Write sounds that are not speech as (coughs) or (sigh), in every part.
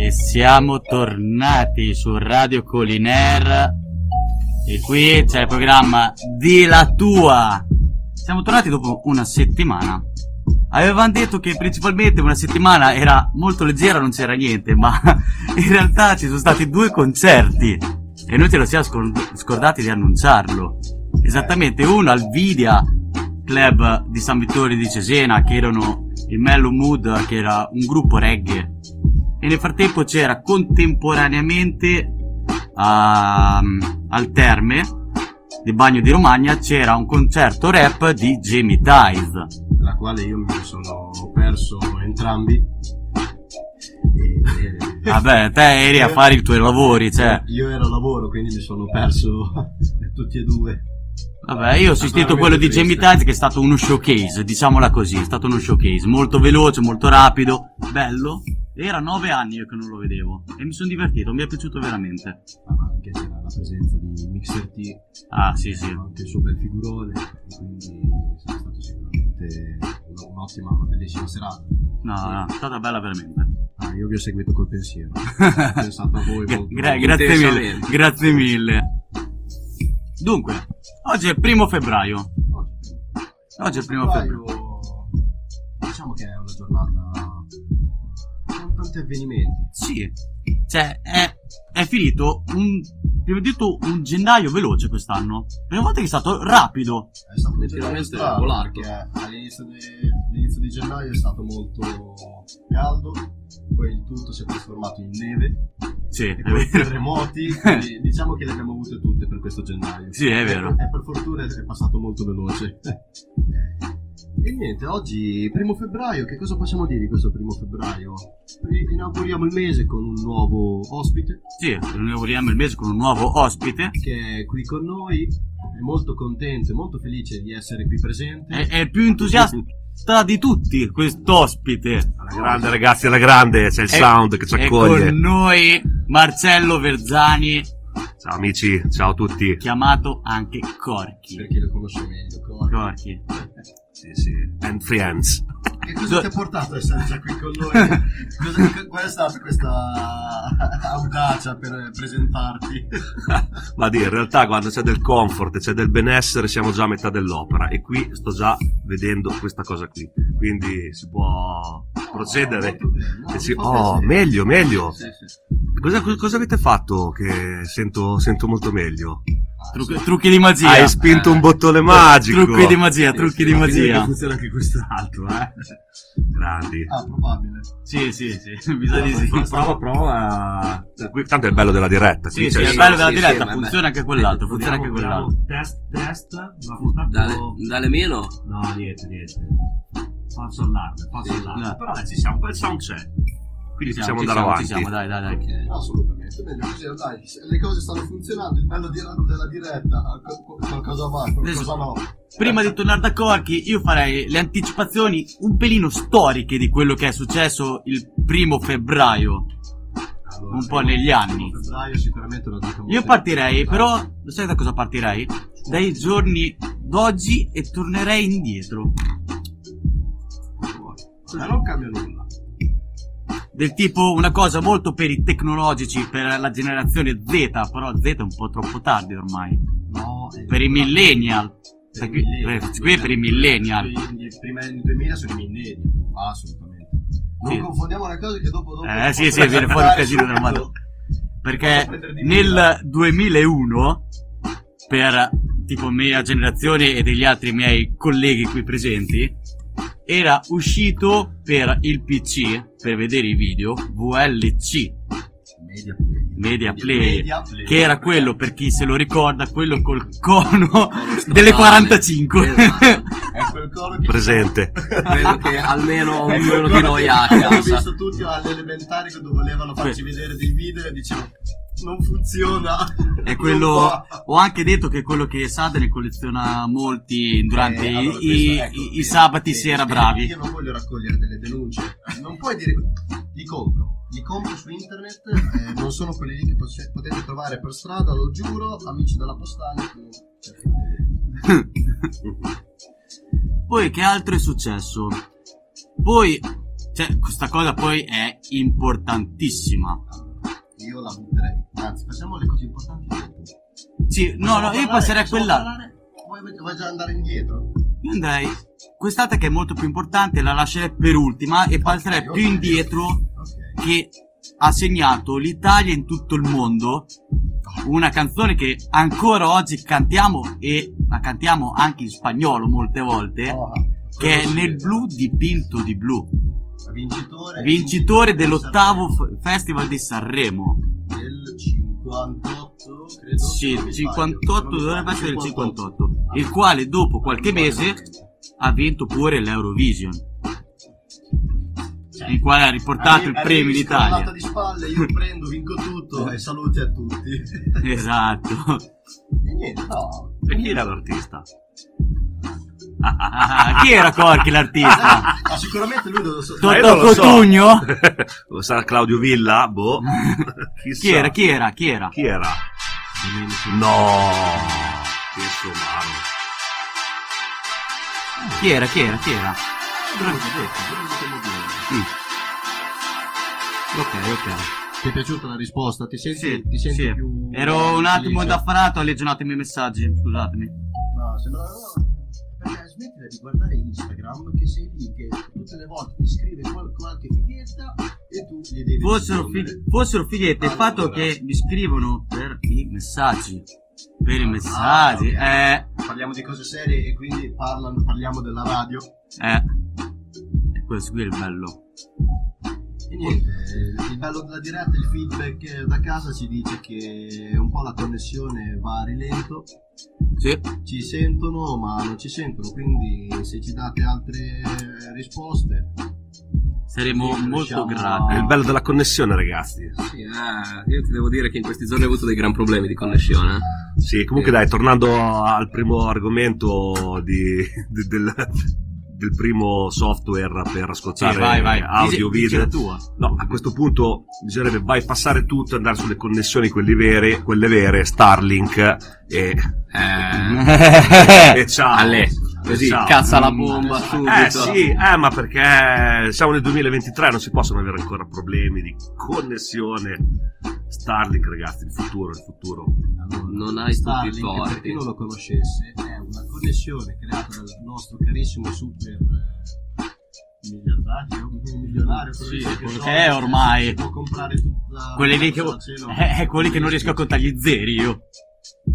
E siamo tornati su Radio Coliner. E qui c'è il programma Di la tua. Siamo tornati dopo una settimana. Avevamo detto che principalmente una settimana era molto leggera, non c'era niente, ma (laughs) in realtà ci sono stati due concerti. E noi ce lo siamo scor- scordati di annunciarlo. Esattamente, uno al Vidia Club di San Vittorio di Cesena, che erano il Mellow Mood, che era un gruppo reggae. E nel frattempo c'era contemporaneamente a- al Terme di Bagno di Romagna c'era un concerto rap di Jamie Tides. la quale io mi sono perso entrambi. E- e- (laughs) Vabbè, te eri a fare i tuoi lavori, cioè. Io ero a lavoro, quindi mi sono perso (laughs) tutti e due. Vabbè, io ho assistito quello di Jamie Tides che è stato uno showcase, diciamola così, è stato uno showcase, molto veloce, molto rapido, bello. Era nove anni che non lo vedevo e mi sono divertito, mi è piaciuto veramente. Ma anche c'era la presenza di Mixer T, Ah, sì, sì. anche il suo bel figurone, e quindi è stato sicuramente un'ottima, una bellissima serata. No, no, è stata bella veramente. Ah, io vi ho seguito col pensiero. (laughs) Ho pensato a voi Gra- molto. gra- grazie mille, grazie mille. Dunque, oggi è il primo febbraio. Oggi è il primo febbraio. Diciamo che è una giornata tanti avvenimenti. Sì, cioè è, è finito un, prima di tutto un gennaio veloce quest'anno. Prima volta che è stato rapido. È stato volato. perché all'inizio di, all'inizio di gennaio è stato molto caldo, poi il tutto si è trasformato in neve Sì, è e poi terremoti, quindi (laughs) diciamo che le abbiamo avute tutte per questo gennaio. Sì, è vero. E per fortuna è passato molto veloce. (laughs) E niente, oggi, primo febbraio, che cosa possiamo dire di questo primo febbraio? Inauguriamo il mese con un nuovo ospite Sì, inauguriamo il mese con un nuovo ospite. che è qui con noi, è molto contento e molto felice di essere qui presente. È, è il più entusiasta di tutti, quest'ospite. Alla grande ragazzi, alla grande, c'è il È- sound che ci È accoglie. con noi Marcello Verzani, Ciao amici, ciao a tutti. chiamato anche Corchi. per chi lo conosce meglio. Corky. Corchi. Sì, sì. And friends. Che cosa ti ha portato a essere già qui con noi? (laughs) Cosa- qual è stata questa audacia per presentarti? Ma di, in realtà quando c'è del comfort, c'è del benessere, siamo già a metà dell'opera. E qui sto già vedendo questa cosa qui. Quindi si può procedere. No, mi si- oh, meglio, meglio. Sì, sì. Cosa, cosa avete fatto che sento, sento molto meglio? Trucchi, trucchi di magia. Hai spinto un bottone magico. Trucchi di magia, trucchi di magia. Funziona anche quest'altro, eh? Grandi. Ah, probabile. Sì, sì, sì, (laughs) mi sa di sì. Prova, prova. Qui- Tanto è il bello della diretta. Sì, sì, è il- bello della diretta, sì, funziona anche quell'altro, funziona anche quell'altro. Test, test. Dalle, dalle meno? No, niente, niente. Falso allarme, falso allarme. no. Però dai, ci siamo, quel sound c'è. Quindi Ci possiamo andare siamo, avanti. Siamo, dai, dai, dai. Assolutamente. Meglio così, dai, le cose stanno funzionando, il bello di- della diretta, co- co- qualcosa va, qualcosa no. Prima di tornare da Corky, io farei le anticipazioni un pelino storiche di quello che è successo il primo febbraio. Allora, Un po' negli anni. Febbraio sicuramente una data molto Io partirei, però, sai da cosa partirei? Dai giorni d'oggi e tornerei indietro. Ma non cambia nulla. Del tipo una cosa molto per i tecnologici, per la generazione Z, però Z è un po' troppo tardi ormai. No, è- Per i millennial. Per Qui, eh, qui è per i millennial. Primi anni 2000 sono i millennial. Ah, assolutamente. Non Sì. confondiamo le cose che dopo dopo Eh sì, sì, viene fuori un casino subito. del mondo. Perché nel 2001, per tipo mia generazione e degli altri miei colleghi qui presenti, era uscito per il PC, per vedere i video, VLC, Media Play. Media Play, Media Play. che era quello, per chi se lo ricorda, quello col cono (laughs) delle 45. Esatto. È quel coro che Presente. Credo che almeno (laughs) ognuno di noi ha visto tutti alle elementari quando volevano farci vedere dei video e dicevano non funziona. È quello. Ho anche detto che è quello che Sade ne colleziona molti durante Eh, i, allora, i- ecco, i- i sabati vedi, sera bravi. Io non voglio raccogliere delle denunce. Non puoi dire. Li compro. Li compro su internet. eh, non sono quelli lì che potete trovare per strada, lo giuro. Amici della postale. (laughs) Poi che altro è successo? Poi Cioè, questa cosa poi è importantissima. Io la butterei. Anzi, facciamo le cose importanti. Sì, no, no, io passerei a quella. Vuoi, vuoi già andare indietro? Io andrei. Quest'altra che è molto più importante la lascerei per ultima e passerei più ok. indietro Ok. che ha segnato l'Italia in tutto il mondo. Una canzone che ancora oggi cantiamo e la cantiamo anche in spagnolo molte volte. Oh, Che è nel blu dipinto di blu. Vincitore. Vincitore dell'ottavo f- Festival di Sanremo. Del 58, credo. Sì, Non mi 58 sbaglio, non mi dovrebbe essere il sbaglio, 58. Il quale dopo qualche mese ha vinto pure l'Eurovision. Il quale ha riportato il premio in Italia. di spalle, io prendo, vinco tutto e saluti a tutti. Esatto. e niente, no. E chi era l'artista? Ah, (laughs) chi era Corchi l'artista? Ah, sicuramente lui lo so. To- Ma io non lo so. Cotugno? (laughs) Lo sarà Claudio Villa? Boh. (laughs) Chissà. Chi era? Chi era? Chi era? Chi era? No. Che somaro. Chi era? Chi era? Chi era? Mm. Ok, ok. Ti è piaciuta la risposta? Ti senti, Sì, ti senti sì. più... Ero un attimo felice? indaffarato, ho legionato i miei messaggi, scusatemi. No, sembra... no, Perché smettila di guardare Instagram che sei lì che tutte le volte ti scrive qual- qualche fighetta e tu gli devi Fossero, fig- fossero fighette, il Allora. fatto che mi scrivono per i messaggi. Per i messaggi, Ah, eh, Parliamo di cose serie e quindi parlano- parliamo della radio. eh. E questo qui è il bello. E niente, il bello della diretta, il feedback da casa ci dice che un po' la connessione va a rilento, Sì, ci sentono ma non ci sentono, quindi se ci date altre risposte saremo molto grati. È il bello della connessione, ragazzi. Sì, eh, io ti devo dire che in questi giorni ho avuto dei gran problemi di connessione. eh. Sì, comunque dai, tornando al primo argomento di, di- del, del primo software per Sì, ascoltare vai, vai. audio, dici video. tua. No, a questo punto bisognerebbe bypassare tutto e andare sulle connessioni, quelle vere, quelle vere, Starlink e, Eh, (laughs) e ciao. Ale, E così ciao. cazza la bomba subito. Eh sì, eh, ma perché siamo nel 2023, non si possono avere ancora problemi di connessione. Starlink, ragazzi, il futuro, il futuro. Non hai tutti i Starlink, torti. per chi non lo conoscesse, è una connessione creata dal nostro carissimo super eh, miliardario, milionario, Sì, che quello so, che è ormai. si può comprare tutta Quelli lì che. Eh, (laughs) quelli che non riesco a contare gli zeri io.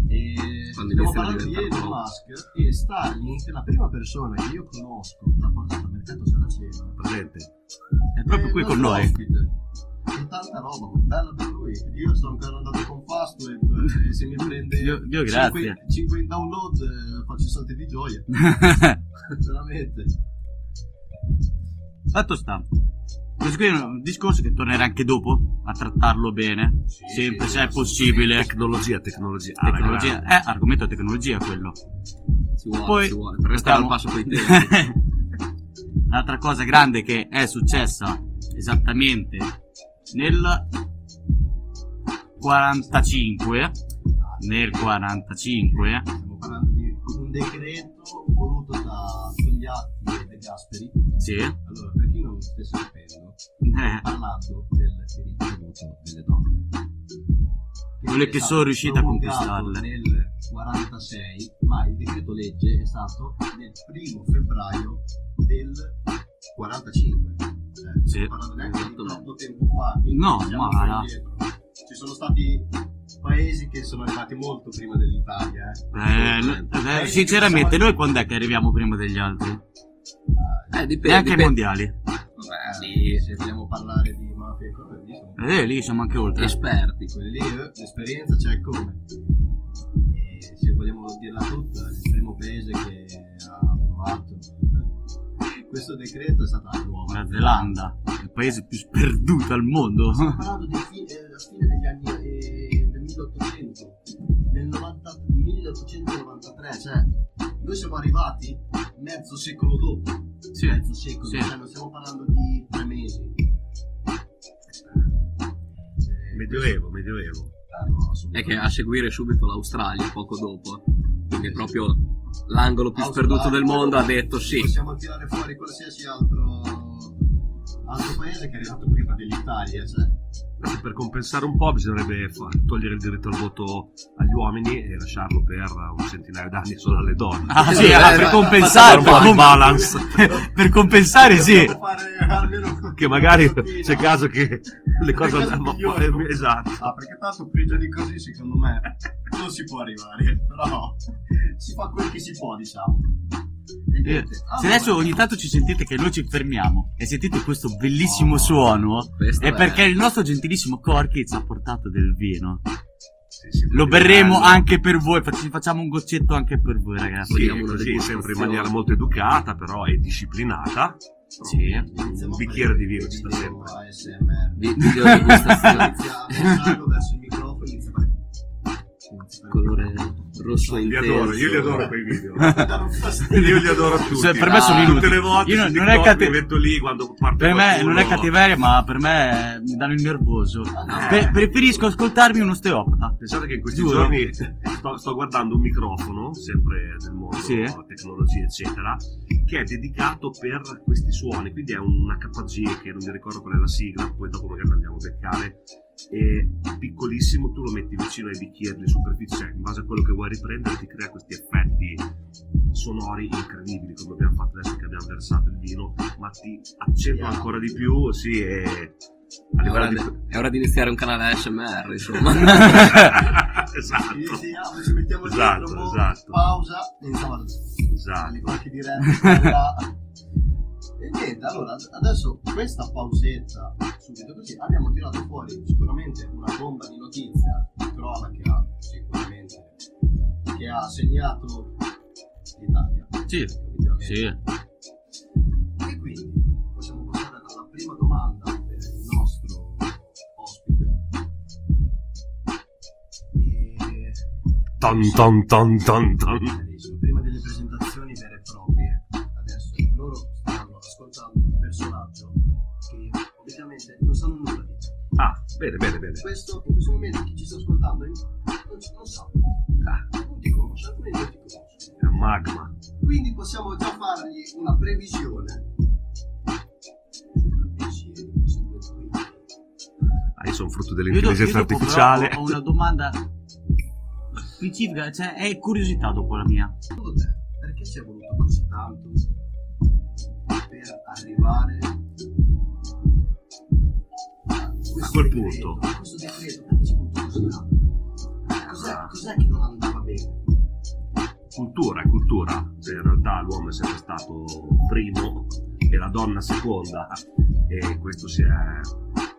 E stiamo parlando di Elon. Musk e Starlink, la prima persona che io conosco che l'ha portato al mercato saraceno Presente? È proprio qui con noi. ospite. E tanta roba, bella per lui. Io sto ancora andando con Fastweb e se mi prende Dio- Dio grazie. 5 in download eh, faccio salti di gioia. (laughs) Veramente. Fatto sta. Questo qui è un discorso che tornerà anche dopo a trattarlo bene. Sempre sì, se è sì, possibile. Tecnologia, tecnologia. Ah, Tecnologia. ragazzi. Eh, argomento tecnologia quello. Si vuole, Poi si vuole, per restare al passo con i (laughs) tempi. Un'altra cosa grande che è successa esattamente nel 45. Nel 45. Stiamo parlando di un decreto voluto da Togliatti e De Gasperi. Sì. Allora, per chi non stesse Eh, parlando del diritto di voto delle donne. Quelle è che sono riuscite a conquistarle. Nel 46, ma il decreto legge è stato nel primo febbraio del 45. Cioè, Sì. stiamo parlando neanche di Esatto, no. troppo tempo fa. quindi No, ma-. Ci sono stati paesi che sono arrivati molto prima dell'Italia. eh, no- eh, sinceramente, noi quando è che arriviamo prima degli altri? Eh, dipende. Neanche ai dipende. mondiali. Beh, sì, Se vogliamo parlare di mafia e cose, lì sono Eh, lì siamo anche oltre. esperti. quelli lì, eh, l'esperienza c'è come. E se vogliamo dirla tutta, il primo paese che ha approvato questo decreto è stata la nuova. La Zelanda, il paese più sperduto al mondo. Stiamo parlando fi- eh, la fine degli anni eh, del 1800, nel 90 1893, cioè noi siamo arrivati mezzo secolo dopo, Sì, mezzo secolo, sì. cioè non stiamo parlando di tre mesi. Eh, Medioevo, medioevo. ah, no, È che a seguire subito l'Australia poco dopo. Quindi proprio l'angolo più Australia, sperduto del mondo ha detto sì. Possiamo tirare fuori qualsiasi altro altro paese che è arrivato prima dell'Italia, cioè. Per compensare un po' bisognerebbe togliere il diritto al voto agli uomini e lasciarlo per un centinaio d'anni solo alle donne. Ah, sì, Eh, ah, eh, per compensare, per, com- balance. (laughs) per compensare sì. (laughs) Che magari c'è caso che le cose andranno poi- Esatto. Ah, perché tanto peggio di così secondo me non si può arrivare, però si fa quel che si può, diciamo. Eh, Se adesso ogni tanto ci sentite che noi ci fermiamo e sentite questo bellissimo Oh. suono, Questo è è- perché il nostro gentilissimo Corky ci ha portato del vino. Sì, sì, Lo bello. berremo anche per voi, fac- ci facciamo un goccetto anche per voi ragazzi. Sì, così, sempre in maniera molto educata, però è disciplinata. Sì. Un bicchiere di vino ci sta sempre. Video degustazione. Inizia a passarlo verso il microfono, colore rosso Li intenso. adoro, io li adoro quei video. (laughs) Io li adoro tutti. Cioè, per me sono Ah, inutili. Tutte le volte Io non- non è cate- mi metto lì quando parte Per me qualcuno. non è cattiveria, ma per me mi danno il nervoso. Pe- preferisco ascoltarmi un osteopata. Pensate che in questi Giuro. giorni sto, sto guardando un microfono, sempre del mondo Sì. tecnologia, eccetera, che è dedicato per questi suoni. Quindi è un HPG che non mi ricordo qual è la sigla, poi dopo magari andiamo a beccare. È piccolissimo, tu lo metti vicino ai bicchieri di superficie, cioè, in base a quello che vuoi riprendere, ti crea questi effetti sonori incredibili, come abbiamo fatto adesso che abbiamo versato il vino, ma ti accentua ancora di più, sì, e a È ora, di, è ora di iniziare un canale ASMR, insomma. (laughs) esatto. Iniziamo, ci mettiamo Esatto, dentro, esatto. pausa, e iniziamo a Esatto. alle qualche diretta. E niente, allora adesso questa pausetta, subito così, abbiamo tirato fuori sicuramente una bomba di notizia, di cronaca sicuramente, che ha segnato l'Italia. Sì, sì. E quindi possiamo passare alla prima domanda per il nostro ospite. E... Ton ton ton ton ton. Bene, bene, bene. Questo, in questo momento chi ci sta ascoltando non, non sa, Ah, non ti conosce, alcuni non ti conoscono. è un magma. Quindi possiamo già fargli una previsione. Ah, io sono frutto Io, do- dell'intelligenza io dopo però artificiale. ho, ho una domanda specifica, cioè è curiosità dopo la mia. Secondo te, perché ci è voluto così tanto per arrivare voluto così tanto? Cos'è, cos'è che non andava bene? Cultura è cultura. In realtà l'uomo è sempre stato primo e la donna seconda. E questo si è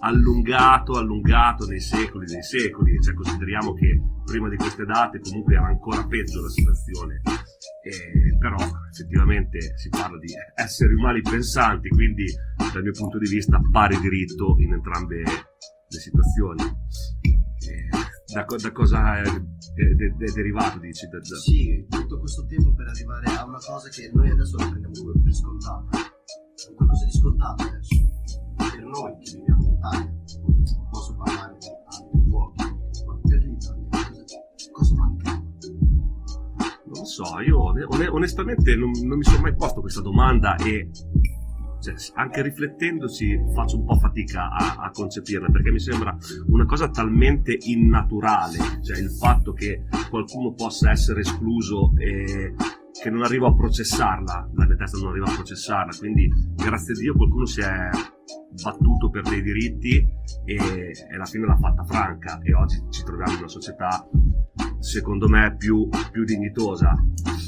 allungato, allungato nei secoli, nei secoli. Cioè, consideriamo che prima di queste date comunque era ancora peggio la situazione. E, però effettivamente si parla di esseri umani pensanti, quindi dal mio punto di vista pari diritto in entrambe le situazioni. E da, da cosa è, è- è- derivato, dici? Da- da- Sì, tutto questo tempo per arrivare a una cosa che noi adesso la prendiamo per scontata. Qualcosa di scontato adesso. Per noi che viviamo posso parlare di altri luoghi, ma per cosa, cosa? Non so, io on- onestamente non, non mi sono mai posto questa domanda e cioè, anche riflettendoci faccio un po' fatica a, a concepirla perché mi sembra una cosa talmente innaturale, cioè il fatto che qualcuno possa essere escluso e che non arrivo a processarla, la mia testa non arriva a processarla, quindi grazie a Dio qualcuno si è battuto per dei diritti e, e alla fine l'ha fatta franca e oggi ci troviamo in una società secondo me più, più dignitosa.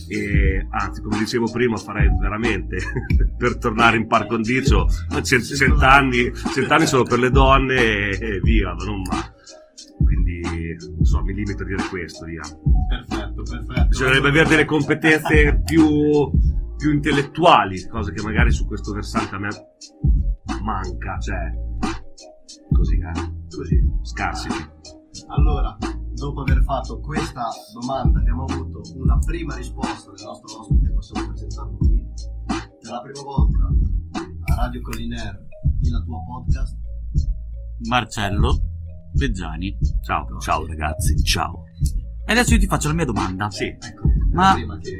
E anzi come dicevo prima farei veramente (laughs) per tornare in par condicio cent- cent'anni, cent'anni solo per le donne e, e via non ma quindi non so mi limito a dire questo via Perfetto, bisognerebbe avere delle competenze più, più intellettuali cosa che magari su questo versante a me manca cioè così eh così scarsiti Allora, dopo aver fatto questa domanda, abbiamo avuto una prima risposta del nostro ospite, possiamo presentarlo qui. Per la prima volta a Radio Colliner, il tuo podcast. Marcello Beggiani. ciao ciao ragazzi ciao E adesso io ti faccio la mia domanda. sì Ecco, Ma- che...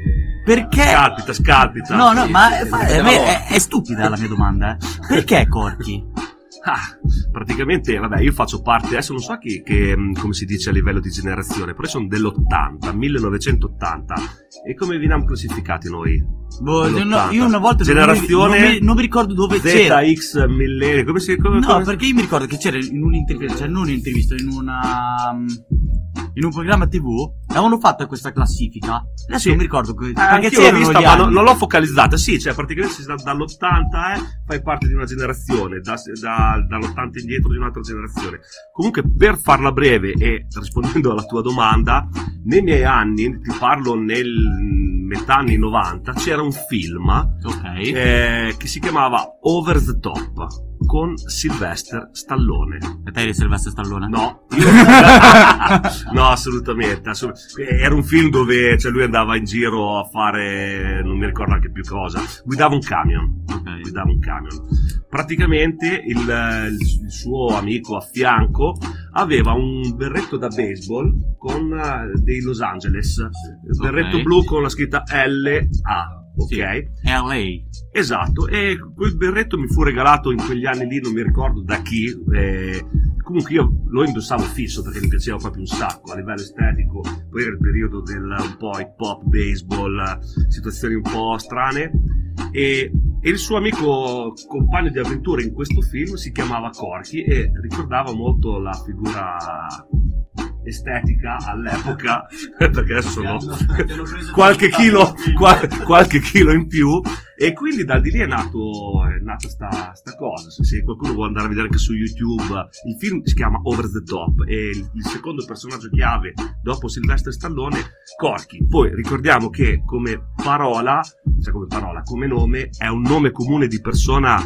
Perché? Scalpita, scalpita. No, no, ma è, sì, è- sì, è- è stupida la mia domanda. eh. Perché Corky? (laughs) Ah, praticamente, vabbè, io faccio parte, adesso non so chi, che, mh, come si dice a livello di generazione, però sono dell'80, 1980. E come veniamo classificati noi? Boh, io, no- L'80. io una volta non mi- Generazione non mi, non mi ricordo dove c'era. ZX millennium, come si come, No, come- perché io mi ricordo che c'era in un'intervista, cioè non un'intervista, in una. Mm, in un programma TV avevano fatto questa classifica. Adesso Sì. non mi ricordo che, Eh, perché vista, gli ma non, non l'ho focalizzata. Sì, cioè, praticamente si sta dall'80, eh, fai parte di una generazione, da- da- dall'80 indietro di un'altra generazione. Comunque, per farla breve e rispondendo alla tua domanda, nei miei anni, ti parlo nel metà anni 90, c'era un film Ok. eh, che si chiamava Over the Top con Sylvester Stallone. E te eri Silvestre Stallone? No, (laughs) no, assolutamente, assolut- Era un film dove cioè, lui andava in giro a fare, non mi ricordo anche più cosa, guidava un camion. Ok. Guidava un camion. Praticamente il, il- suo amico a fianco aveva un berretto da baseball con eh, dei Los Angeles. Berretto blu con la scritta LA. Ok? Sì. LA. Esatto, e quel berretto mi fu regalato in quegli anni lì, non mi ricordo da chi. eh, comunque io lo indossavo fisso perché mi piaceva proprio un sacco a livello estetico. Poi era il periodo del un po' hip hop, baseball, situazioni un po' strane. E, e il suo amico compagno di avventure in questo film si chiamava Corky e ricordava molto la figura estetica all'epoca perché adesso sono qualche chilo, qual- qualche chilo in più e quindi da di lì è nato è nata sta, sta cosa se, se qualcuno vuole andare a vedere anche su youtube il film si chiama Over the Top e il, il secondo personaggio chiave dopo Sylvester Stallone Corky poi ricordiamo che come parola cioè come parola come nome è un nome comune di persona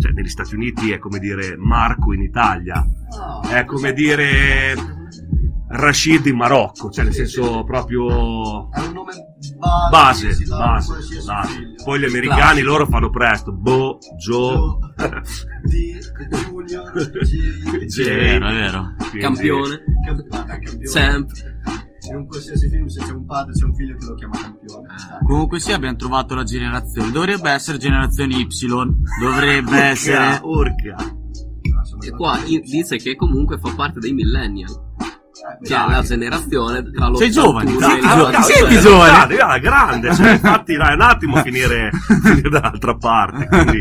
cioè negli Stati Uniti è come dire Marco in Italia è come dire Rashid in Marocco cioè nel senso proprio È un nome base, base, base. Poi gli americani loro fanno presto, Bo, Joe, D, Junior, G, J, È vero, è vero. Campione. Samp. In un qualsiasi film se c'è un padre c'è un figlio che lo chiama campione. Comunque sì, abbiamo trovato la generazione. Dovrebbe essere generazione Y. Dovrebbe essere. Urca, urca. Ah, sono E qua dice che comunque fa parte dei millennial. Eh, Che è la generazione tra lo Sei giovane, 81 il dai, novanta. ti senti giovane? Grande, ah, grande, cioè, infatti dai un attimo a finire, finire (laughs) dall'altra parte, quindi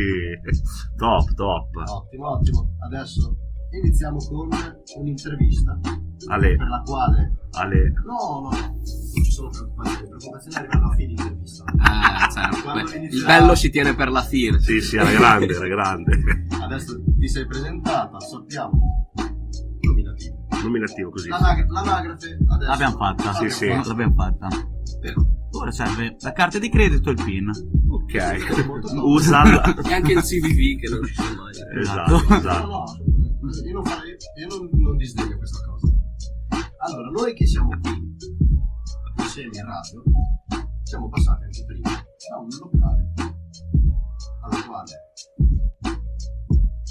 top, top. Ottimo, ottimo. Adesso iniziamo con un'intervista Ale, per la quale Ale, no, no, no, non ci sono preoccupazioni, le preoccupazioni arrivano alla fine dell'intervista. Eh, certo, beh, il bello si tiene per la fine. sì, sì, era grande, era grande. Adesso ti sei presentata, sappiamo. Nominativo. Così. L'anag- l'anagrafe adesso. L'abbiamo fatta. Sì, sì. L'abbiamo fatta. Però, Ora serve la carta di credito e il PIN. Ok, (laughs) usala. E anche il CVV che non sa mai. Esatto, esatto. no, assolutamente. io non, farei, io non, non disdegno questa cosa. Allora, noi che siamo qui, insieme in radio, siamo passati anche prima da un locale alla quale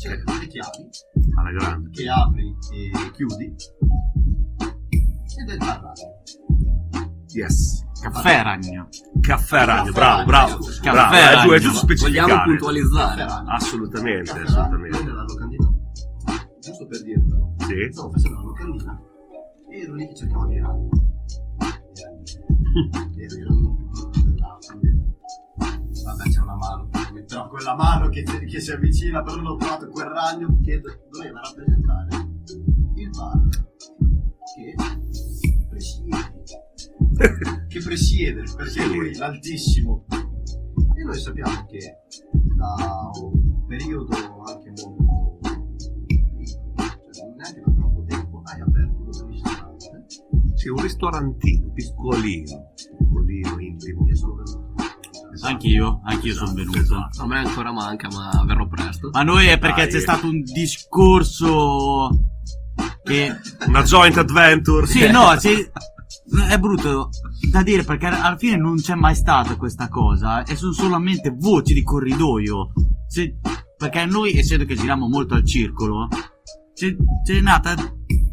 c'è le chiavi Alla grande. che apri e chiudi ed è il bar radio. Yes. Caffè ragno. Caffè ragno, bravo, bravo. ragno. Caffè bravo, è, ragno. è giusto Vogliamo specificare. puntualizzare. Caffè radio. Assolutamente, Caffè assolutamente. nella locandina. Giusto per dirtelo. Sì. Stavo facendo la locandina e ero lì che cercavo di radio. (laughs) Ero, quindi- Vabbè, c'è una mano. Metterò quella mano che, che si avvicina, però l'ho trovato quel ragno che doveva rappresentare il bar che presiede. che presiede, perché lui, l'altissimo. E noi sappiamo che da un periodo anche molto piccolo, cioè non neanche da troppo tempo, hai aperto un ristorante Sì, un ristorantino piccolino, piccolino, intimo. che sono venuto. Anch'io, anch'io sono venuto. A me ancora manca, ma verrò presto. Ma noi è perché Dai. c'è stato un discorso che Una joint adventure. Sì, no, (laughs) sì, è brutto da dire perché alla fine non c'è mai stata questa cosa e sono solamente voci di corridoio. Se- perché noi, essendo che giriamo molto al circolo, c'è, c'è nata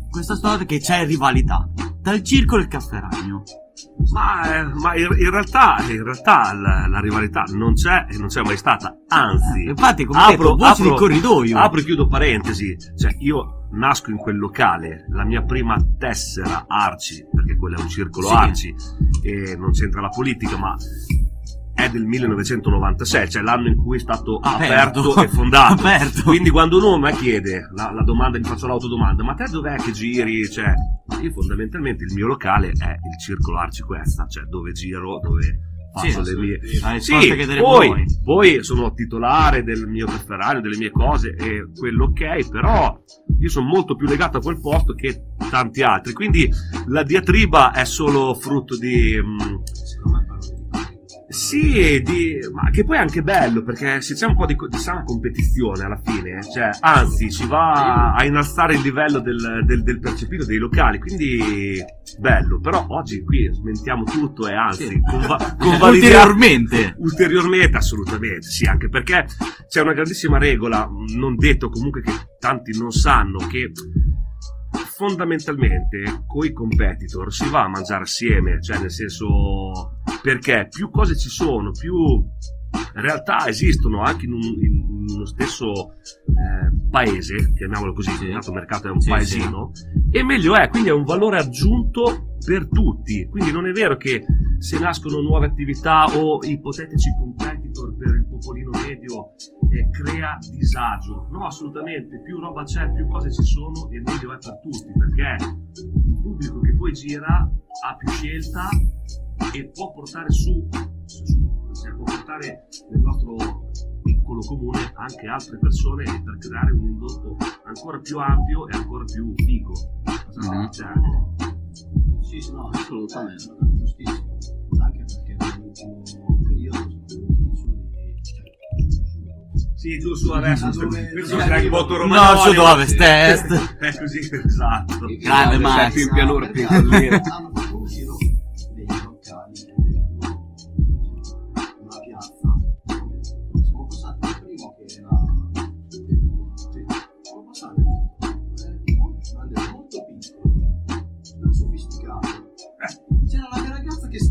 questa storia che c'è rivalità tra il circolo e il caffè ragno. Ma, eh, ma in, in realtà, in realtà la, la rivalità non c'è e non c'è mai stata. Anzi, Eh, infatti, come detto, voci di corridoio. Apro e chiudo parentesi. Cioè, io nasco in quel locale, la mia prima tessera Arci, perché quello è un circolo Sì. Arci, e non c'entra la politica, ma è del 1996, cioè l'anno in cui è stato Aperto. aperto, e fondato. (laughs) Aperto. Quindi quando uno mi chiede la, la domanda, gli faccio l'autodomanda, ma te dov'è che giri? Cioè, io fondamentalmente il mio locale è il circolo Arci Questa, cioè dove giro, dove faccio Sì, le mie... La Sì, poi, poi sono titolare del mio cafferario, delle mie cose e quello ok, però io sono molto più legato a quel posto che tanti altri, quindi la diatriba è solo frutto di... mm, sì, di- ma che poi è anche bello perché se c'è un po' di, di sana competizione alla fine, cioè, anzi ci va a innalzare il livello del, del, del percepito dei locali, quindi bello, però oggi qui smentiamo tutto e anzi Sì. conva- (laughs) convalidiamo Ulteriormente. ulteriormente assolutamente, sì, anche perché c'è una grandissima regola, non detto comunque che tanti non sanno, che fondamentalmente coi competitor si va a mangiare assieme, cioè nel senso perché più cose ci sono, più realtà esistono anche in, un- in uno stesso eh, paese, chiamiamolo così, Sì. il mercato è un Sì, paesino, e meglio è, quindi è un valore aggiunto per tutti, quindi non è vero che se nascono nuove attività o ipotetici competitor per il popolino medio eh, crea disagio. No, assolutamente, più roba c'è, più cose ci sono e meglio è per tutti, perché il pubblico che poi gira ha più scelta e può portare su, su- cioè può portare nel nostro piccolo comune anche altre persone per creare un indotto ancora più ampio e ancora più figo. Cioè, Sì, sì, no, Assolutamente. giustissimo. Anche perché nell'ultimo periodo sono venuti su di... Sì, giù su adesso. Dove- questo sarà il arriva? voto No, sud, ovest, est. È così, esatto. Grande C'è Max. più in pianura, più in collina.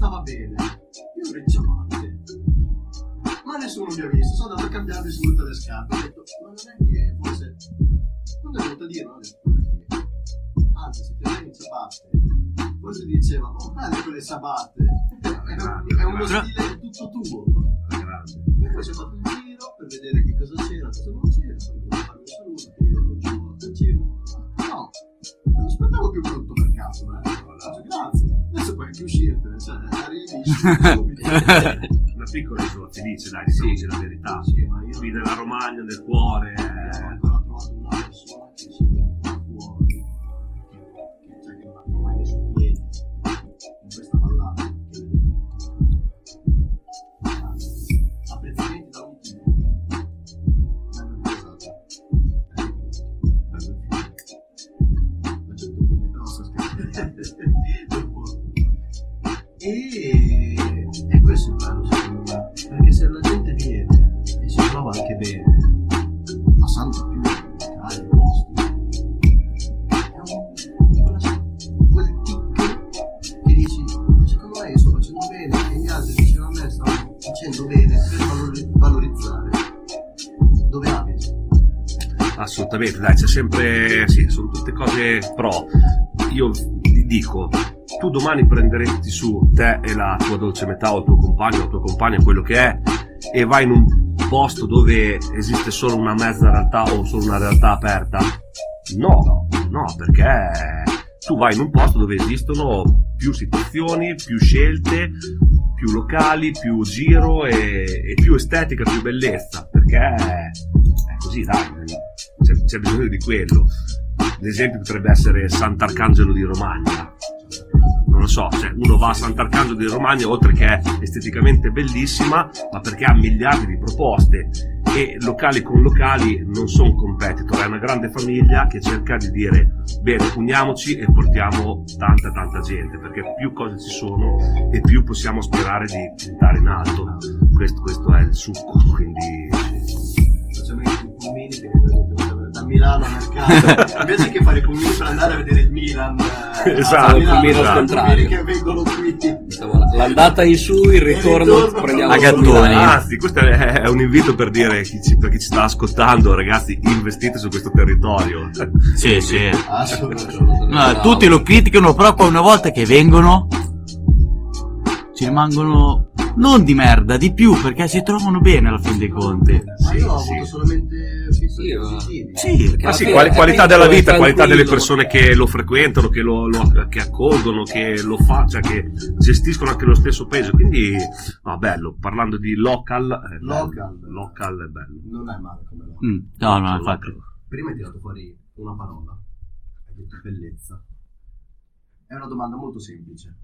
Stava bene. Io ero in ciabatte. Ma nessuno mi ha visto, sono andato a cambiare subito le scarpe. Ho detto, ma non è che forse. Quando è venuto a dire, ho detto, non è che. Anzi, se te in ciabatte. Forse diceva, oh, guarda quelle ciabatte. È, è uno stile tutto tuo. Grande. E poi ci ho fatto un giro per vedere che cosa c'era, cosa non c'era. Poi volevo farmi un saluto, io non giuro al giro. No, non aspettavo più brutto per caso, eh. Ho detto, Grazie. Adesso puoi anche subito. Una piccola isola felice, dai, diciamoci la verità. Sì, ma io Qui nella Romagna, nel cuore. E, e questo è bello secondo me, perché se la gente viene e si trova anche bene, passando più ai posti, è un, quel tic che dici, secondo me io sto facendo bene e gli altri dicono a me stanno facendo bene per valori- valorizzare dove abiti. Assolutamente, dai, c'è sempre, sì, sono tutte cose pro. Io dico, tu domani prenderesti su te e la tua dolce metà o il tuo compagno o la tua compagna, quello che è, e vai in un posto dove esiste solo una mezza realtà o solo una realtà aperta? No, no, perché tu vai in un posto dove esistono più situazioni, più scelte, più locali, più giro e, e più estetica, più bellezza, perché è così, dai, c'è, c'è bisogno di quello. L'esempio potrebbe essere Sant'Arcangelo di Romagna. Non lo so, cioè uno va a Sant'Arcangelo di Romagna oltre che è esteticamente bellissima, ma perché ha miliardi di proposte e locali con locali non sono competitor, è una grande famiglia che cerca di dire bene, uniamoci e portiamo tanta tanta gente, perché più cose ci sono e più possiamo sperare di puntare in alto. Questo, questo è il succo, quindi Milano a mercato, (laughs) invece che fare i pulmini per andare a vedere il Milan, eh, Esatto, Milano, pulmino al i contrario. che vengono qui. Diciamo, L'andata in su, il ritorno, Il ritorno prendiamo a gattoni. Anzi, questo è un invito per dire chi ci- per chi ci sta ascoltando, ragazzi, investite su questo territorio. Sì, sì. Assolutamente. No, tutti lo criticano, però poi una volta che vengono ci rimangono non di merda, di più, perché si trovano bene alla fin dei conti. Ma io ho sì. avuto solamente Sì, ma-. Sì, quali- qualità della vita, qualità delle persone che lo frequentano, che lo, lo- che accolgono, che lo fa, cioè che gestiscono anche lo stesso paese. Quindi, no, bello. Parlando di local, è bello. Local. local è bello. Non è male come no. Mm, no, no, infatti. Prima hai tirato fuori una parola. Hai detto bellezza. È una domanda molto semplice.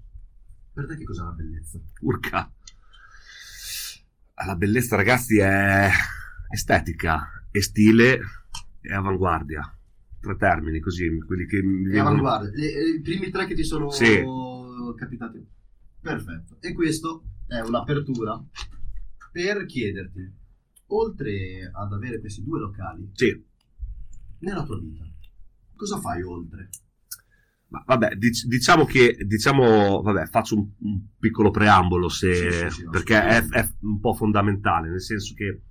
Per te che cos'è la bellezza? Urca. La bellezza, ragazzi, è estetica, è stile e avanguardia. Tre termini così, quelli che mi E vengono- avanguardia. Eh, I primi tre che ti sono Sì. capitati. Perfetto. E questo è un'apertura per chiederti, oltre ad avere questi due locali, Sì. nella tua vita, cosa fai oltre? Ma vabbè, dic- diciamo che diciamo, vabbè, faccio un, un piccolo preambolo se, Sì, sì, sì, perché è, è un po' fondamentale, nel senso che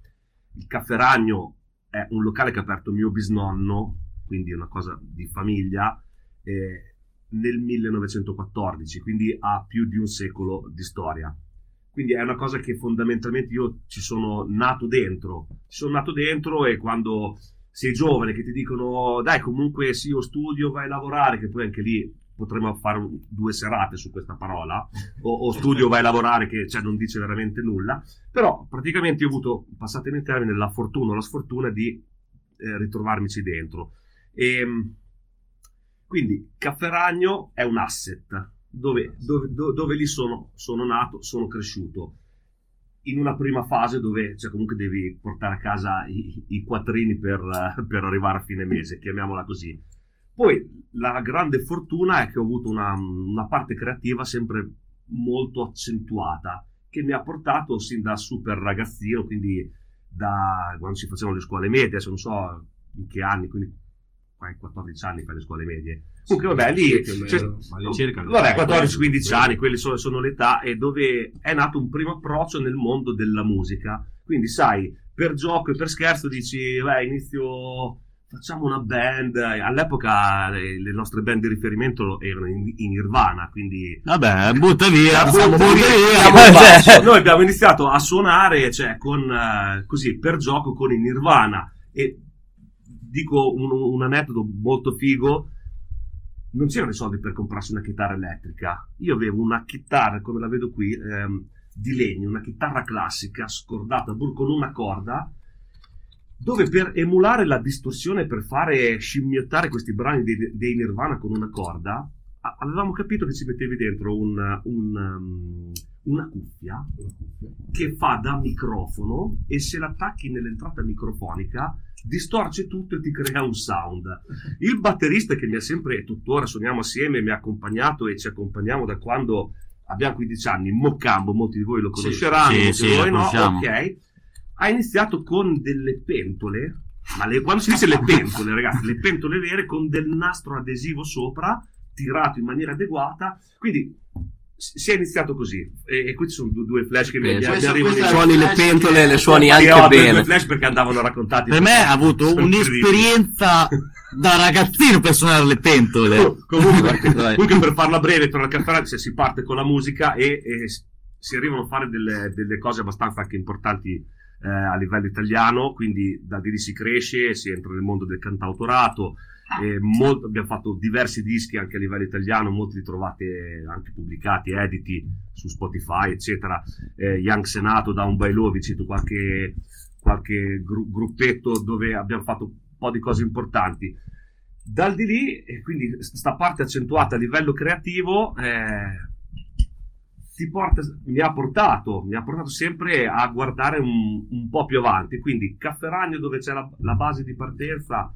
il Caffè Ragno è un locale che ha aperto mio bisnonno, quindi una cosa di famiglia, eh, nel 1914, quindi ha più di un secolo di storia. Quindi è una cosa che fondamentalmente io ci sono nato dentro, ci sono nato dentro e quando sei giovane che ti dicono dai comunque sì io studio vai a lavorare che poi anche lì potremmo fare due serate su questa parola o, o studio vai a lavorare che cioè, non dice veramente nulla. Però praticamente io ho avuto passatemi in termine la fortuna o la sfortuna di eh, ritrovarmici dentro. E quindi Caffè Ragno è un asset. Dove, dove- do- dove lì sono, sono nato, sono cresciuto. In una prima fase dove cioè, comunque devi portare a casa i, i quattrini per, per arrivare a fine mese, chiamiamola così. Poi la grande fortuna è che ho avuto una, una parte creativa sempre molto accentuata che mi ha portato sin da super ragazzino, quindi da quando si facevano le scuole medie, adesso non so in che anni, quindi quai 14 anni fai le scuole medie. Comunque vabbè, lì cioè, all'incirca. Vabbè, 14-15 anni, quelle sono, sono l'età e dove è nato un primo approccio nel mondo della musica. Quindi, sai, per gioco e per scherzo dici, beh, inizio, facciamo una band. All'epoca eh, le nostre band di riferimento erano in, in Nirvana, quindi... Vabbè, butta via, Butta via, via. Cioè, Noi abbiamo iniziato a suonare, cioè, con, eh, così, per gioco con i Nirvana. E dico un, un aneddoto molto figo. Non c'erano i soldi per comprarsi una chitarra elettrica. Io avevo una chitarra, come la vedo qui, ehm, di legno, una chitarra classica, scordata, pur con una corda, dove per emulare la distorsione, per fare scimmiottare questi brani dei, dei Nirvana con una corda, avevamo capito che ci mettevi dentro un- un, um, una cuffia che fa da microfono e se l'attacchi nell'entrata microfonica distorce tutto e ti crea un sound. Il batterista che mi ha sempre, e tuttora suoniamo assieme, mi ha accompagnato e ci accompagniamo da quando abbiamo 15 anni, Moccambo, molti di voi lo conosceranno, sì, molti sì, di voi no, ok. Ha iniziato con delle pentole, ma le- quando si dice le pentole, ragazzi, le pentole vere con del nastro adesivo sopra, tirato in maniera adeguata, quindi si è iniziato così. E, e qui ci sono due, due flash che mi, arrivano Suoni le pentole, le suoni anche ho bene. due flash perché andavano raccontati. Per me ha avuto un'esperienza da ragazzino per suonare le pentole. comunque, (laughs) Dai. comunque per farla breve torno al caffè cioè, si parte con la musica e, e si arrivano a fare delle, delle cose abbastanza anche importanti eh, a livello italiano quindi da lì si cresce si entra nel mondo del cantautorato e molto- abbiamo fatto diversi dischi anche a livello italiano molti li trovate anche pubblicati editi su Spotify eccetera. Eh, Young Senato da un bailo vi cito qualche, qualche gru- gruppetto dove abbiamo fatto un po' di cose importanti. Dal di lì, quindi sta parte accentuata a livello creativo, eh, ti porta, mi ha portato, mi ha portato sempre a guardare un, un po' più avanti. Quindi Caffè Ragno, dove c'è la, la base di partenza,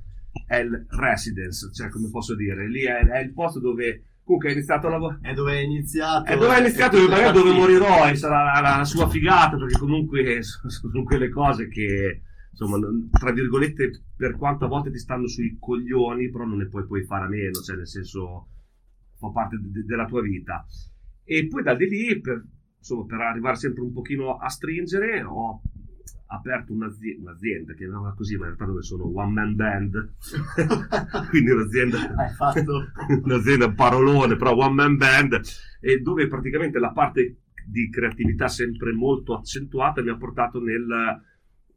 è il residence, cioè come posso dire, lì è, è il posto dove comunque ha iniziato a lavorare. È dove è iniziato. È dove ha iniziato, è dove partito. morirò e sarà la, la sua figata, perché comunque sono quelle cose che insomma, tra virgolette, per quanto a volte ti stanno sui coglioni, però non ne puoi poi fare a meno, cioè nel senso fa parte de- della tua vita. E poi da di lì, per, insomma, per arrivare sempre un pochino a stringere, ho aperto un'azienda, un'azienda chiamiamola così, ma in realtà dove sono one man band, (laughs) quindi un'azienda Hai fatto... (laughs) un'azienda parolone, però one man band, e dove praticamente la parte di creatività sempre molto accentuata mi ha portato nel-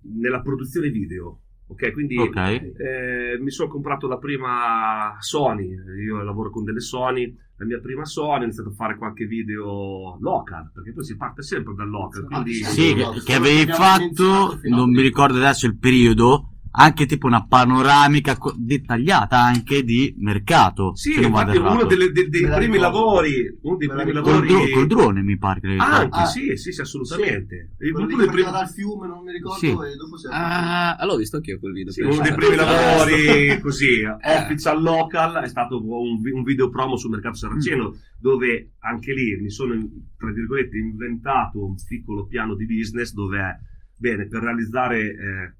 nella produzione video. Ok, quindi Ok. eh, mi sono comprato la prima Sony, io lavoro con delle Sony, la mia prima Sony, ho iniziato a fare qualche video local, perché poi si parte sempre dal local, quindi Sì, che, che avevi fatto, non mi ricordo adesso il periodo, anche tipo una panoramica co- dettagliata anche di mercato. Sì, se infatti uno delle- dei, dei primi ricordo. lavori, uno dei primi ricordo. Col, lavori... dro- col drone mi pare che l'avevi Anche. Ah. sì, sì, sì, assolutamente. Il- Quello uno dei primi- dal fiume, non mi ricordo, Sì. e dopo si è Ah, allora ho visto anch'io quel video. Sì, uno dei primi (laughs) Eh, lavori così, official local, è stato un, un video promo sul mercato saraceno, dove anche lì mi sono, tra virgolette, inventato un piccolo piano di business dove, bene, per realizzare eh,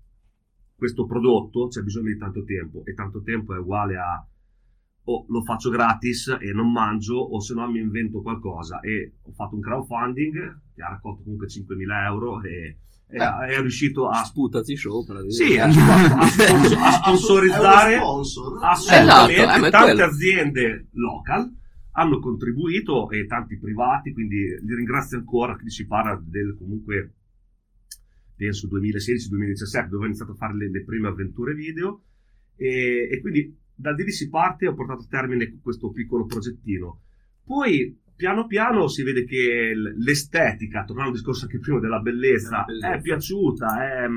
questo prodotto c'è bisogno di tanto tempo e tanto tempo è uguale a o lo faccio gratis e non mangio o se no mi invento qualcosa e ho fatto un crowdfunding che ha raccolto comunque 5.000 euro e, e ha- è riuscito a per dire. sì, a, a sponsor- a (laughs) sponsorizzare assolutamente Esatto, eh, ma è tante quello. aziende local hanno contribuito e tanti privati, quindi li ringrazio ancora, quindi si parla del comunque penso 2016-2017 dove ho iniziato a fare le, le prime avventure video e, e quindi da lì si parte e ho portato a termine questo piccolo progettino. Poi piano piano si vede che l'estetica, tornando al discorso anche prima della bellezza, bellezza. è piaciuta, è,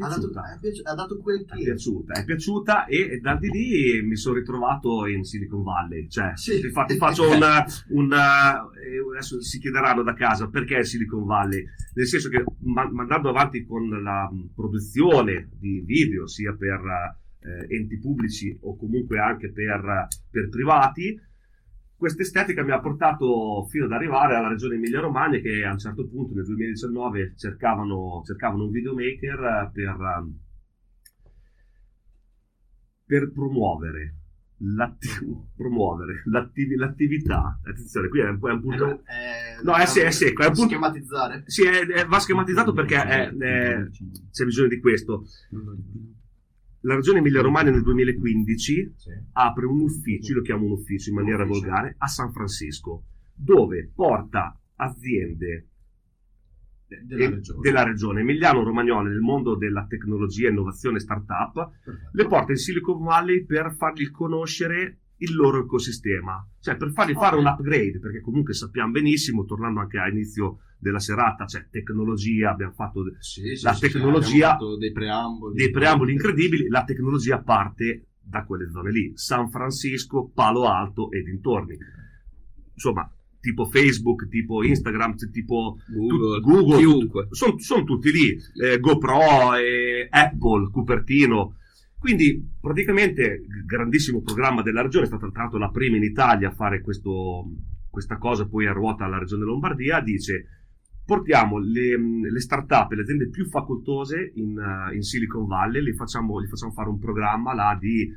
è Ha dato, piaciuta. è piaci- ha dato quel È che... piaciuta, è piaciuta e da di lì mi sono ritrovato in Silicon Valley. Cioè, Sì. infatti (laughs) faccio un, un, eh, adesso si chiederanno da casa perché Silicon Valley? Nel senso che ma- mandando avanti con la produzione di video, sia per eh, enti pubblici o comunque anche per, per privati, questa estetica mi ha portato fino ad arrivare alla regione Emilia-Romagna che a un certo punto nel 2019 cercavano, cercavano un videomaker eh, per, eh, per promuovere, l'atti- promuovere l'attivi- l'attività. Attenzione, qui è un, è un Eh, punto... no, è- No, è è secco, è un punto- Schematizzare. Sì, è- è- va schematizzato perché è- è- c'è bisogno di questo. La regione Emilia-Romagna nel 2015 apre un ufficio, io lo chiamo un ufficio in maniera Ufficio. volgare, a San Francisco, dove porta aziende Della regione. della regione emiliano-romagnole nel mondo della tecnologia, innovazione e startup, Perfetto. le porta in Silicon Valley per fargli conoscere il loro ecosistema, cioè per fargli fare un upgrade, perché comunque sappiamo benissimo, tornando anche all'inizio della serata, c'è tecnologia, abbiamo fatto Sì, sì, la sì, sì, tecnologia- abbiamo fatto dei preamboli. dei preamboli incredibili, la tecnologia parte da quelle zone lì, San Francisco, Palo Alto e dintorni. Insomma, tipo Facebook, tipo Instagram, tipo Google, tu- Google chiunque. sono tutti lì, eh, GoPro, eh, Apple, Cupertino. Quindi praticamente grandissimo programma della regione, è stata tra l'altro la prima in Italia a fare questo, questa cosa, poi a ruota alla regione Lombardia, dice portiamo le, le start-up le aziende più facoltose in, eh, in Silicon Valley, li facciamo, facciamo fare un programma là di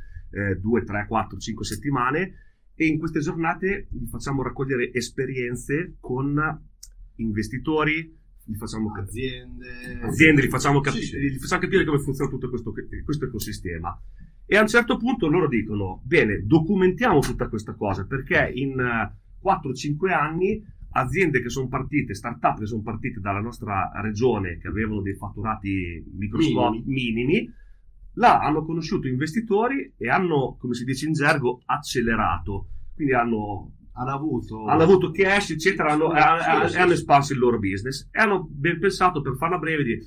2, 3, 4, 5 settimane e in queste giornate gli facciamo raccogliere esperienze con investitori, gli facciamo cap- aziende. aziende, gli facciamo, capi- Sì, sì. gli facciamo capire come funziona tutto questo, questo ecosistema. E a un certo punto loro dicono: Bene, documentiamo tutta questa cosa perché in eh, 4-5 anni aziende che sono partite, start-up che sono partite dalla nostra regione, che avevano dei fatturati microscopici minimi, là hanno conosciuto investitori e hanno, come si dice in gergo, accelerato. Quindi hanno Hanno avuto. hanno avuto cash, eccetera, hanno, Sì, ha- ha- sì, e hanno sì. espanso il loro business e hanno ben pensato per farla breve di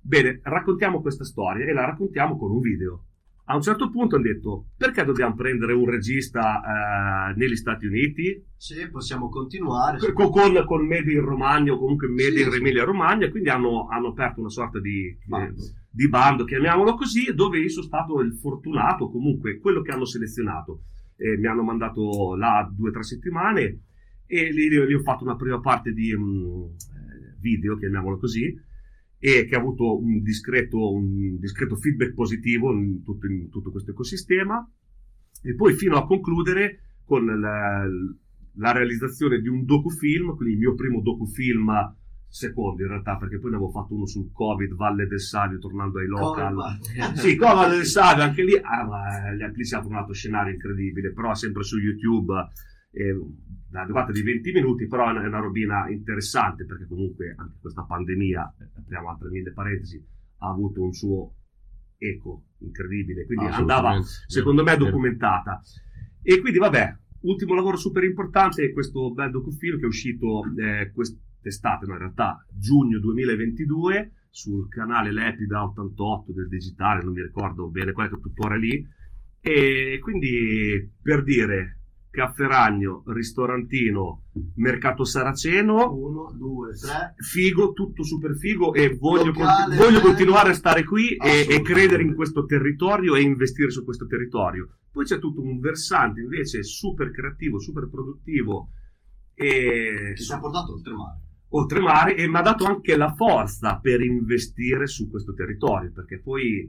bene, raccontiamo questa storia e la raccontiamo con un video. A un certo punto hanno detto perché dobbiamo prendere un regista eh, negli Stati Uniti Sì, possiamo continuare. con, con, con Made in Romagna o comunque Made in. Emilia Romagna, quindi hanno, hanno aperto una sorta di, Bando. eh, di bando, chiamiamolo così, dove io sono stato il fortunato, comunque quello che hanno selezionato. Eh, mi hanno mandato là due o tre settimane e lì, lì ho fatto una prima parte di eh, video, chiamiamolo così, e che ha avuto un discreto, un discreto feedback positivo in tutto, in tutto questo ecosistema. E poi fino a concludere con la, la realizzazione di un docufilm, quindi il mio primo docufilm secondo in realtà perché poi ne avevo fatto uno sul covid Valle del Savio tornando ai local. (laughs) sì come Valle del Savio anche lì ah, ma lì si ha un altro scenario incredibile però sempre su YouTube eh, una durata di 20 minuti però è una, è una robina interessante perché comunque anche questa pandemia eh, apriamo altre mille parentesi ha avuto un suo eco incredibile quindi andava secondo me documentata. E quindi, vabbè, ultimo lavoro super importante è questo bel docufilm che è uscito eh, quest'estate, no, in realtà giugno 2022 sul canale Lepida 88 del digitale, non mi ricordo bene qual è che è tuttora lì. E quindi per dire Caffè Ragno, ristorantino, mercato saraceno, Uno, due, tre. figo, tutto super figo e voglio, Locale, conti- voglio continuare a stare qui e, e credere in questo territorio e investire su questo territorio. Poi c'è tutto un versante invece super creativo, super produttivo e Che ci ha portato oltremare. Oltremare e mi ha dato anche la forza per investire su questo territorio perché poi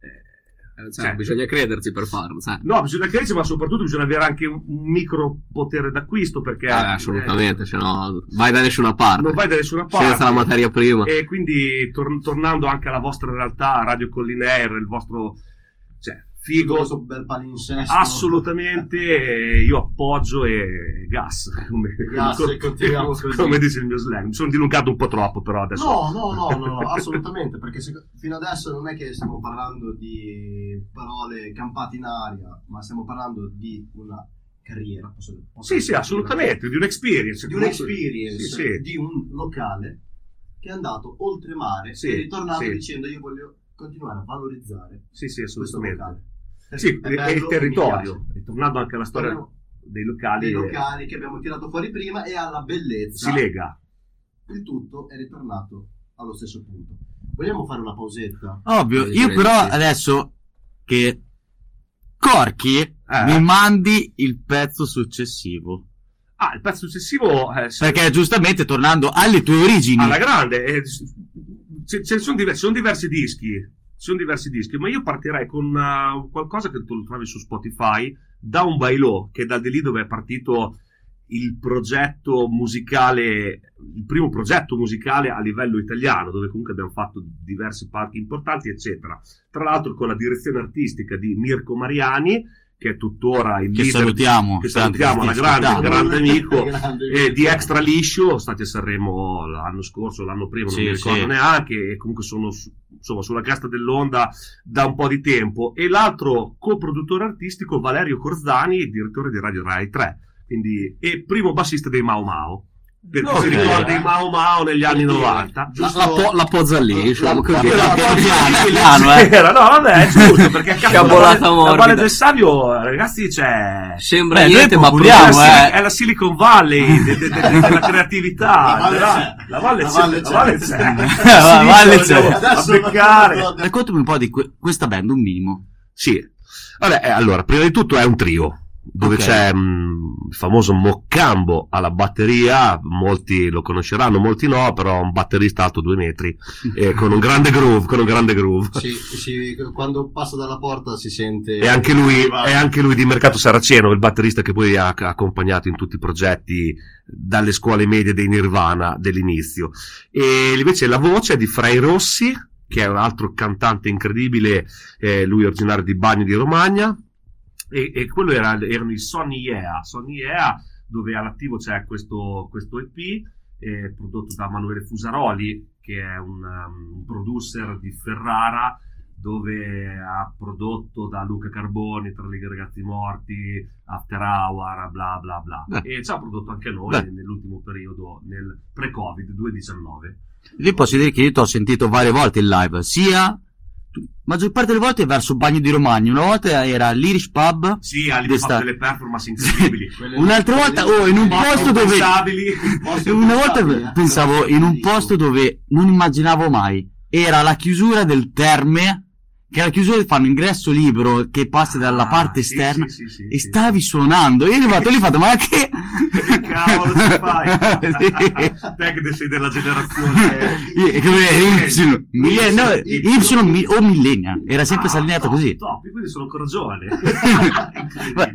eh, Eh, cioè, Cioè, bisogna crederci per farlo, sai. no bisogna crescere ma soprattutto bisogna avere anche un, micro potere d'acquisto perché Eh, assolutamente, se no vai da nessuna parte. non vai da nessuna parte Senza la materia prima. E quindi tor- tornando anche alla vostra realtà, Radio Collinaire, il vostro figo, Questo bel palinsesto. assolutamente eh, io appoggio e gas, (laughs) come, Gas, come- e (laughs) così. come dice il mio slang. Mi sono dilungato un po' troppo, però adesso. No, no, no, no, no, assolutamente, perché se- fino adesso non è che stiamo parlando di parole campate in aria, ma stiamo parlando di una carriera. Posso, posso Sì, sì, assolutamente, di un experience. Di un'experience, Sì, sì. di un locale che è andato oltremare Sì, e è ritornato dicendo io voglio continuare a valorizzare Sì, sì, questo locale. Sì, è, è il territorio. E tornando anche alla storia Torniamo dei locali, dei eh, locali che abbiamo tirato fuori prima e alla bellezza. si lega. Il tutto è ritornato allo stesso punto. Vogliamo fare una pausetta? Ovvio, Sì, io però sì. adesso che Corky Eh. mi mandi il pezzo successivo. Ah, il pezzo successivo eh, se- Perché giustamente tornando alle tue origini, alla grande. eh, ce, ce sono diversi, sono diversi dischi. Sono diversi dischi, ma io partirei con uh, qualcosa che tu trovi su Spotify, da un bailò, che è da di lì dove è partito il progetto musicale, il primo progetto musicale a livello italiano, dove comunque abbiamo fatto diversi parchi importanti, eccetera. Tra l'altro con la direzione artistica di Mirko Mariani, che è tuttora il che leader salutiamo, che salutiamo, che la ti grande, grande amico, Grande e amico. di Extra Liscio, stati a Sanremo l'anno scorso, l'anno prima, non Sì, mi ricordo sì. neanche, e comunque sono insomma, sulla cresta dell'onda da un po' di tempo. E l'altro coproduttore artistico, Valerio Corzani, direttore di Radio Rai 3, quindi, e primo bassista dei Mau Mau. Per chi Ok. si ricorda i Mau Mau negli anni Quindi, 90. La, giusto- la po- la pozza lì, diciamo La- così. la- Quella piano, un po' di- piano, piano, eh. Era, no, vabbè, è giusto, perché ha la Valle- del Savio, ragazzi, c'è... Sembra Beh, niente, ma populiamo, è, la proviamo, eh. È la Silicon Valley de- de- de- della creatività. La Valle c'è. La Valle c'è. (laughs) La Valle c'è. A beccare. Raccontami un po' di que- questa band, un minimo. Sì. Eh, allora, prima di tutto è un trio. Dove Ok. c'è mm, il famoso Moccambo alla batteria, molti lo conosceranno, molti no, però un batterista alto due metri, (laughs) e con un grande groove, con un grande groove. Sì, sì, quando passa dalla porta si sente... E anche lui, è anche lui di Mercato Saraceno, il batterista che poi ha ha accompagnato in tutti i progetti dalle scuole medie dei Nirvana dell'inizio. E invece la voce è di Frei Rossi, che è un altro cantante incredibile, eh, lui originario di Bagno di Romagna, e, e quello era, erano i Sonny Yeah, Sonny Yeah, dove all'attivo c'è questo, questo EP, eh, prodotto da Manuele Fusaroli, che è un, um, producer di Ferrara, dove ha prodotto da Luca Carboni, Tra le ragazzi morti, After Hour, bla bla bla. Beh. E ci ha prodotto anche noi Beh. nell'ultimo periodo, nel pre-Covid 2019. Io posso dire che io ti ho sentito varie volte in live, sia maggior parte delle volte verso Bagno di Romagna, una volta era l'Irish Pub, Sì, ha fatto delle performance incredibili. (laughs) Un'altra volta oh, in un posto dove (laughs) una volta pensavo in un posto dove non immaginavo mai. Era la chiusura del terme che alla chiusura fanno ingresso libero che passi dalla Ah, parte sì, esterna sì, sì, e stavi suonando. Io fatto, lì ho fatto, ma che... Che cavolo ci fai? Te che sei della generazione. Y- come Y, mille- no, Y o millennial, era sempre Ah, salinato top, così. Top, quindi sono ancora giovane.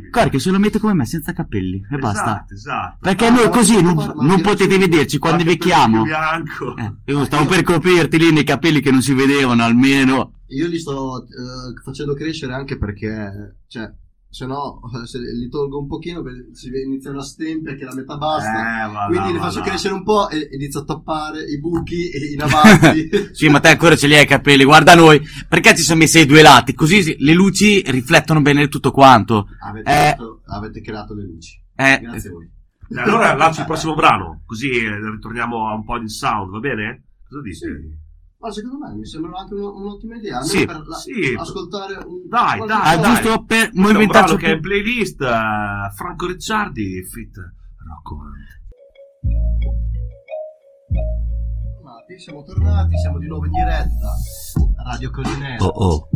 Guarda, che se lo mette come me, senza capelli, e basta. Esatto, esatto. Perché Ah, noi così non, non potete vederci quando invecchiamo. Eh, io stavo per coprirti lì nei capelli che non si vedevano almeno. Io li sto eh, facendo crescere anche perché, cioè, se no, (laughs) se li tolgo un pochino, si inizia una stempia che la metà basta. Eh, va Quindi li faccio crescere un po' e inizio a tappare i buchi e i navati. (laughs) Sì, ma te ancora ce li hai i capelli, guarda noi. Perché ci sono messi ai due lati? Così le luci riflettono bene tutto quanto. avete, Eh. creato, avete creato le luci. Eh, Grazie a voi. Allora lancio il prossimo brano, così eh, ritorniamo a un po' di sound, va bene? Cosa dici? Sì. Ma secondo me mi sembra anche un- un'ottima idea. Sì, per la- sì. ascoltare un Dai, dai, ah, giusto per movimentarci che è più. playlist, eh, Franco Ricciardi, fit Rocco Siamo tornati, siamo di nuovo in diretta. Radio Collinello. oh,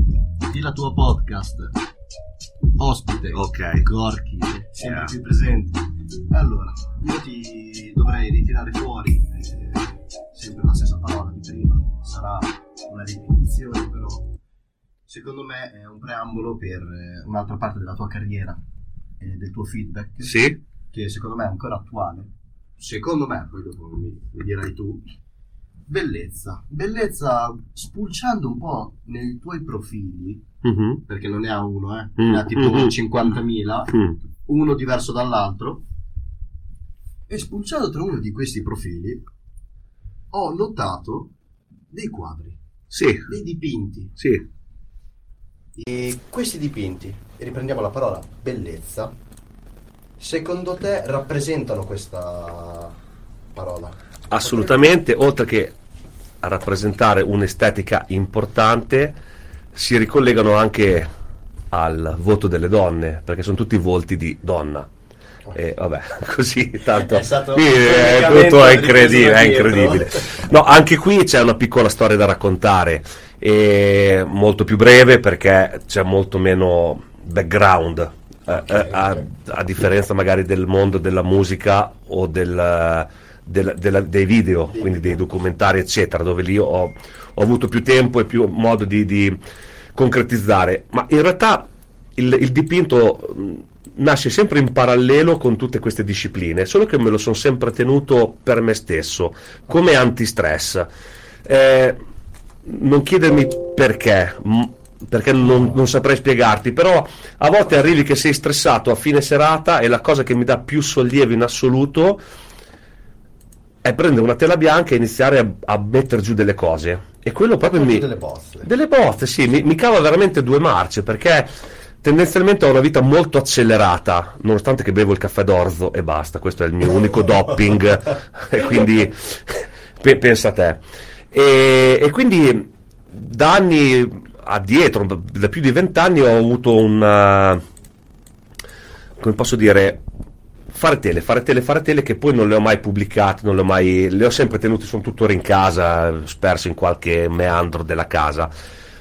Di la tua podcast. Ospite. ok. Gorky, sempre Yeah. qui presente. Allora, io ti dovrei ritirare fuori eh, sempre la stessa parola di prima. Sarà una ripetizione, però secondo me è un preambolo per eh, un'altra parte della tua carriera e del tuo feedback, Sì? che secondo me è ancora attuale. Secondo me, poi dopo mi, mi dirai tu. Bellezza, bellezza spulciando un po' nei tuoi profili, Mhm. perché non ne ha uno, eh, Mm, ne ha tipo mm, mm. 50.000, Mm. uno diverso dall'altro, e spulciando tra uno di questi profili ho notato dei quadri, Sì, dei dipinti. sì. E questi dipinti, riprendiamo la parola bellezza, secondo te rappresentano questa parola? Assolutamente, oltre che a rappresentare un'estetica importante, si ricollegano anche al voto delle donne, perché sono tutti volti di donna. E vabbè, (laughs) così tanto È stato è tutto è incredibile, è incredibile. (laughs) No, anche qui c'è una piccola storia da raccontare, e molto più breve perché c'è molto meno background, eh, eh, a, ok. a differenza magari del mondo della musica o del, del- della- dei video, quindi dei documentari, eccetera, dove lì ho, ho avuto più tempo e più modo di, di concretizzare. Ma in realtà il, il dipinto nasce sempre in parallelo con tutte queste discipline, solo che me lo sono sempre tenuto per me stesso, come antistress. Eh, non chiedermi perché, perché non, non saprei spiegarti, però a volte arrivi che sei stressato a fine serata e la cosa che mi dà più sollievo in assoluto è prendere una tela bianca e iniziare a, a mettere giù delle cose. E quello proprio mi... delle bozze. Delle bozze, sì, mi, mi cava veramente due marce perché tendenzialmente ho una vita molto accelerata, nonostante che bevo il caffè d'orzo e basta, questo è il mio unico (laughs) doping, e quindi pe- pensa a te. E, e quindi da anni addietro, da più di vent'anni, ho avuto un, eh, come posso dire, fare tele, fare tele, fare tele che poi non le ho mai pubblicate, non le ho mai, le ho sempre tenute, sono tuttora in casa, sperse in qualche meandro della casa.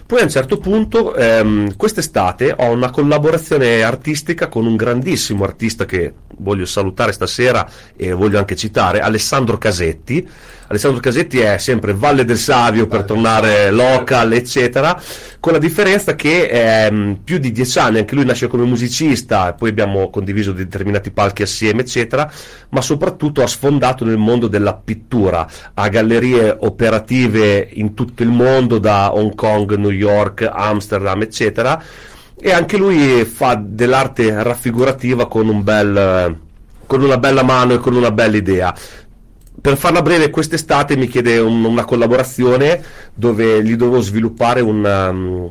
Poi a un certo punto, ehm, quest'estate, ho una collaborazione artistica con un grandissimo artista che voglio salutare stasera e voglio anche citare, Alessandro Casetti. Alessandro Casetti è sempre Valle del Savio per tornare local, eccetera, con la differenza che è mm, più di dieci anni, anche lui nasce come musicista, e poi abbiamo condiviso determinati palchi assieme, eccetera, ma soprattutto ha sfondato nel mondo della pittura, ha gallerie operative in tutto il mondo, da Hong Kong, New York, Amsterdam, eccetera, e anche lui fa dell'arte raffigurativa con, un bel, con una bella mano e con una bella idea. Per farla breve, quest'estate mi chiede un- una collaborazione dove gli dovevo sviluppare una, um,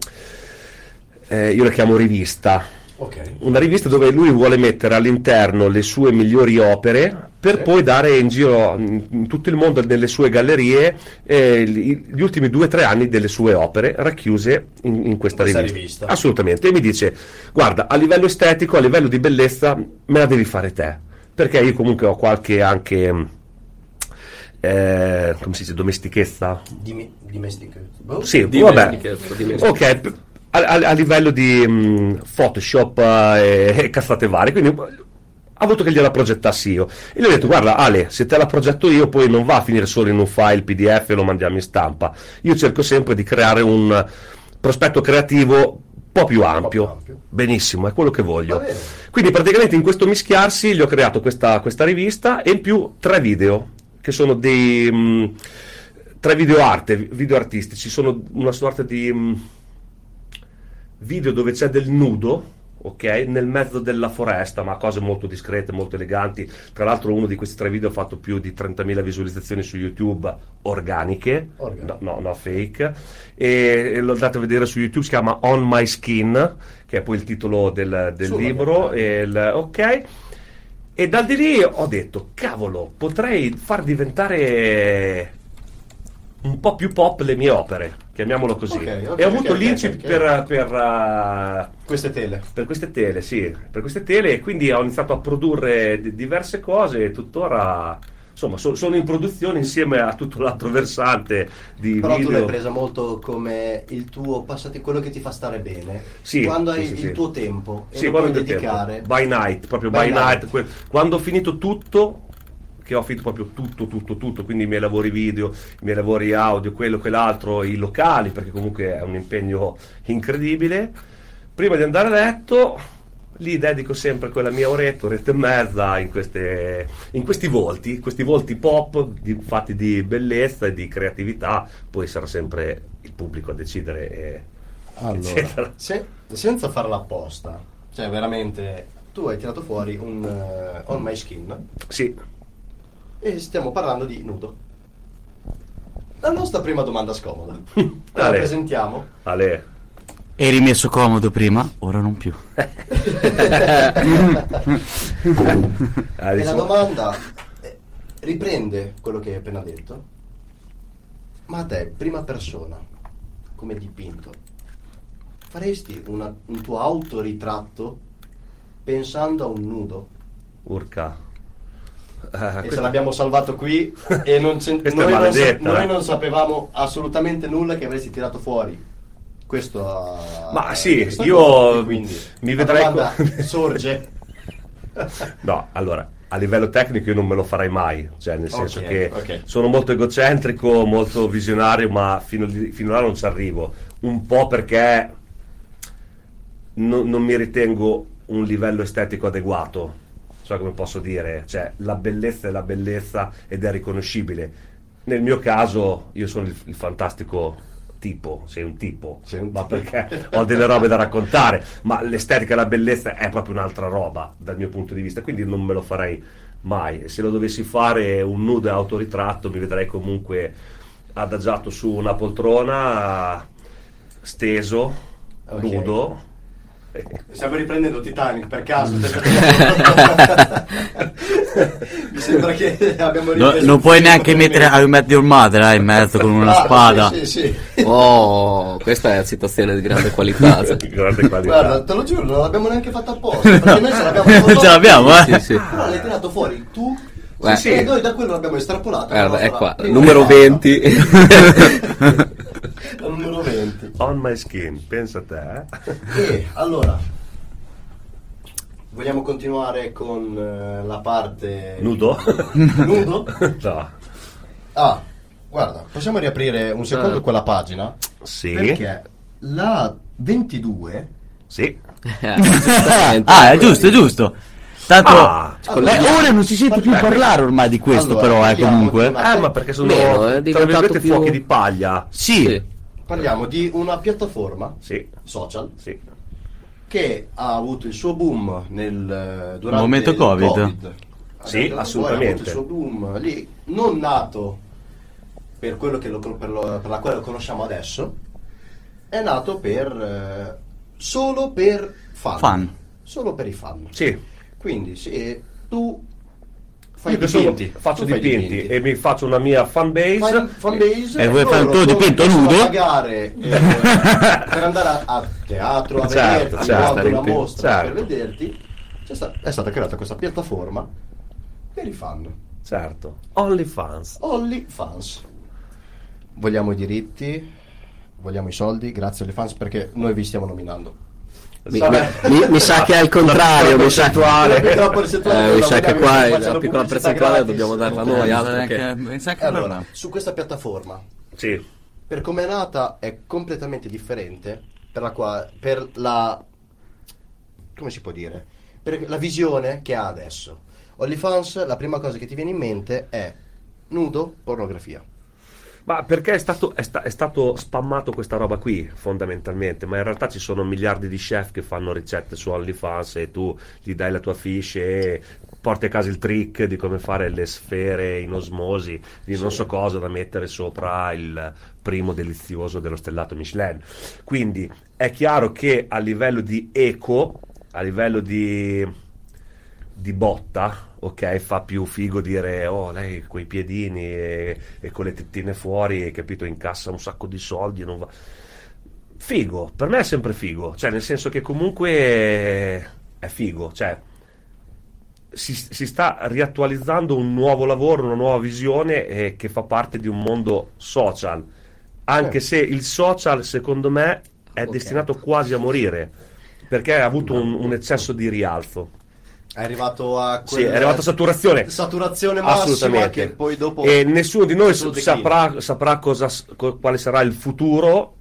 eh, io la chiamo rivista, Ok. una rivista dove lui vuole mettere all'interno le sue migliori opere per Sì. poi dare in giro in tutto il mondo nelle sue gallerie eh, gli, gli ultimi due o tre anni delle sue opere racchiuse in, in questa, Questa rivista. rivista. Assolutamente. E mi dice: Guarda, a livello estetico, a livello di bellezza, me la devi fare te. Perché io comunque ho qualche anche. Mh, eh, come si dice, domestichezza? Dimi- dimestiche. Boh. Sì, dimestichezza, dimestichezza. Ok, a, a- a livello di mm, Photoshop eh, e, cazzate varie. Quindi ha voluto che gliela progettassi io. E gli ho detto: Guarda, Ale, se te la progetto io, poi non va a finire solo in un file PDF e lo mandiamo in stampa. Io cerco sempre di creare un prospetto creativo un po' più ampio. ampio. Benissimo, è quello che voglio. Quindi praticamente in questo mischiarsi gli ho creato questa, questa rivista e in più tre video, che sono dei mh, tre video arte, video artistici, sono una sorta di mh, video dove c'è del nudo, ok, nel mezzo della foresta, ma cose molto discrete, molto eleganti. Tra l'altro uno di questi tre video ha fatto più di 30.000 visualizzazioni su YouTube organiche, no, no, no, fake, e, e lo andate a vedere su YouTube, si chiama On My Skin, che è poi il titolo del, del libro, il- ok. E dal di lì ho detto, cavolo, potrei far diventare un po' più pop le mie opere, chiamiamolo così. Ok, ok, e ho avuto ok, l'incipit per, per, uh, Queste tele. per queste tele, sì, per queste tele e quindi ho iniziato a produrre di- diverse cose e tuttora, insomma, so- sono in produzione insieme a tutto l'altro versante di Però tu l'hai video. presa molto come il tuo passati, quello che ti fa stare bene. Sì, quando sì, hai sì, il tuo tempo e Sì, lo puoi del tempo. dedicare. By night, proprio By by, night. night. Quando ho finito tutto, che ho finito proprio tutto, tutto, tutto, quindi i miei lavori video, i miei lavori audio, quello, quell'altro, i locali, perché comunque è un impegno incredibile. Prima di andare a letto, lì dedico sempre quella mia oretta, oretta e mezza in, queste- in questi volti, questi volti pop di- fatti di bellezza e di creatività, poi sarà sempre il pubblico a decidere. eh, Allora, eccetera. se- senza farla apposta, cioè veramente tu hai tirato fuori un eh, On My Skin Sì, e stiamo parlando di nudo. La nostra prima domanda scomoda. La presentiamo. Ale. Eri messo comodo prima, ora non più. Ah, (laughs) E la domanda eh, riprende quello che hai appena detto. Ma a te, prima persona, come dipinto, faresti una- un tuo autoritratto pensando a un nudo? Urca. Eh, E se questa- l'abbiamo salvato qui e non (laughs) noi, non, sa- noi eh. non sapevamo assolutamente nulla che avresti tirato fuori. Questo Ma sì, io quindi mi vedrei co- (laughs) sorge. No, allora, a livello tecnico io non me lo farei mai, cioè nel senso Ok, che ok. sono molto egocentrico, molto visionario, ma fino, fino là non ci arrivo. Un po' perché non, non mi ritengo un livello estetico adeguato, so come posso dire, cioè la bellezza è la bellezza ed è riconoscibile. Nel mio caso io sono il, il fantastico tipo, sei un tipo, Sei un ma tipo. perché ho delle robe da raccontare, ma l'estetica e la bellezza è proprio un'altra roba dal mio punto di vista, quindi non me lo farei mai. Se lo dovessi fare un nudo autoritratto mi vedrei comunque adagiato su una poltrona, steso, Ok. nudo. Stiamo riprendendo Titanic per caso. (laughs) (laughs) Mi sembra che abbiamo No- ripreso non un puoi neanche mettere me. I Met Your Mother eh, in mezzo con una Ah, spada. Sì, sì, sì. Oh, questa è una citazione di grande qualità. (laughs) cioè. Grande qualità. Guarda, te lo giuro, non l'abbiamo neanche fatta apposta. Perché noi ce l'abbiamo Ce l'abbiamo, eh? Sì, sì. Però l'hai tirato fuori tu. Beh. Sì, e noi da quello l'abbiamo estrapolato. Guarda, è qua, numero puntata. 20. 20. On my skin, pensa a te. eh. E allora, vogliamo continuare con eh, la parte Nudo? Nudo? (laughs) no. Ah, guarda, possiamo riaprire un secondo Ah. quella pagina? Sì. Perché la 22 Sì. (laughs) ah, è giusto, è giusto. Tanto Ah, Beh, ora non si sente più parlare ormai di questo, Allora, però, eh, parliamo comunque. di una- Eh, ma perché sono Meno, è tra diventato virgolette più- fuochi di paglia. Sì, Sì. Parliamo di una piattaforma Sì, social sì. che ha avuto il suo boom nel durante Momento il Covid. Ha Sì, assolutamente. poi Ha avuto il suo boom lì, non nato per quello che lo, per, lo- per la quale lo conosciamo adesso, è nato per eh, solo per fan. Fan. Solo per i fan. Sì. Quindi se tu fai dipinti, faccio fai dipinti, e mi faccio una mia fan base. Fan, fanbase E vuoi fare il loro tuo dipinto nudo? pagare (laughs) eh, per andare a, a teatro a Certo, vederti certo, o a una mostra certo. per vederti c'è sta- è stata creata questa piattaforma per i fan Certo. Only fans. Only Fans vogliamo i diritti vogliamo i soldi, grazie alle fans perché noi vi stiamo nominando. Mi, mi- mi sa che è il contrario, mi sa, eh, mi sa che qua facciano la piccola percentuale dobbiamo darla Ok. noi, altro che- che... mi sa che Allora, allora, su questa piattaforma, Sì. per come è nata, è completamente differente per la, qua- per la come si può dire? Per la visione che ha adesso. OnlyFans, la prima cosa che ti viene in mente è nudo, pornografia. Ma perché è stato, è, sta- è stato spammato questa roba qui, fondamentalmente, ma in realtà ci sono miliardi di chef che fanno ricette su OnlyFans e tu gli dai la tua fish e porti a casa il trick di come fare le sfere in osmosi, di non so cosa da mettere sopra il primo delizioso dello stellato Michelin. Quindi è chiaro che a livello di eco, a livello di, di botta, ok, fa più figo dire oh lei coi piedini e, e con le tettine fuori, capito, incassa un sacco di soldi, non va... Figo, per me è sempre figo, cioè nel senso che comunque è figo, cioè si, si sta riattualizzando un nuovo lavoro, una nuova visione eh, che fa parte di un mondo social, anche se il social secondo me è Ok. destinato quasi a morire, perché ha avuto un- un eccesso di rialzo. È arrivato a Sì, è arrivato a saturazione. saturazione massima Assolutamente. che poi dopo E nessuno di noi saprà, saprà cosa, co- quale sarà il futuro,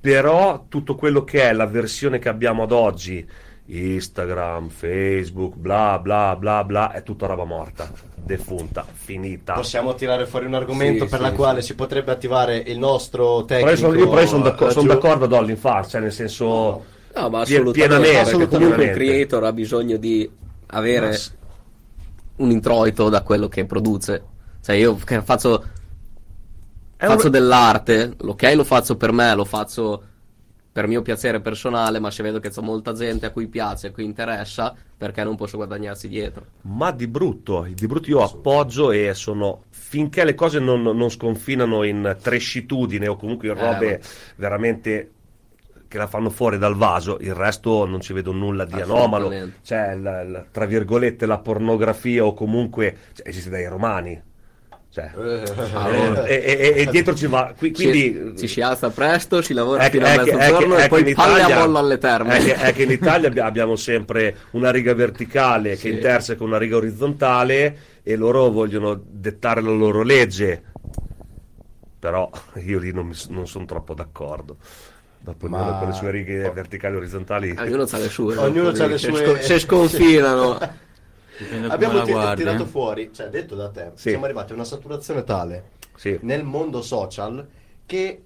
però tutto quello che è la versione che abbiamo ad oggi, Instagram, Facebook, bla bla bla bla, è tutta roba morta, defunta, finita. Possiamo tirare fuori un argomento Sì, per sì, la sì. quale si potrebbe attivare il nostro Però io tecnico. sono, io però io sono d'accordo, sono d'accordo ad Olin Far, cioè nel senso... No, ma Pie- assolutamente, pienamente, comunque un creator ha bisogno di avere Ma s- un introito da quello che produce. Cioè io faccio, faccio un- dell'arte, ok lo faccio per me, lo faccio per mio piacere personale, ma se vedo che c'è molta gente a cui piace, a cui interessa, perché non posso guadagnarsi dietro? Ma di brutto, di brutto io appoggio e sono finché le cose non, non sconfinano in trescitudine o comunque in Eh, robe veramente che la fanno fuori dal vaso, il resto non ci vedo nulla di anomalo. Cioè, la- la- tra virgolette, la pornografia o comunque cioè, esiste dai romani. Cioè, Eh. e, e- e- e dietro ci va. qui- quindi, ci, ci si alza presto, si lavora è che- fino a è che- mezzogiorno è e poi in palle a Italia- molla alle terme. È che, è che in (laughs) Italia abbia- abbiamo sempre una riga verticale che Sì. interseca una riga orizzontale e loro vogliono dettare la loro legge. Però (laughs) io lì non, mi non sono troppo d'accordo. Dopo Ma- ognuno con le sue righe verticali e orizzontali. Ognuno ha le sue. Ognuno lì, le se sue- se sconfinano. Abbiamo come la ti- guardi. tirato eh. fuori, cioè detto da te, Sì. siamo arrivati a una saturazione tale Sì. nel mondo social che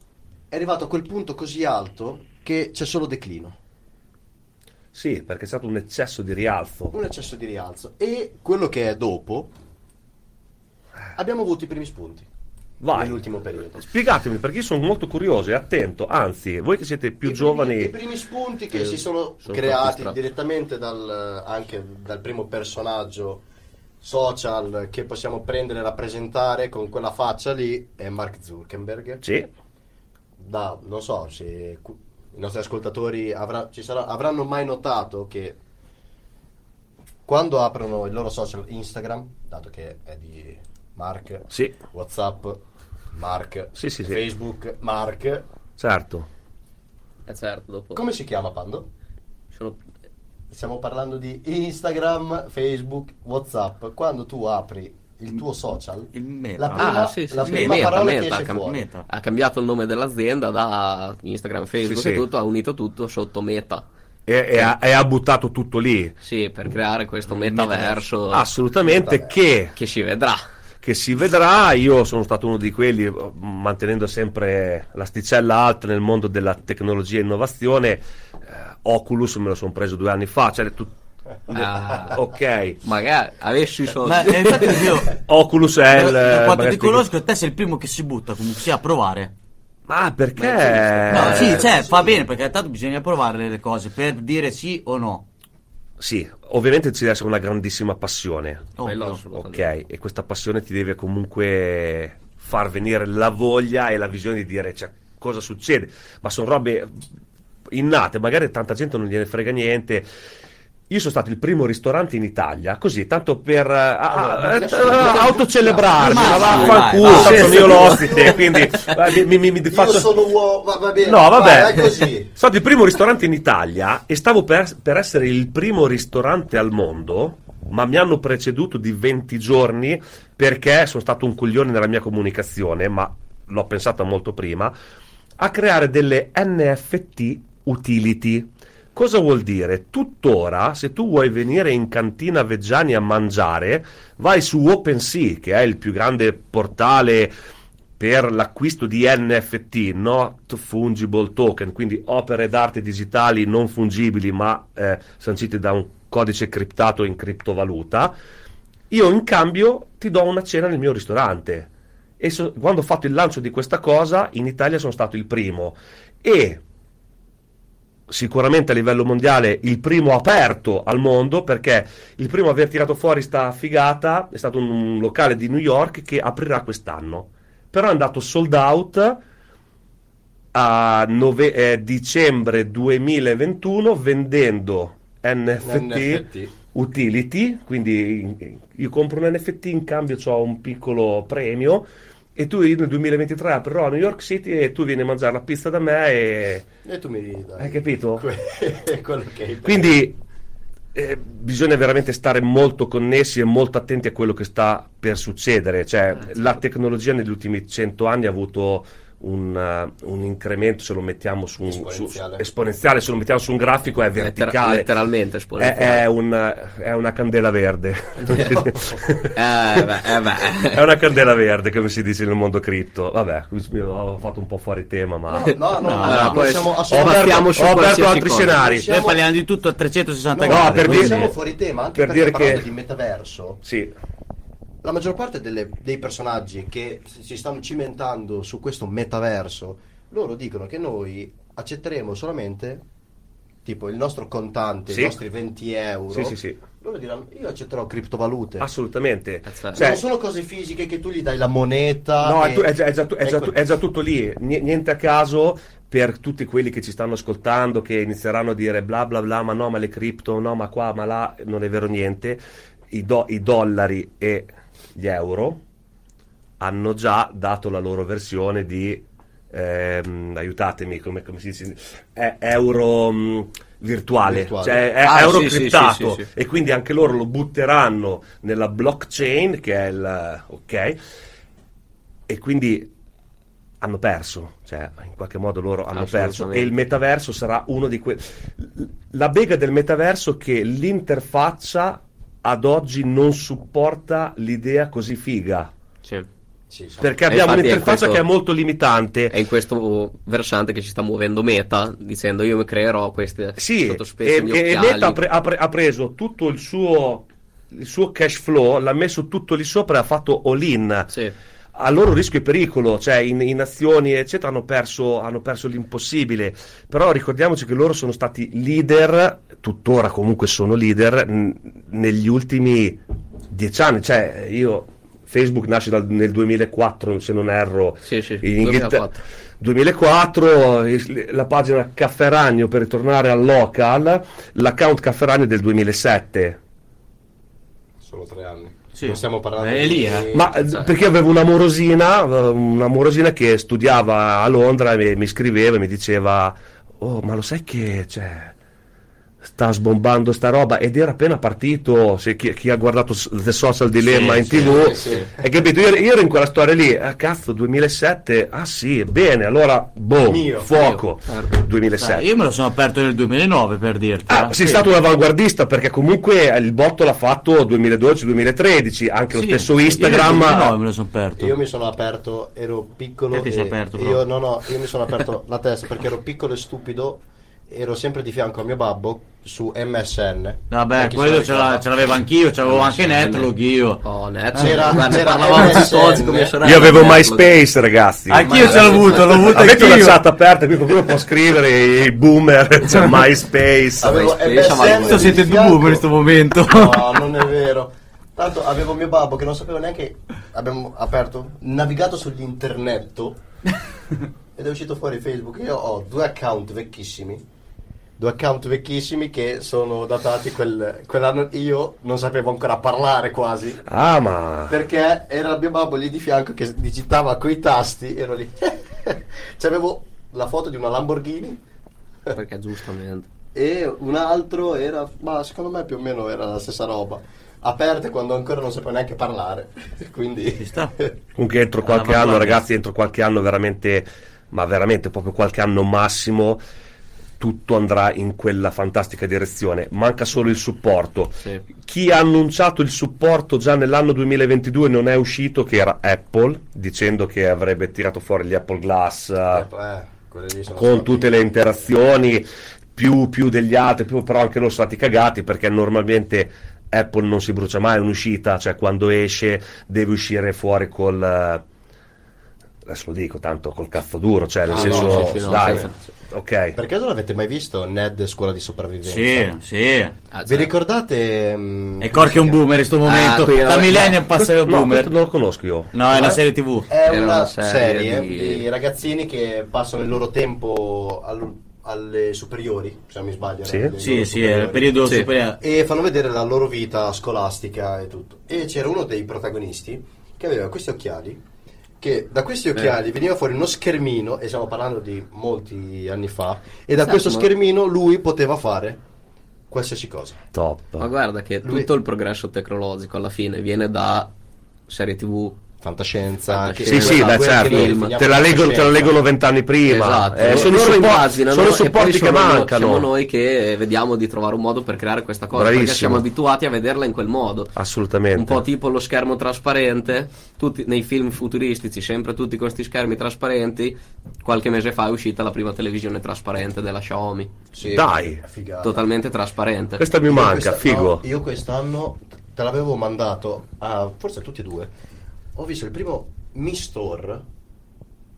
è arrivato a quel punto così alto che c'è solo declino, Sì, perché è stato un eccesso di rialzo. un eccesso di rialzo. E quello che è dopo, abbiamo avuto i primi spunti Vai. nell'ultimo periodo. Spiegatemi perché io sono molto curioso e attento. Anzi, voi che siete più I giovani. primi, I primi spunti che Io si sono, sono creati direttamente dal, anche dal primo personaggio social che possiamo prendere e rappresentare con quella faccia lì è Mark Zuckerberg. Sì, Da, non so se i nostri ascoltatori avrà- ci sarà- avranno mai notato che quando aprono il loro social Instagram, dato che è di Mark, sì, Whatsapp, Mark, Sì, sì, sì. Facebook, Mark, certo. Eh certo, dopo. come si chiama Pando? Sono- Stiamo parlando di Instagram, Facebook, Whatsapp. Quando tu apri il tuo social, Il meta. la prima, Ah, sì, sì, la sì. prima Meta, parola meta, che esce cam- fuori. Meta. Ha cambiato il nome dell'azienda da Instagram, Facebook Sì, e sì. tutto, ha unito tutto sotto Meta. E, e ha, e ha buttato tutto lì. Sì, per creare questo metaverso Assolutamente che, che si vedrà. Che si vedrà. Io sono stato uno di quelli, eh, mantenendo sempre l'asticella alta nel mondo della tecnologia e innovazione. Eh, Oculus me lo sono preso due anni fa. Cioè, tu- Ah, ok, magari avessi i soldi. Ma eh, infatti io, Oculus è il. da quanto magari ti conosco, te sei il primo che si butta comunque sia a provare. Ma perché? No, Eh, sì, cioè, fa bene perché tanto bisogna provare le cose per dire sì o no. Sì, ovviamente ci deve essere una grandissima passione. Ovvio. assolutamente. Ok, e questa passione ti deve comunque far venire la voglia e la visione di dire cioè, cosa succede. Ma sono robe innate, magari tanta gente non gliene frega niente. Io sono stato il primo ristorante in Italia, così, tanto per eh, a- Allora, a- adesso- a- autocelebrarmi, Ma vai, vaffanculo, vai, tanto vai. sono io l'ospite, (laughs) quindi eh, mi, mi- mi Io faccio... sono uomo, va, va bene. No, vabbè, così. (laughs) sono stato il primo ristorante in Italia e stavo per, per essere il primo ristorante al mondo, ma mi hanno preceduto di 20 giorni perché sono stato un coglione nella mia comunicazione, ma l'ho pensata molto prima, a creare delle NFT utility. Cosa vuol dire? Tuttora, se tu vuoi venire in cantina Veggiani a mangiare, vai su OpenSea, che è il più grande portale per l'acquisto di NFT, not fungible token, quindi opere d'arte digitali non fungibili ma eh, sancite da un codice criptato in criptovaluta, io in cambio ti do una cena nel mio ristorante. E so- quando ho fatto il lancio di questa cosa, in Italia sono stato il primo. E sicuramente a livello mondiale il primo aperto al mondo perché il primo a aver tirato fuori sta figata è stato un locale di New York che aprirà quest'anno però è andato sold out a nove- eh, dicembre 2021 vendendo NFT, NFT. utility quindi io compro un NFT in cambio ho un piccolo premio e tu nel 2023 aprirò a New York City e tu vieni a mangiare la pizza da me e E tu mi dai. hai capito? (laughs) Que- (laughs) quello che Quindi eh, bisogna veramente stare molto connessi e molto attenti a quello che sta per succedere. Cioè, la tecnologia negli ultimi cento anni ha avuto un, uh, un incremento, se lo mettiamo su un su- Esponenziale. esponenziale, se lo mettiamo su un grafico è verticale. letteralmente È, esponenziale. è un- è una candela verde. (laughs) Eh, beh, eh, beh. è una candela verde, come si dice nel mondo cripto. Vabbè, ho fatto un po' fuori tema, ma No, no, no, No, no, no, poi- siamo ho assolutamente aperto, ho altri cosa. scenari. Siamo- Noi parliamo di tutto a 360 No, gradi. per non dire- siamo fuori tema anche per perché dire parlando che- di metaverso Sì, la maggior parte delle- dei personaggi che si stanno cimentando su questo metaverso loro dicono che noi accetteremo solamente tipo il nostro contante Sì. i nostri 20 euro sì, sì, sì, loro diranno io accetterò criptovalute assolutamente. Cioè, non sono cose fisiche che tu gli dai la moneta No, e- è, già, è già è già è già tutto lì, Ni- niente a caso per tutti quelli che ci stanno ascoltando, che inizieranno a dire bla bla bla, ma no, ma le cripto, no, ma qua, ma là, non è vero niente. I, do- i dollari e gli euro hanno già dato la loro versione di, ehm, aiutatemi, come, come si dice, è euro mh, virtuale, Virtuale. cioè è Ah, euro sì, criptato. sì, sì, e quindi anche loro lo butteranno nella blockchain, che è il, ok, e quindi hanno perso, cioè in qualche modo loro hanno perso. E il metaverso sarà uno di quelli... La bega del metaverso è che l'interfaccia ad oggi non supporta l'idea così figa, Sì. Sì, sì. perché abbiamo un'interfaccia questo- che è molto limitante. È in questo versante che ci sta muovendo Meta, dicendo io mi creerò queste Sì, sottospecie e, e. Meta ha, pre- ha pre- ha preso tutto il suo, il suo cash flow, l'ha messo tutto lì sopra e ha fatto all-in. Sì. A loro rischio e pericolo, cioè in, in azioni eccetera hanno perso, hanno perso l'impossibile, però ricordiamoci che loro sono stati leader, tuttora comunque sono leader n- negli ultimi dieci anni, cioè io Facebook nasce dal- nel 2004 se non erro, Sì, sì, in Inghilterra. 2004. 2004, il- la pagina Caffè Ragno per ritornare al local, l'account Caffè Ragno è del 2007. sono tre anni Sì. non stiamo parlando È lì, di eh. Ma eh, Esatto. perché avevo una morosina, eh, una morosina che studiava a Londra e mi scriveva e mi diceva: Oh, ma lo sai che cioè, sta sbombando sta roba? Ed era appena partito. Se chi, chi ha guardato The Social Dilemma Sì, in sì, tv, sì, sì. hai capito? Io, io ero in quella storia lì. Ah, cazzo, 2007. Ah, sì, bene. Allora, boh, Mio, fuoco. Certo. 2007. Dai, io me lo sono aperto nel 2009 per dirti. Ah, eh. sei stato un avanguardista perché comunque il botto l'ha fatto 2012-2013, anche lo stesso io Instagram. nel 2009 me lo sono aperto. Io mi sono aperto, ero piccolo. E- aperto, io, no, no, io mi sono aperto la testa perché ero piccolo e stupido. Ero sempre di fianco a mio babbo su MSN. Vabbè, quello lo ce, la- ce l'avevo anch'io, c'avevo anche Netlog io. Oh, net. C'era- c'era parlavamo MSN. Io avevo Netlog. MySpace, ragazzi. Anch'io ce l'ho avuto, l'ho avuto Avete la anch'io. chat aperta, qui qualcuno può scrivere i boomer, (laughs) c'è MySpace. Avevo MSN siete due boomer in questo momento. No, non è vero. Tanto avevo mio babbo che non sapeva neanche. Abbiamo aperto, navigato sull'internet (laughs) ed è uscito fuori Facebook. Io ho due account vecchissimi due account vecchissimi che sono datati quel, quell'anno. Io non sapevo ancora parlare quasi. Ah, ma... Perché era il mio babbo lì di fianco che digitava coi tasti, ero lì. (laughs) C'avevo la foto di una Lamborghini Perché giustamente. e un altro era, ma secondo me più o meno era la stessa roba. Aperte quando ancora non sapevo neanche parlare. (laughs) Quindi Ci sta. (laughs) Comunque entro qualche Alla anno, ragazzi, entro qualche anno veramente, ma veramente proprio qualche anno massimo, tutto andrà in quella fantastica direzione. Manca solo il supporto. Sì. Chi ha annunciato il supporto già nell'anno 2022 non è uscito, che era Apple, dicendo che avrebbe tirato fuori gli Apple Glass eh, Eh, con tutte le interazioni, più, più degli altri, più, però anche loro sono stati cagati perché normalmente Apple non si brucia mai un'uscita, cioè quando esce deve uscire fuori col... eh, Adesso lo dico, tanto col cazzo duro, cioè nel Ah, senso, no, sì, sì, no, dai, senza- ok. Per caso l'avete mai visto Ned Scuola di Sopravvivenza? Sì, sì. Ah, Vi cioè, ricordate? mm, E Corky è un boomer in sto momento. Ah, da millennium passa il boomer. questo non lo conosco io. No, è una serie tv. È una, una serie, serie di... di- ragazzini che passano il loro tempo al- alle superiori, se non mi sbaglio. Sì? no? Sì, sì, è il periodo Sì. superiore. E fanno vedere la loro vita scolastica e tutto. E c'era uno dei protagonisti che aveva questi occhiali. Che da questi Eh. occhiali veniva fuori uno schermino, e stiamo parlando di molti anni fa, e da Esatto, questo ma- schermino lui poteva fare qualsiasi cosa. Top. Ma guarda che Lui- tutto il progresso tecnologico alla fine viene da serie tv. Fantascienza, Fantascienza. Sì, sì, quella- beh, che certo. film. Te la, leggo, te la fantascienza. leggono vent'anni prima. Esatto. Eh, sono i Loro immaginano sono supporti che sono mancano. Siamo noi che vediamo di trovare un modo per creare questa cosa. Bravissimo. Perché siamo abituati a vederla in quel modo. Assolutamente. Un po' tipo lo schermo trasparente, tutti, nei film futuristici, sempre tutti questi schermi trasparenti. Qualche mese fa è uscita la prima televisione trasparente della Xiaomi, Sì, Dai. totalmente trasparente. Questa mi Io manca, questa- figo. no, io quest'anno te l'avevo mandato a forse a tutti e due. Ho visto il primo Mi Store,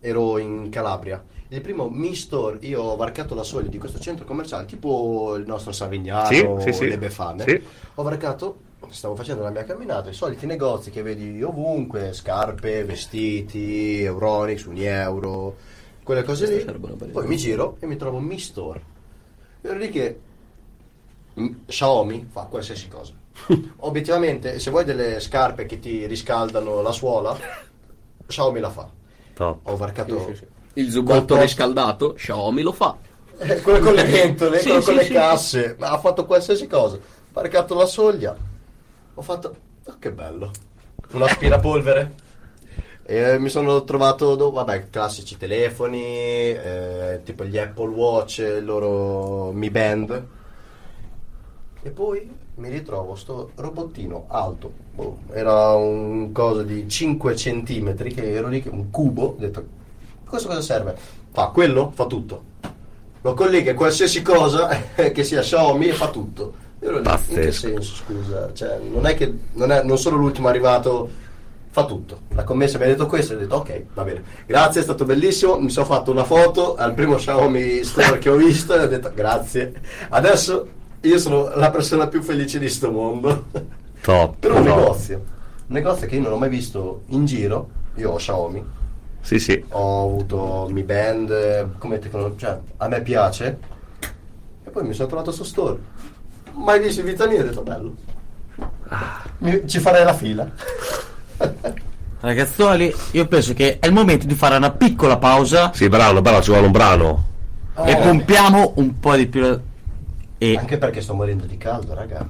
ero in Calabria. Il primo Mi Store, io ho varcato la soglia di questo centro commerciale, tipo il nostro Savignano, Sì, sì, sì. le Befane. Sì. Ho varcato, stavo facendo la mia camminata, i soliti negozi che vedi ovunque, scarpe, vestiti, Euronics, un euro, quelle cose lì. Poi mi giro e mi trovo Mi Store. Ero lì che Mm, Xiaomi fa qualsiasi cosa. (laughs) Obiettivamente, se vuoi delle scarpe che ti riscaldano la suola, Xiaomi la fa. Top. Ho varcato Sì, sì, sì. Il Quattro- riscaldato, Xiaomi lo fa. Eh, quello con le pentole, Sì, quello sì, con le sì. casse, ma ha fatto qualsiasi cosa. Ho varcato la soglia, ho fatto, oh, che bello, un aspirapolvere. E mi sono trovato, do- vabbè, classici telefoni, eh, tipo gli Apple Watch, il loro Mi Band. E poi mi ritrovo sto robottino alto, boh, era un coso di 5 centimetri, che ero lì, un cubo, ho detto, questo cosa serve? Fa quello, fa tutto. Lo collega a qualsiasi cosa (laughs) che sia Xiaomi e fa tutto. Ero lì, in che senso, scusa? Cioè, non è che non, è, non sono l'ultimo arrivato, fa tutto. La commessa mi ha detto questo e ho detto ok, va bene. Grazie, è stato bellissimo. Mi sono fatto una foto al primo Xiaomi store che ho visto e ho detto grazie. Adesso io sono la persona più felice di sto mondo. Top. (laughs) Per un top. negozio. Un negozio che io non ho mai visto in giro. Io ho Xiaomi, Sì, sì. ho avuto Mi Band eh, come tecnologia, cioè a me piace. E poi mi sono trovato su store. Mai visto in vita mia e ho detto bello. Mi- ci farei la fila. (laughs) Ragazzuoli, io penso che è il momento di fare una piccola pausa Sì, brano, brano, ci vuole un brano. e Eh, pompiamo un po' di più. E Anche perché sto morendo di caldo, raga.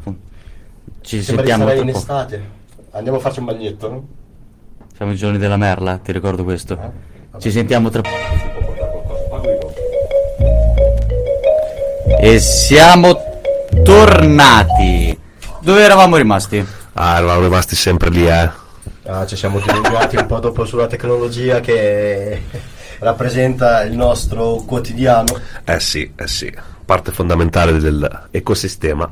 ci Sembra di sentiamo tra in poco. estate. Andiamo a farci un bagnetto, no? Siamo i giorni della merla, ti ricordo questo. Eh? Ci sentiamo tra poco. E siamo tornati. Dove eravamo rimasti? Ah, eravamo rimasti sempre lì, eh. Ah, ci siamo dilungati un po' dopo sulla tecnologia che (laughs) rappresenta il nostro quotidiano. Eh sì, eh sì. Parte fondamentale dell'ecosistema.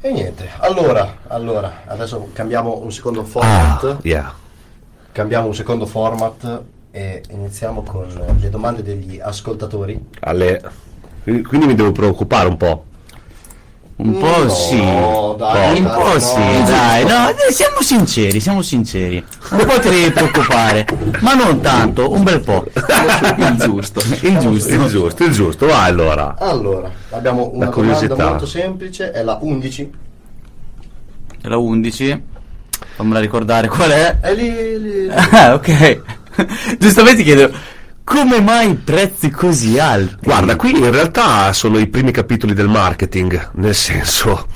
E niente, allora, allora, adesso cambiamo un secondo Ah, format. yeah. Cambiamo un secondo format e iniziamo con le domande degli ascoltatori. Alle- Quindi mi devo preoccupare un po'. Un po' No, sì. dai, un po' no. sì, dai, no, dai, siamo sinceri, siamo sinceri. Un po' ti devi preoccupare, ma non tanto, un bel po'. (laughs) Il giusto. Il giusto. Il giusto, il giusto, vai allora. Allora, abbiamo una domanda curiosità. molto semplice, è la 11. È la 11. Fammela ricordare qual è. È lì, lì. (laughs) Ah, ok. (laughs) Giustamente chiedo, come mai prezzi così alti? Guarda, qui in realtà sono i primi capitoli del marketing, nel senso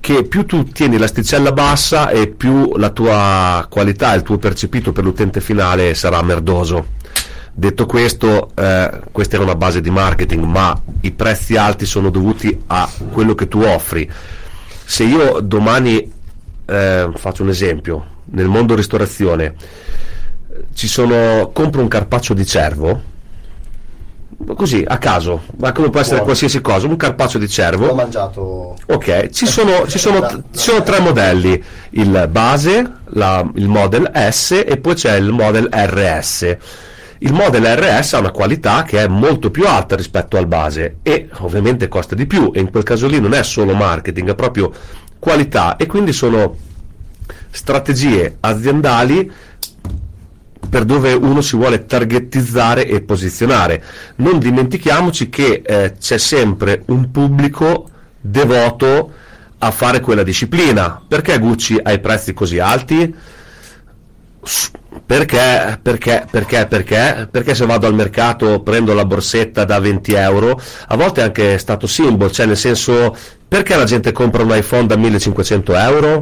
che più tu tieni l'asticella bassa e più la tua qualità, il tuo percepito per l'utente finale sarà merdoso. Detto questo, eh, questa era una base di marketing, ma i prezzi alti sono dovuti a quello che tu offri. Se io domani eh, faccio un esempio, nel mondo ristorazione ci sono compro un carpaccio di cervo così a caso, ma come può essere Buono. qualsiasi cosa, un carpaccio di L'ho cervo. mangiato. Ok, ci sono, ci sono, (laughs) ci sono tre modelli, il base, la- il model S e poi c'è il model RS. Il model RS ha una qualità che è molto più alta rispetto al base e ovviamente costa di più e in quel caso lì non è solo marketing, è proprio qualità e quindi sono strategie aziendali per dove uno si vuole targetizzare e posizionare. Non dimentichiamoci che eh, c'è sempre un pubblico devoto a fare quella disciplina. Perché Gucci ha i prezzi così alti? Perché, perché, perché, perché? Perché se vado al mercato prendo la borsetta da 20 euro, a volte è anche stato symbol, cioè nel senso, perché la gente compra un iPhone da 1500 euro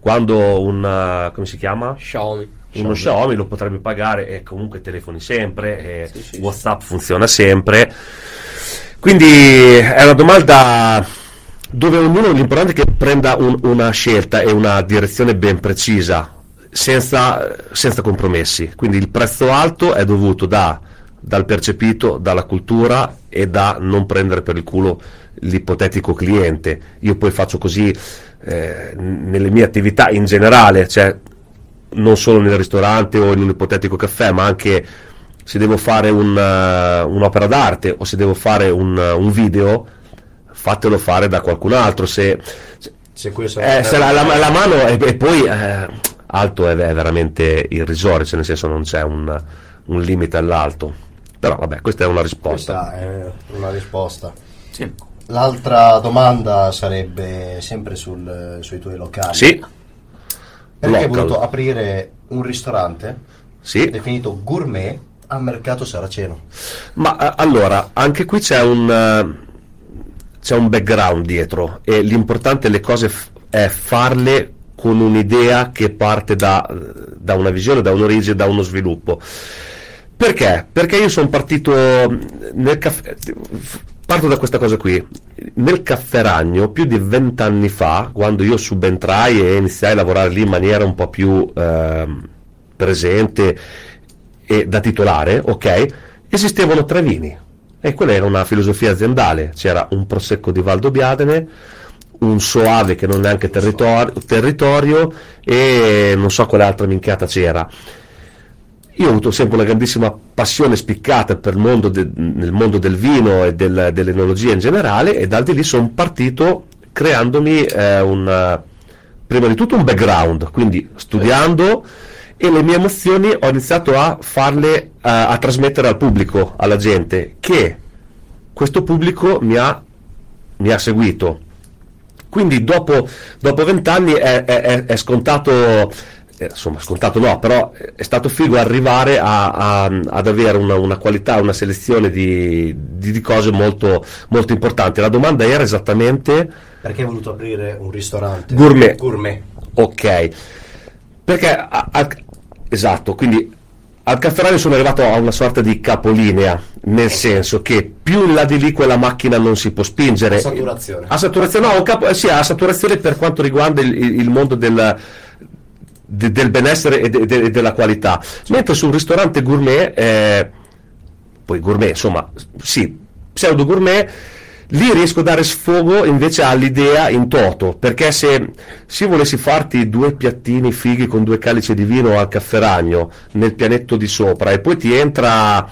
quando un, eh, come si chiama? Xiaomi. Uno Xiaomi lo potrebbe pagare e comunque telefoni sempre, Sì, sì, WhatsApp funziona sempre. Quindi è una domanda dove ognuno l'importante è che prenda un- una scelta e una direzione ben precisa, senza, senza compromessi. Quindi il prezzo alto è dovuto da- dal percepito, dalla cultura e da non prendere per il culo l'ipotetico cliente. Io poi faccio così eh, nelle mie attività in generale, cioè non solo nel ristorante o in un ipotetico caffè, ma anche se devo fare un, eh, un'opera d'arte o se devo fare un, eh, un video, fatelo fare da qualcun altro. Se, Se questo eh, se la, la- la mano e, e poi eh, alto è, è veramente irrisorio, cioè nel senso non c'è un, un limite all'alto. Però vabbè, questa è una risposta. Questa è una risposta. Sì. L'altra domanda sarebbe sempre sul- sui tuoi locali. Sì, Perché hai voluto aprire un ristorante sì. definito gourmet al mercato saraceno? Ma eh, allora, anche qui c'è un, eh, c'è un background dietro e l'importante le cose f- è farle con un'idea che parte da, da una visione, da un'origine, da uno sviluppo. Perché? Perché io sono partito nel caffè. Parto da questa cosa qui. Nel caffè ragno, più di vent'anni fa, quando io subentrai e iniziai a lavorare lì in maniera un po' più ehm, presente e da titolare, ok, esistevano tre vini. E quella era una filosofia aziendale. C'era un prosecco di Valdobbiadene, un soave che non è neanche territorio, territorio e non so quale altra minchiata c'era. Io ho avuto sempre una grandissima passione spiccata per il mondo, de- nel mondo del vino e del- dell'enologia in generale e dal di lì sono partito creandomi eh, un, prima di tutto un background, quindi studiando e le mie emozioni ho iniziato a farle, eh, a trasmettere al pubblico, alla gente, che questo pubblico mi ha, mi ha seguito. Quindi dopo dopo vent'anni è, è- è- scontato, insomma scontato no, però è stato figo arrivare a- a- ad avere una, una qualità, una selezione di, di- di cose molto, molto importanti. La domanda era esattamente Perché hai voluto aprire un ristorante? Gourmet. Gourmet. ok, perché a- esatto, quindi al caffè radio sono arrivato a una sorta di capolinea, nel senso che più in là di lì quella macchina non si può spingere. A saturazione. A saturazione, no, capo- eh, sì, a saturazione per quanto riguarda il- il mondo del, de- del benessere e, de- de- della qualità. Mentre su un ristorante gourmet, eh, poi gourmet, insomma, sì, pseudo gourmet, lì riesco a dare sfogo invece all'idea in toto, perché se, se io volessi farti due piattini fighi con due calici di vino al caffè ragno nel pianetto di sopra e poi ti entra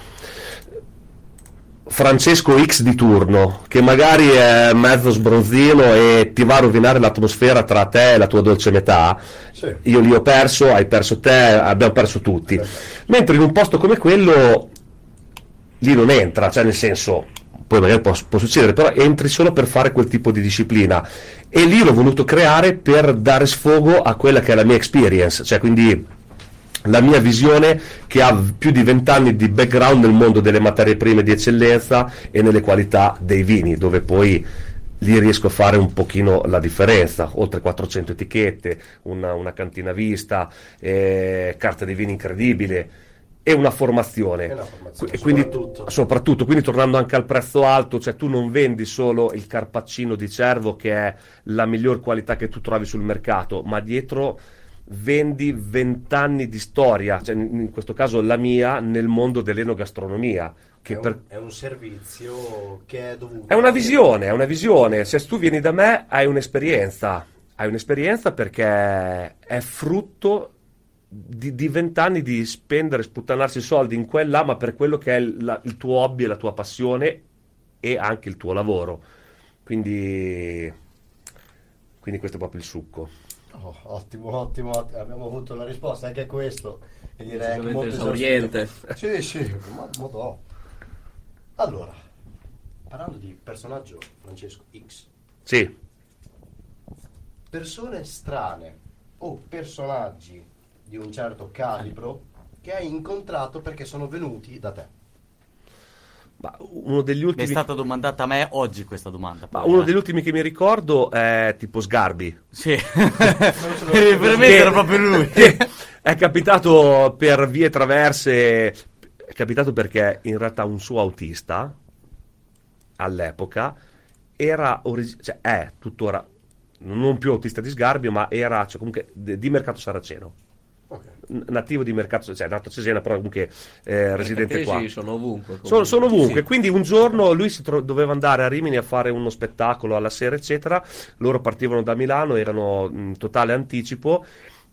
Francesco X di turno, che magari è mezzo sbronzino e ti va a rovinare l'atmosfera tra te e la tua dolce metà, Sì. io lì ho perso, hai perso te, abbiamo perso tutti. Mentre in un posto come quello, lì non entra, cioè nel senso, poi magari può, può succedere, però entri solo per fare quel tipo di disciplina. E lì l'ho voluto creare per dare sfogo a quella che è la mia experience, cioè quindi la mia visione che ha più di vent'anni di background nel mondo delle materie prime di eccellenza e nelle qualità dei vini, dove poi lì riesco a fare un pochino la differenza, oltre 400 etichette, una, una cantina vista, eh, carta dei vini incredibile e una formazione. E formazione, Qu- quindi, soprattutto. soprattutto, quindi tornando anche al prezzo alto, cioè tu non vendi solo il carpaccino di cervo che è la miglior qualità che tu trovi sul mercato, ma dietro vendi vent'anni di storia, cioè in questo caso la mia, nel mondo dell'enogastronomia. Che È un, per- è un servizio che è dovuto. è una visione, è una visione. Se tu vieni da me hai un'esperienza, hai un'esperienza perché è frutto di di vent'anni di spendere, sputtanarsi soldi in quella, ma per quello che è il, la- il tuo hobby e la tua passione e anche il tuo lavoro. Quindi, quindi questo è proprio il succo. Oh, ottimo, ottimo, ottimo. Abbiamo avuto la risposta anche a questo. E direi Sicuramente molto esauriente. Sì, sì, ma, madò. Allora, parlando di personaggio Francesco X, Sì, persone strane o personaggi di un certo calibro che hai incontrato perché sono venuti da te. Ma uno degli Mi è ultimi... stata domandata a me oggi questa domanda. ma poi, uno eh. degli ultimi che mi ricordo è tipo Sgarbi. Sì. per me era proprio lui. (laughs) È capitato per vie traverse, è capitato perché in realtà un suo autista all'epoca era origi- cioè è tuttora non più autista di Sgarbio, ma era cioè, comunque di mercato saraceno. Ok. N- nativo di mercato, cioè nato a Cesena, però comunque eh, residente qua. Sono ovunque. Sono, sono ovunque, Sì. quindi un giorno lui si tro- doveva andare a Rimini a fare uno spettacolo alla sera, eccetera. Loro partivano da Milano, erano in totale anticipo.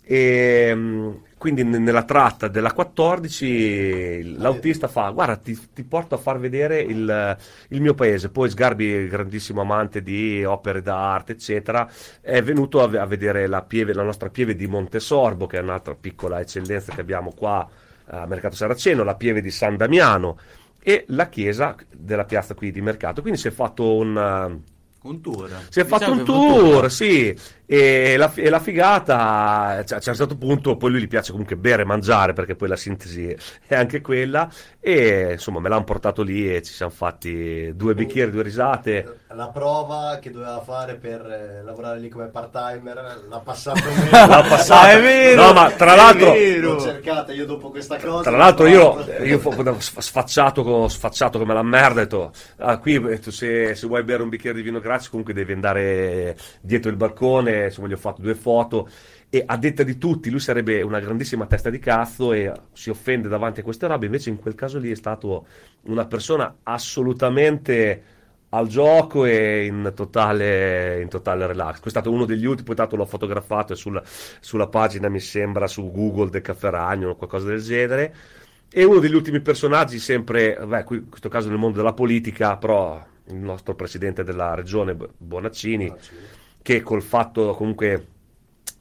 E mh, quindi nella tratta della 14 l'autista fa: Guarda, ti, ti porto a far vedere il, il mio paese. Poi Sgarbi, grandissimo amante di opere d'arte, eccetera, è venuto a, a vedere la, pieve, la nostra pieve di Montesorbo, che è un'altra piccola eccellenza che abbiamo qua a Mercato Saraceno, la pieve di San Damiano e la chiesa della piazza qui di Mercato. Quindi si è fatto un, eh, Un tour. si è fatto Diciamo un che tour, sì, e la, e la figata, cioè, a un certo punto, poi lui gli piace comunque bere e mangiare, perché poi la sintesi è anche quella, e insomma me l'hanno portato lì e ci siamo fatti due bicchieri, due risate. La prova che doveva fare per eh, lavorare lì come part-timer l'ha passato (laughs) meglio. L'ha passata. È vero, No, ma tra l'altro... L'ho cercata io dopo questa cosa. Tra l'altro io, io fo- sf- sfacciato, sfacciato come la merda, ho detto, ah, qui eh, se, se vuoi bere un bicchiere di vino gratis comunque devi andare dietro il balcone, insomma gli ho fatto due foto e a detta di tutti lui sarebbe una grandissima testa di cazzo e si offende davanti a queste robe, invece in quel caso lì è stato una persona assolutamente al gioco e in totale, in totale relax. Questo è stato uno degli ultimi, poi tanto l'ho fotografato e sulla, sulla pagina mi sembra su Google del Caffè Ragno o qualcosa del genere. E uno degli ultimi personaggi, sempre, beh, qui, in questo caso nel mondo della politica, però il nostro presidente della regione Bo- Bonaccini, che col fatto comunque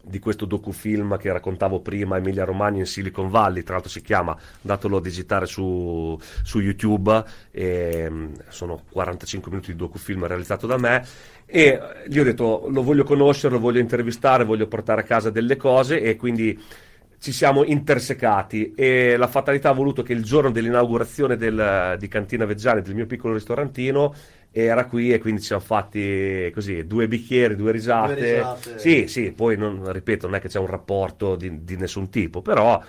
di questo docufilm che raccontavo prima, Emilia Romagna in Silicon Valley, tra l'altro si chiama, andatelo a digitare su, su YouTube, e, mm, sono 45 minuti di docufilm realizzato da me, e gli ho detto lo voglio conoscere, lo voglio intervistare, voglio portare a casa delle cose e quindi ci siamo intersecati e la fatalità ha voluto che il giorno dell'inaugurazione del- di Cantina Veggiani, del mio piccolo ristorantino, era qui e quindi ci siamo fatti così due bicchieri, due risate. Due risate. Sì, sì, poi non, ripeto, non è che c'è un rapporto di, di nessun tipo, però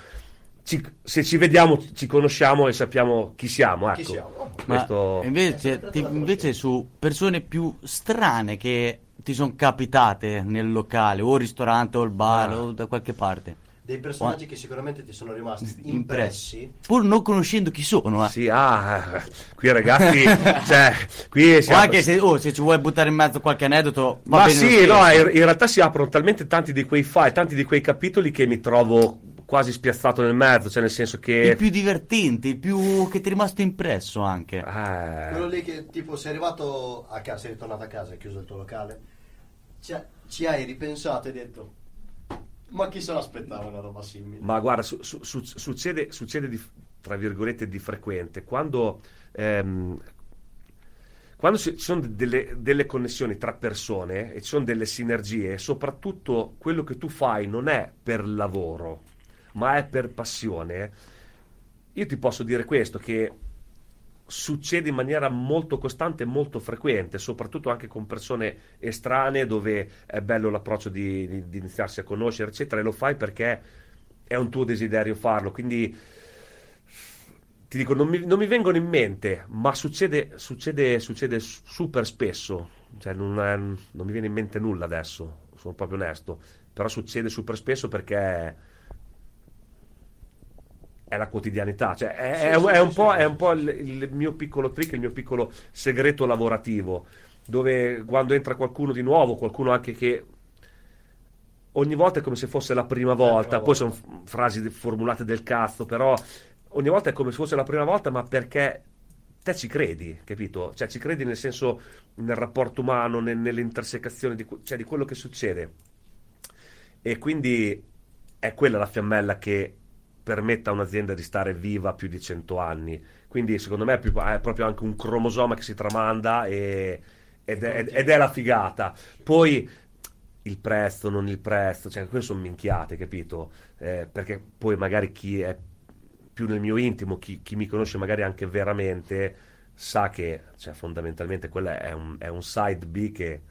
ci- se ci vediamo, ci conosciamo e sappiamo chi siamo. Ecco. Chi siamo? Ma Questo- invece, ti- invece su persone più strane che ti sono capitate nel locale, o ristorante, o al bar, Ah. o da qualche parte. Dei personaggi che sicuramente ti sono rimasti Impressi. Pur non conoscendo chi sono, eh. Sì, ah, qui ragazzi, (laughs) cioè, qui O siamo... anche se, oh, se ci vuoi buttare in mezzo qualche aneddoto, va Ma sì, no, in, in realtà si aprono talmente tanti di quei file, tanti di quei capitoli che mi trovo quasi spiazzato nel mezzo, cioè nel senso Il che... più divertente, il più che ti è rimasto impresso anche. Quello Eh, lì che tipo sei arrivato a casa, sei ritornato a casa, hai chiuso il tuo locale, ci, ci hai ripensato e hai detto, ma chi se l'aspettava una roba simile? ma guarda, su- su- su- succede, succede di, tra virgolette di frequente, quando, ehm, quando ci sono delle, delle connessioni tra persone e ci sono delle sinergie, soprattutto quello che tu fai non è per lavoro, ma è per passione, io ti posso dire questo, che succede in maniera molto costante e molto frequente, soprattutto anche con persone estranee dove è bello l'approccio di, di- di iniziarsi a conoscere, eccetera, e lo fai perché è un tuo desiderio farlo. Quindi ti dico, non mi, non mi vengono in mente, ma succede, succede, succede super spesso. Cioè, non, è- non mi viene in mente nulla adesso, sono proprio onesto. Però succede super spesso perché è la quotidianità, cioè è, Sì, è- sì, è un sì, po', è un po' il, il mio piccolo trick, il mio piccolo segreto lavorativo, dove quando entra qualcuno di nuovo, qualcuno anche che ogni volta è come se fosse la prima volta, prima poi volta. sono frasi formulate del cazzo, però ogni volta è come se fosse la prima volta, ma perché te ci credi, capito? Cioè ci credi nel senso, nel rapporto umano, nel- nelle intersecazioni di, cioè, di quello che succede. E quindi è quella la fiammella che permette a un'azienda di stare viva più di 100 anni. Quindi secondo me è, più- è proprio anche un cromosoma che si tramanda e- ed, è, ed è la figata. Poi il prezzo, non il prezzo, cioè quelle sono minchiate, capito? Eh, perché poi magari chi è più nel mio intimo, chi, chi mi conosce magari anche veramente, sa che cioè, fondamentalmente quella è un, è un side B che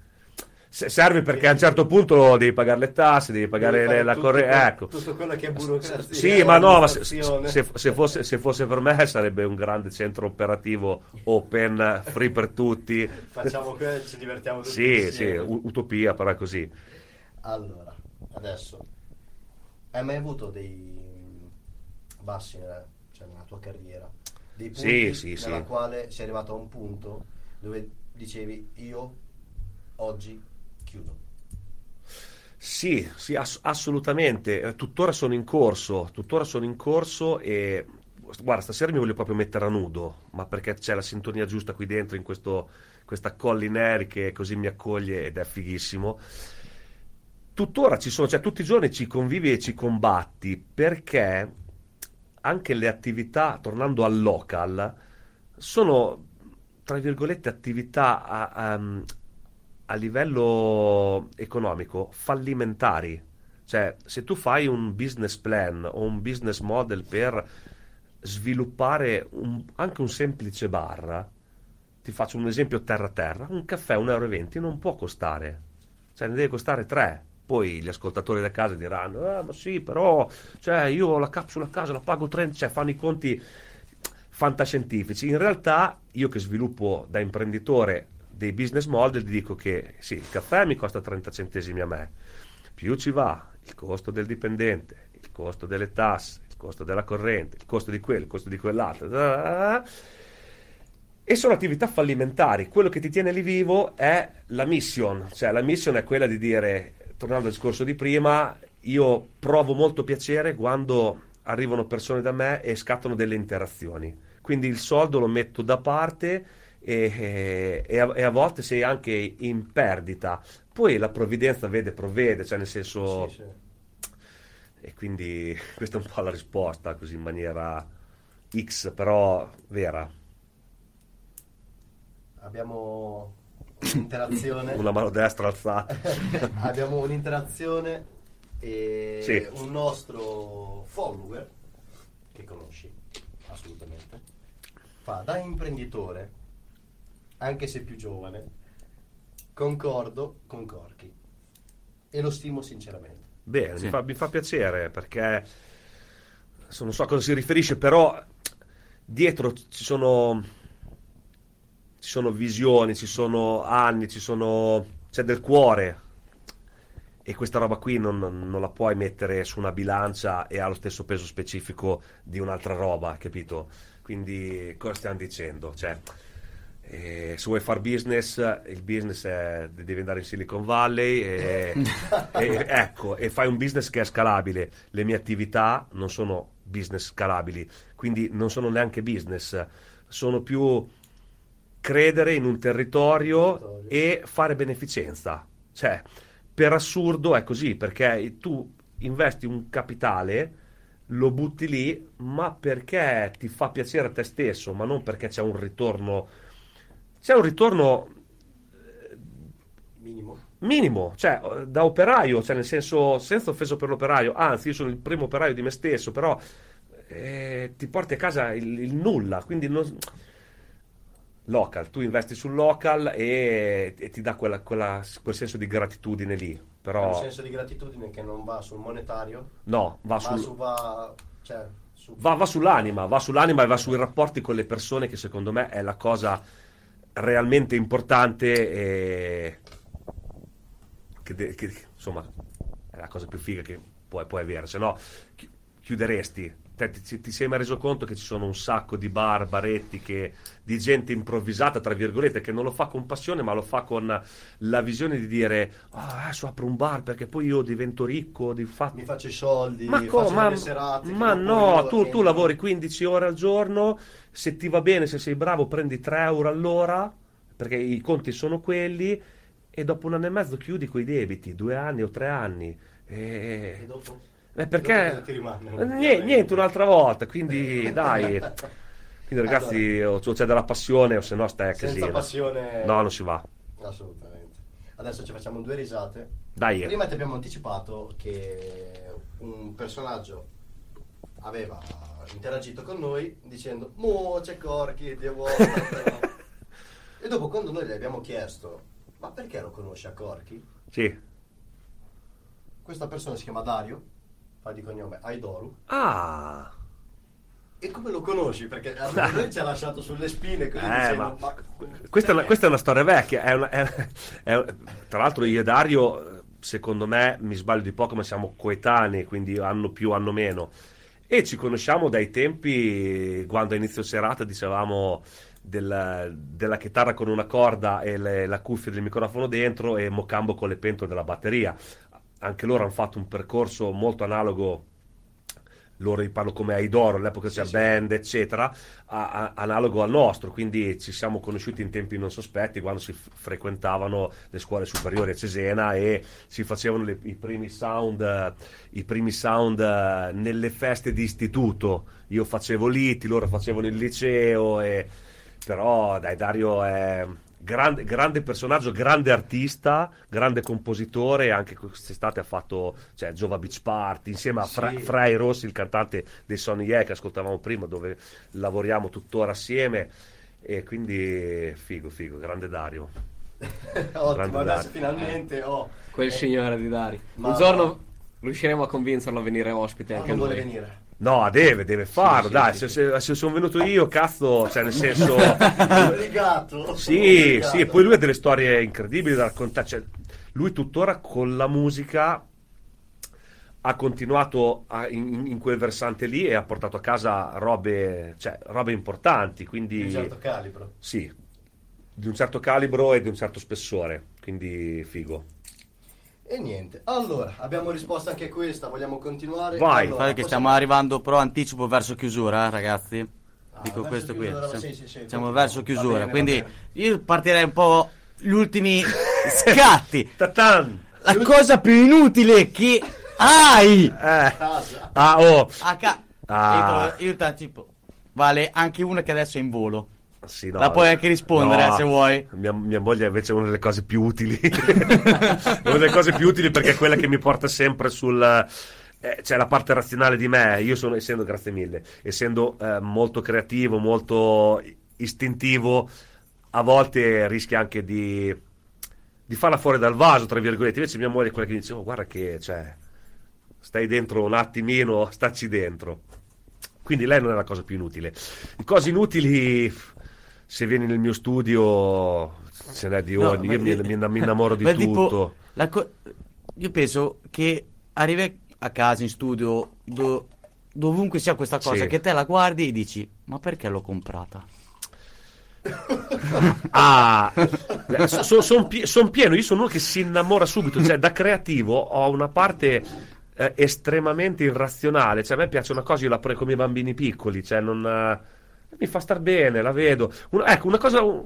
serve perché a un certo punto devi pagare le tasse, devi pagare Devi la tutto corrente. Ecco. Tutto quello che è burocrazia. Sì, ma no, ma se, se- se fosse, se fosse per me (laughs) sarebbe un grande centro operativo open, free per tutti. Facciamo quello, ci divertiamo tutti Sì, sì, insieme. u- utopia, però è così. Allora, adesso, hai mai avuto dei bassi nella, cioè nella tua carriera? Dei punti Sì, sì, nella sì. quale sei arrivato a un punto dove dicevi io oggi chiudo. Sì, sì, ass- assolutamente. Eh, Tuttora sono in corso, tuttora sono in corso e guarda, stasera mi voglio proprio mettere a nudo, ma perché c'è la sintonia giusta qui dentro in questo, questa Colin Air che così mi accoglie ed è fighissimo. Tuttora ci sono, cioè tutti i giorni ci convivi e ci combatti perché anche le attività, tornando al local, sono tra virgolette attività a, a- a livello economico fallimentari. Cioè, se tu fai un business plan o un business model per sviluppare un- anche un semplice bar, ti faccio un esempio terra-terra, un caffè 1,20 euro non può costare, cioè ne deve costare 3. Poi gli ascoltatori da casa diranno, ah, ma sì, però cioè, io la capsula a casa la pago 30, cioè fanno i conti fantascientifici. In realtà, io che sviluppo da imprenditore dei business model, ti dico che sì, il caffè mi costa 30 centesimi a me, più ci va il costo del dipendente, il costo delle tasse, il costo della corrente, il costo di quello, il costo di quell'altro. E sono attività fallimentari. Quello che ti tiene lì vivo è la mission, cioè la mission è quella di dire, tornando al discorso di prima, io provo molto piacere quando arrivano persone da me e scattano delle interazioni. Quindi il soldo lo metto da parte e, e a, e a volte sei anche in perdita. Poi la provvidenza vede, provvede, cioè nel senso... Sì, sì. E quindi (laughs) questa è un po' la risposta, così in maniera X, però vera. Abbiamo (coughs) un'interazione. Una mano destra alzata. (laughs) Abbiamo un'interazione e Sì. un nostro follower che conosci assolutamente fa da imprenditore anche se più giovane concordo con Corky e lo stimo sinceramente Bene, Sì. mi, fa, mi fa piacere perché non so a cosa si riferisce, però dietro ci sono, ci sono visioni, ci sono anni, ci sono, c'è del cuore e questa roba qui non, non la puoi mettere su una bilancia e ha lo stesso peso specifico di un'altra roba, capito? Quindi cosa stiamo dicendo? Cioè, E se vuoi fare business, il business è, devi andare in Silicon Valley e, (laughs) e- ecco, e fai un business che è scalabile. Le mie attività non sono business scalabili, quindi non sono neanche business, sono più credere in un territorio e fare beneficenza. Cioè, per assurdo è così, perché tu investi un capitale, lo butti lì, ma perché ti fa piacere a te stesso, ma non perché c'è un ritorno. C'è un ritorno Minimo. minimo, cioè eh, da operaio, cioè nel senso senza offeso per l'operaio, anzi io sono il primo operaio di me stesso, però eh, ti porti a casa il, il nulla, quindi non... local, tu investi sul local e, e ti dà quella- quella- quel senso di gratitudine lì, Un però senso di gratitudine che non va sul monetario, no, va sul... su va, cioè, su- Va, va sull'anima, va sull'anima e va sui rapporti con le persone che secondo me è la cosa realmente importante e che, de- che, insomma è la cosa più figa che puoi, puoi avere, se no chi- chiuderesti. Te ti, ti sei mai reso conto che ci sono un sacco di bar, baretti, che- di gente improvvisata, tra virgolette, che non lo fa con passione, ma lo fa con la visione di dire ah, adesso apro un bar perché poi io divento ricco, di fatto mi faccio i soldi, ma, co- faccio ma- le serate. ma no, tu, tu entro- lavori 15 ore al giorno, se ti va bene, se sei bravo, prendi 3 euro all'ora, perché i conti sono quelli, e dopo un anno e mezzo chiudi quei debiti, due anni o tre anni. E E... dopo? Eh, perché niente, niente, un'altra volta, quindi dai. Quindi ragazzi, o o c'è della passione o se no stai a Senza casino. passione... No, non si va. Assolutamente. Adesso ci facciamo due risate. Dai. Prima ti abbiamo anticipato che un personaggio aveva interagito con noi dicendo Mo c'è Corky, devo... (laughs) e dopo quando noi le abbiamo chiesto ma perché lo conosci a Corky? Sì. Questa persona si chiama Dario, fa di cognome Aidoru. Ah. E come lo conosci? Perché a noi ci ha lasciato sulle spine così Eh, ma- ma... Questa è, una, perché?" questa è una storia vecchia. è una- è- tra l'altro, io e Dario, secondo me, mi sbaglio di poco, ma siamo coetanei, quindi anno più, anno meno. E ci conosciamo dai tempi quando a inizio serata dicevamo del- della chitarra con una corda e le- la cuffia del microfono dentro e Mocambo con le pentole della batteria. Anche loro hanno fatto un percorso molto analogo loro io parlo come Aidoro, all'epoca c'era sì. band, eccetera, a- a- analogo al nostro, quindi ci siamo conosciuti in tempi non sospetti quando si f- frequentavano le scuole superiori a Cesena e si facevano le- i primi sound, i primi sound eh, nelle feste di istituto. Io facevo l'ITI, loro facevano il liceo, e... però dai, Dario è grande, grande personaggio, grande artista, grande compositore, anche quest'estate ha fatto cioè, Giova Beach Party insieme a Fra- Sì. Fray Rossi, il cantante dei Sony Yeah che ascoltavamo prima, dove lavoriamo tuttora assieme. E quindi figo, figo, grande Dario. (laughs) Ottimo, Grande adesso Dario. finalmente ho... Quel signore di Dari. Ma- Un giorno riusciremo a convincerlo a venire ospite anche non lui. vuole venire. No, deve, deve farlo, sì, dai, sì, se, se- se sono venuto io, cazzo, cioè nel senso... (laughs) Obbligato. Sì, Obbligato. sì, e poi lui ha delle storie incredibili da raccontare. Cioè, lui tuttora con la musica ha continuato a- in, in quel versante lì e ha portato a casa robe, cioè, robe importanti. Quindi, Di un certo calibro. sì, di un certo calibro e di un certo spessore. Quindi, figo. E niente. Allora, abbiamo risposto anche a questa, vogliamo continuare? Vai. Allora, che possiamo- stiamo arrivando, però anticipo verso chiusura, eh, ragazzi. Ah, Dico questo qui. chiusura, Siamo, sì, sì, sì, siamo verso bene, chiusura. va quindi bene. io partirei un po' gli ultimi (laughs) scatti. Tatan! La cosa più inutile che hai Eh. Ah, oh! a ca- Ah. Io, io ti anticipo. Vale anche una che adesso è in volo. Sì, no, La puoi anche rispondere, no. se vuoi. Mia, mia moglie invece è una delle cose più utili. (laughs) una delle cose più utili perché è quella che mi porta sempre sul. eh, cioè la parte razionale di me. Io sono, essendo, grazie mille, essendo eh, molto creativo, molto istintivo, a volte rischia anche di, di farla fuori dal vaso, tra virgolette. Invece mia moglie è quella che dice: "Oh, guarda che cioè, stai dentro un attimino, staci dentro. Quindi lei non è la cosa più inutile. Le cose inutili, se vieni nel mio studio, ce n'è di No, ogni. ma- Io mi, mi- mi innamoro di (laughs) tipo, tutto. la co- io penso che arrivi a casa, in studio, do- dovunque sia questa cosa, Sì. che te la guardi e dici, ma perché l'ho comprata? (laughs) Ah, sono pieno, io sono uno che si innamora subito, cioè da creativo ho una parte eh, estremamente irrazionale, cioè a me piace una cosa, io la prendo come i bambini piccoli, cioè non... eh, mi fa star bene, la vedo. Un- ecco, una cosa... un-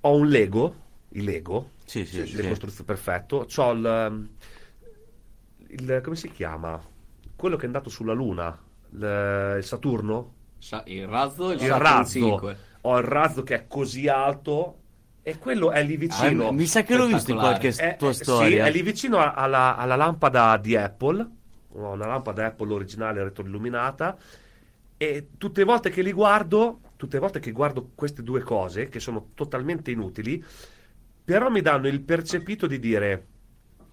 ho un Lego, il Lego, Sì, sì, sì. le costruzioni perfetto, c'ho il, il... come si chiama? Quello che è andato sulla Luna, il, il Saturno? Sa- Il razzo il, il razzo 5. ho il razzo che è così alto e quello è lì vicino Ah, mi sa che l'ho visto in qualche è, tua è- storia. sì, è lì vicino alla, alla lampada di Apple ho una lampada Apple originale retroilluminata e tutte le volte che li guardo tutte le volte che guardo queste due cose che sono totalmente inutili però mi danno il percepito di dire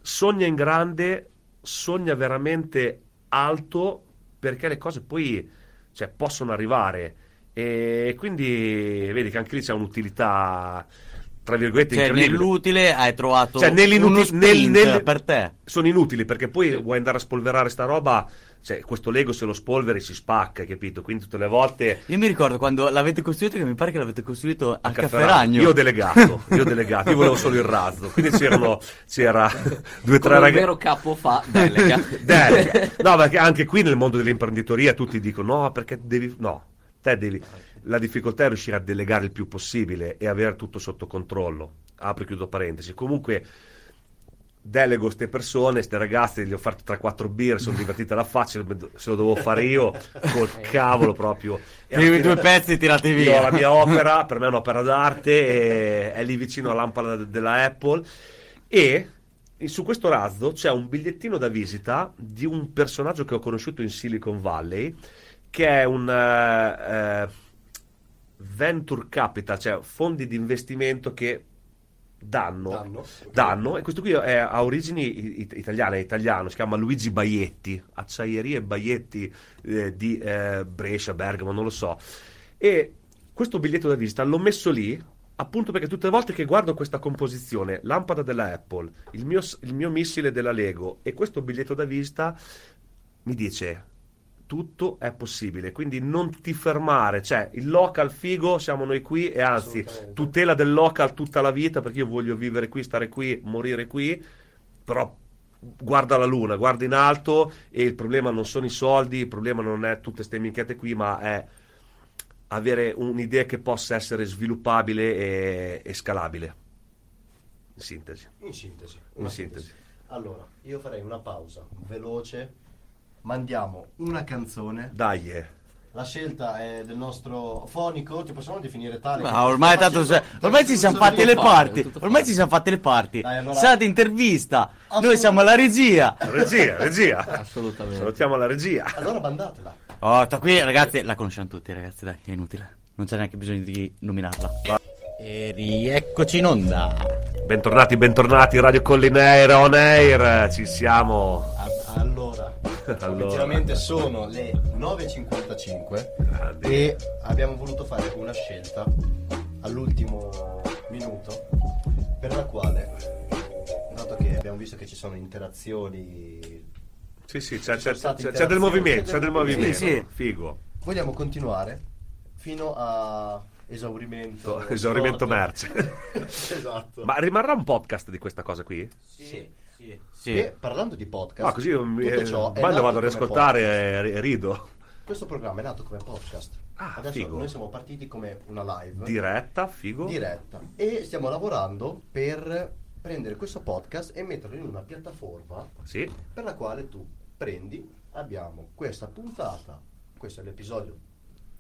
sogna in grande sogna veramente alto perché le cose poi cioè, possono arrivare. E quindi vedi che anche lì c'è un'utilità tra virgolette Cioè, nell'utile hai trovato Cioè, nel- nel- per te. sono inutili perché poi vuoi andare a spolverare sta roba cioè, questo Lego se lo spolveri si spacca capito quindi tutte le volte Io mi ricordo quando l'avete costruito, che mi pare che l'avete costruito al Caffè Caffè Ragno. Ragno. io ho delegato io ho delegato io volevo solo il razzo quindi c'erano c'era due o tre ragazzi vero capo fa delega. (laughs) Delega. No, perché anche qui nel mondo dell'imprenditoria tutti dicono no, perché devi... No, te devi... La difficoltà è riuscire a delegare il più possibile e avere tutto sotto controllo. Apro e chiudo parentesi. Comunque delego queste persone, queste ragazze, gli ho fatto 3-4 birre, sono divertite alla faccia, se lo dovevo fare io, col (laughs) cavolo proprio. Primi fine- due pezzi tirati io via. la mia (laughs) opera, per me è un'opera d'arte, e è lì vicino alla lampada de- della Apple e su questo razzo c'è un bigliettino da visita di un personaggio che ho conosciuto in Silicon Valley, che è un eh, eh, venture capital, cioè fondi di investimento che danno, Danno? danno, e questo qui è, ha origini it- italiane, è italiano, si chiama Luigi Baietti, acciaierie Baietti eh, di eh, Brescia, Bergamo, non lo so. E questo biglietto da visita l'ho messo lì appunto perché tutte le volte che guardo questa composizione, lampada della Apple, il mio, il mio missile della Lego e questo biglietto da visita mi dice tutto è possibile, quindi non ti fermare, cioè il local figo siamo noi qui e anzi tutela del local tutta la vita perché io voglio vivere qui, stare qui, morire qui, però guarda la luna, guarda in alto e il problema non sono i soldi, il problema non è tutte ste minchiate qui, ma è avere un'idea che possa essere sviluppabile e, e scalabile. In sintesi. In sintesi. In sintesi. Allora, io farei una pausa veloce. Mandiamo una canzone. Dai, eh. La scelta è del nostro fonico, ti possiamo definire tale. Ma ormai, tanto, se- ormai ci siamo fatti le parti. Ormai ci siamo fatti le parti. Dai, allora- State intervista. Noi siamo alla regia. Regia, regia. Assolutamente. Salutiamo la regia. Allora mandatela. Oh, sta qui, ragazzi. La conosciamo tutti, ragazzi. Dai, è inutile. Non c'è neanche bisogno di nominarla. E rieccoci in onda. Bentornati, bentornati, Radio Collinare on air. Ci siamo. Allora, Allora. effettivamente sono le 9.55 Grandi. e abbiamo voluto fare una scelta all'ultimo minuto per la quale, dato che abbiamo visto che ci sono interazioni, Sì, sì, c'è, c'è- c'è- c'è del movimento, c'è del movimento. Sì, sì. Figo. vogliamo continuare fino a esaurimento. Esaurimento scorto. merce. (laughs) esatto. Ma rimarrà un podcast di questa cosa qui? Sì. Sì. E parlando di podcast, Ah, così io mi, tutto ciò è quando nato vado a riascoltare e rido. Questo programma è nato come podcast. Ah, Adesso figo. noi siamo partiti come una live Diretta, figo. diretta e stiamo lavorando per prendere questo podcast e metterlo in una piattaforma Sì. per la quale tu prendi, abbiamo questa puntata, questo è l'episodio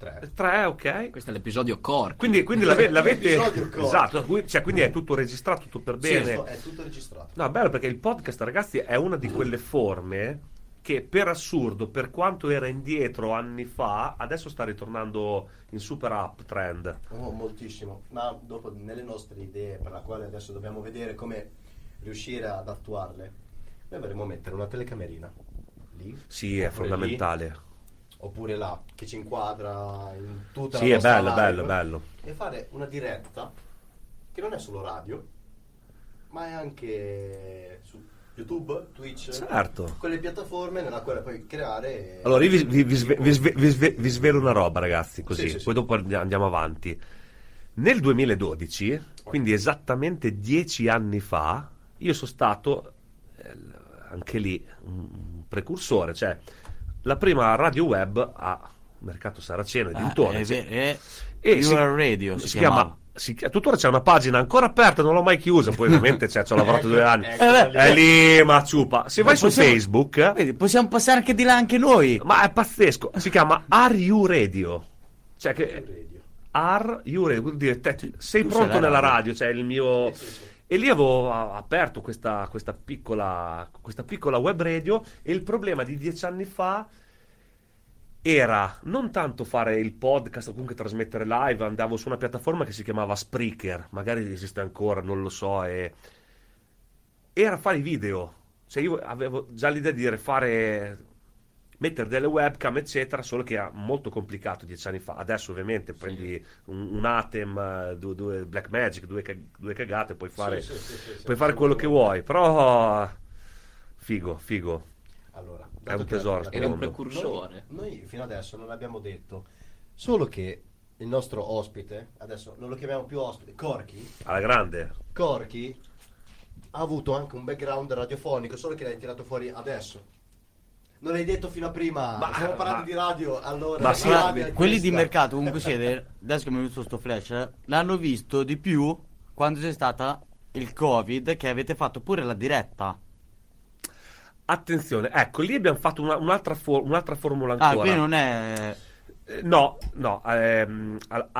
3. Tre, ok. Questo è l'episodio core. Quindi, quindi l'ave- (laughs) l'avete... Corto. Esatto, cioè, quindi è tutto registrato, tutto per bene. Questo è tutto registrato. No, bello perché il podcast, ragazzi, è una di quelle forme che per assurdo, per quanto era indietro anni fa, adesso sta ritornando in super up trend. Oh, moltissimo, ma dopo nelle nostre idee per la quale adesso dobbiamo vedere come riuscire ad attuarle, noi vorremmo mettere una telecamerina lì. Sì, è fondamentale. lì, oppure là, che ci inquadra in tutta Sì, la è nostra bello, live, bello, bello. E fare una diretta che non è solo radio, ma è anche su YouTube, Twitch, Certo. quelle piattaforme nella quale puoi creare... Allora, io vi, vi- vi sve- sve- sve- vi svelo una roba, ragazzi, così, Sì, sì, poi sì. dopo and- andiamo avanti. Nel 2012, quindi esattamente dieci anni fa, io sono stato eh, anche lì un precursore, cioè la prima radio web a Mercato Saraceno e Ah, dintorni. è ver- è E si- Radio si, si chiama si tuttora c'è una pagina ancora aperta, non l'ho mai chiusa, poi ovviamente cioè, ci ho lavorato due anni. Ecco, Eh, È lì, ma ciupa. Se vai su possiamo- Facebook, eh, Vedi, possiamo passare anche di là anche noi. ma è pazzesco, si chiama Are You Radio? Cioè che Are You Radio, vuol dire te- sei tu pronto nella radio. radio, cioè il mio... E lì avevo aperto questa, questa piccola, questa piccola web radio e il problema di dieci anni fa era non tanto fare il podcast o comunque trasmettere live, andavo su una piattaforma che si chiamava Spreaker, magari esiste ancora, non lo so, e era fare i video. Cioè io avevo già l'idea di fare mettere delle webcam eccetera, solo che era molto complicato dieci anni fa. Adesso ovviamente prendi un, un Atem, due, due Black Magic, due, due cagate, puoi fare, Sì, sì, sì, sì, sì, puoi fare quello che vuoi, però figo, figo. Allora, È un tesoro, Era un precursore. Noi, noi fino adesso non abbiamo detto solo che il nostro ospite, adesso non lo chiamiamo più ospite, Corky, Alla grande. Corky ha avuto anche un background radiofonico, solo che l'hai tirato fuori adesso. Non l'hai detto fino a prima, Ma- stiamo parlando ma- di radio, allora... Ma sì, radio quelli di mercato comunque (laughs) siete, adesso che mi è venuto sto flash, eh, l'hanno visto di più quando c'è stata il Covid che avete fatto pure la diretta. Attenzione, ecco, lì abbiamo fatto una- un'altra, for- un'altra formula Ah, ancora. quindi non è Eh, No, no, ehm,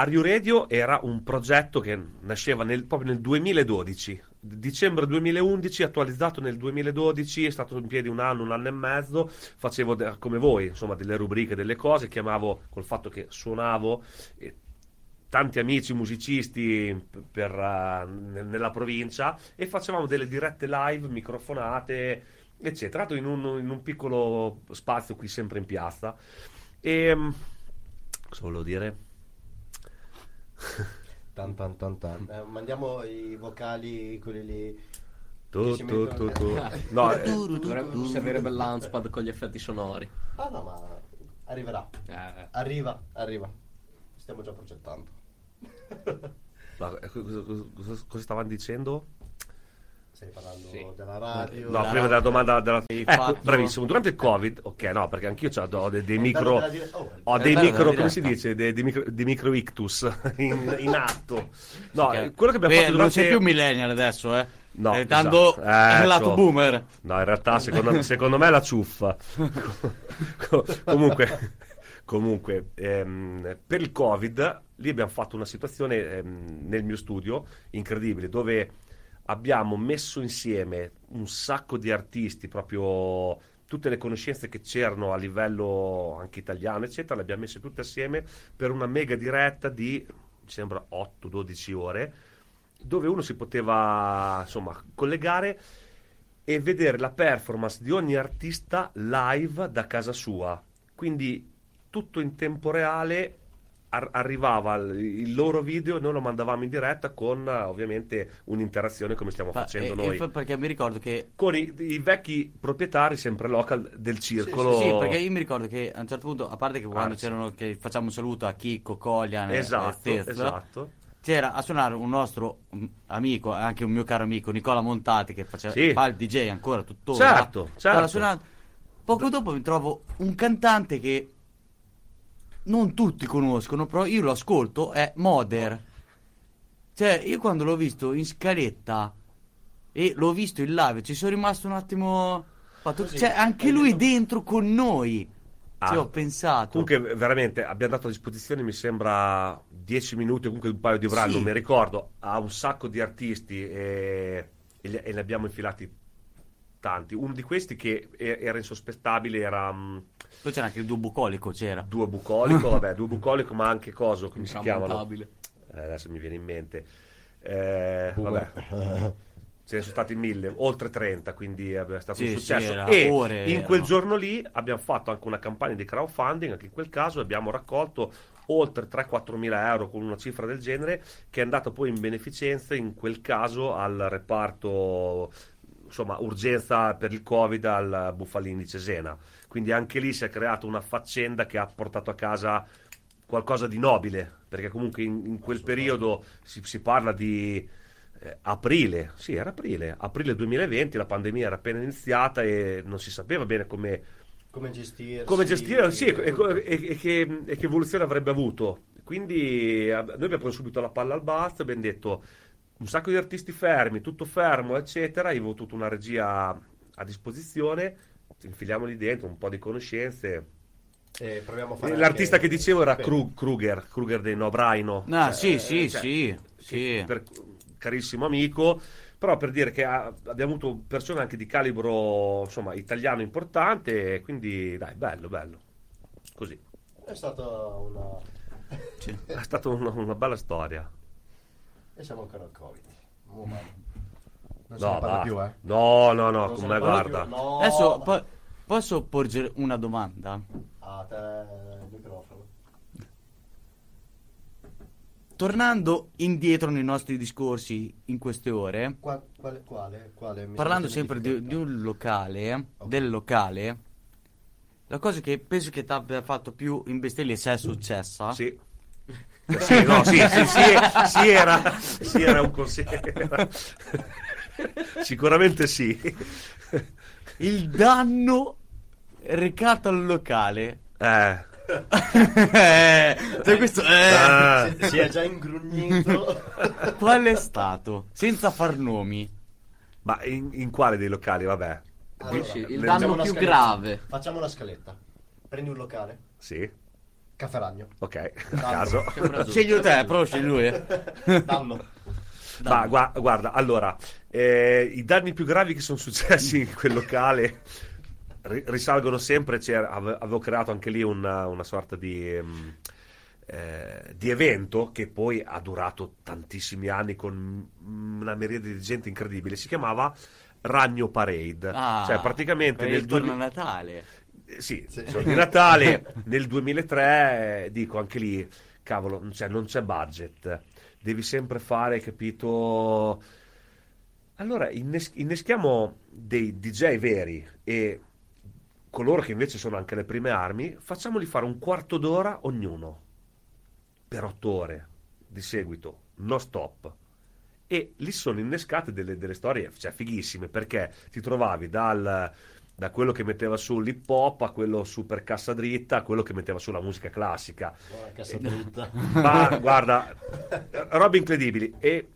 You Radio era un progetto che nasceva nel- proprio nel 2012, dicembre 2011, attualizzato nel 2012, è stato in piedi un anno, un anno e mezzo, facevo de- come voi, insomma, delle rubriche, delle cose, chiamavo col fatto che suonavo e tanti amici musicisti per, eh, ne- nella provincia e facevamo delle dirette live, microfonate, eccetera, in un, in un piccolo spazio qui sempre in piazza. E mm, cosa volevo dire? (laughs) Tan, tan, tan, tan. Eh, mandiamo i vocali, quelli lì... Tu, si tu, mettono- tu, tu. (laughs) No, eh, Dovrebbe servirebbe l'Anspad con gli effetti sonori. Ah no, ma arriverà. Eh, Arriva, arriva. Stiamo già progettando. ma, eh, cosa- cosa- cosa stavano dicendo? Stai parlando Sì. della radio. No, la- prima della domanda della... Hai Ecco, fatto- bravissimo. Durante il Covid, ok, no, perché anch'io c'ho- ho dei, dei È micro... della dire- oh, Ho È dei micro, della come si dice? Dei, dei micro, dei micro ictus (laughs) in, in atto. No, eh, quello che abbiamo Beh, fatto non durante... sei più millennial adesso, eh. No, diventando esatto. Eh, il lato boomer. No, in realtà secondo, secondo me è la ciuffa. Co- (laughs) comunque, comunque ehm, per il Covid, lì abbiamo fatto una situazione ehm, nel mio studio incredibile, dove abbiamo messo insieme un sacco di artisti, proprio tutte le conoscenze che c'erano a livello anche italiano, eccetera, le abbiamo messe tutte assieme per una mega diretta di, mi sembra, 8-12 ore dove uno si poteva insomma collegare e vedere la performance di ogni artista live da casa sua. Quindi tutto in tempo reale ar- arrivava il, il loro video e noi lo mandavamo in diretta con eh, ovviamente un'interazione come stiamo Ma- facendo e- noi. e perché mi ricordo che Con i, i vecchi proprietari sempre local del circolo. Sì, perché io mi ricordo che a un certo punto, a parte che quando Ah, sì. c'erano, che facciamo un saluto a Chicco, Colian e- Esatto, e Stez, esatto. c'era a suonare un nostro mm, amico, anche un mio caro amico, Nicola Montati, che faceva, Sì. fa il DJ ancora tuttora. Certo, certo. Suonando. Poco dopo mi trovo un cantante che non tutti conoscono, però io lo ascolto, è Moder. Cioè, io quando l'ho visto in scaletta e l'ho visto in live, ci sono rimasto un attimo... fatto- Così, Cioè, anche lui dentro con noi. Ci Ah. ho pensato. Comunque, veramente abbiamo dato a disposizione, mi sembra, 10 minuti, comunque un paio di brani, Sì. non mi ricordo, a un sacco di artisti e, e li- abbiamo infilati tanti. Uno di questi che era insospettabile era mm, Poi c'era anche il duo bucolico, c'era. Duo Bucolico, vabbè, Duo Bucolico, ma anche Coso, come si chiamano? Eh, adesso mi viene in mente. Eh, vabbè. Ce ne sono stati mille, oltre 30, quindi è stato Sì, un sì, successo. era e ore, in quel erano. giorno lì abbiamo fatto anche una campagna di crowdfunding, anche in quel caso abbiamo raccolto oltre 3-4 mila euro con una cifra del genere che è andata poi in beneficenza in quel caso al reparto insomma urgenza per il covid al Buffalini di Cesena quindi anche lì si è creata una faccenda che ha portato a casa qualcosa di nobile, perché comunque in, in quel periodo si, si parla di eh, aprile, sì era aprile, aprile 2020, la pandemia era appena iniziata e non si sapeva bene come, Come gestire? come gestire, sì, e, e- e che, e che evoluzione avrebbe avuto. Quindi eh, noi abbiamo preso subito la palla al balzo, abbiamo detto un sacco di artisti fermi, tutto fermo, eccetera. Io avevo tutta una regia a disposizione, infiliamoli dentro, un po' di conoscenze. E proviamo a fare E L'artista anche- che dicevo era Krug- Kruger, Kruger dei No Braino. Ah, Cioè, sì, sì, cioè, sì, sì. per- carissimo amico, però per dire che ha- abbiamo avuto persone anche di calibro insomma italiano importante, e quindi dai, bello, bello. Così. È stata una... Sì. È stata una, una bella storia. E siamo ancora al Covid. Oh. Non se No, ne parla va. più, eh? no, no, no, Non con me guarda. No, Adesso ma- po- posso porgere una domanda? A te il microfono. Tornando indietro nei nostri discorsi in queste ore, Qua- quale? Quale? quale? Mi parlando sempre di, di un locale, Ok. del locale, la cosa che penso che ti abbia fatto più imbestialire se è successa, Sì. Sì, no, sì, sì, sì, sì, era, sì, era un consiglio. Sicuramente sì. il danno recato al locale. Eh, Eh, cioè questo, eh, ah, Si, si è già ingrugnito. qual è stato? Senza far nomi. ma in, in quale dei locali, vabbè? Allora, il danno più scaletta. grave. Facciamo una scaletta. Prendi un locale. Sì, Caffè Ragno. ok, a caso. Scegli te, però scegli lui. eh. Danno. Ma gua- guarda, allora, eh, i danni più gravi che sono successi in quel locale ri- risalgono sempre, ave- avevo creato anche lì una, una sorta di, ehm, eh, di evento che poi ha durato tantissimi anni con una miriade di gente incredibile, si chiamava Ragno Parade, Ah, cioè praticamente nel il torno 2000 Natale. eh, Sì, Sì. di Natale nel 2003 eh, dico anche lì, cavolo, non c'è, non c'è budget, devi sempre fare, capito? Allora innes- inneschiamo dei DJ veri e coloro che invece sono anche le prime armi, facciamoli fare un quarto d'ora ognuno per otto ore di seguito, no stop. E lì sono innescate delle, delle storie cioè, fighissime perché ti trovavi dal, da quello che metteva su l'hip hop a quello super cassa dritta a quello che metteva su la musica classica. Guarda, cassa dritta. (laughs) Ma guarda, robe incredibili. E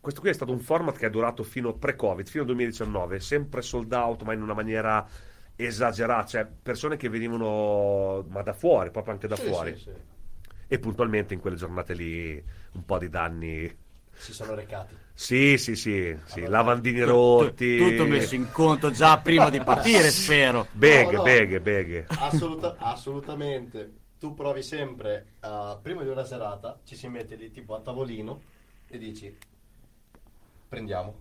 questo qui è stato un format che è durato fino pre-Covid, fino al 2019, sempre sold out, ma in una maniera esagerata, cioè persone che venivano ma da fuori, proprio anche da Sì, fuori. sì, sì. E puntualmente in quelle giornate lì un po' di danni. Si sono recati. Sì, sì, sì, sì, Vabbè. lavandini Tu- rotti. Tutto messo in conto già prima di partire, spero. Beghe, No, no. beghe, beghe. Assoluta- assolutamente. Tu provi sempre, uh, prima di una serata, ci si mette lì tipo a tavolino e dici, prendiamo,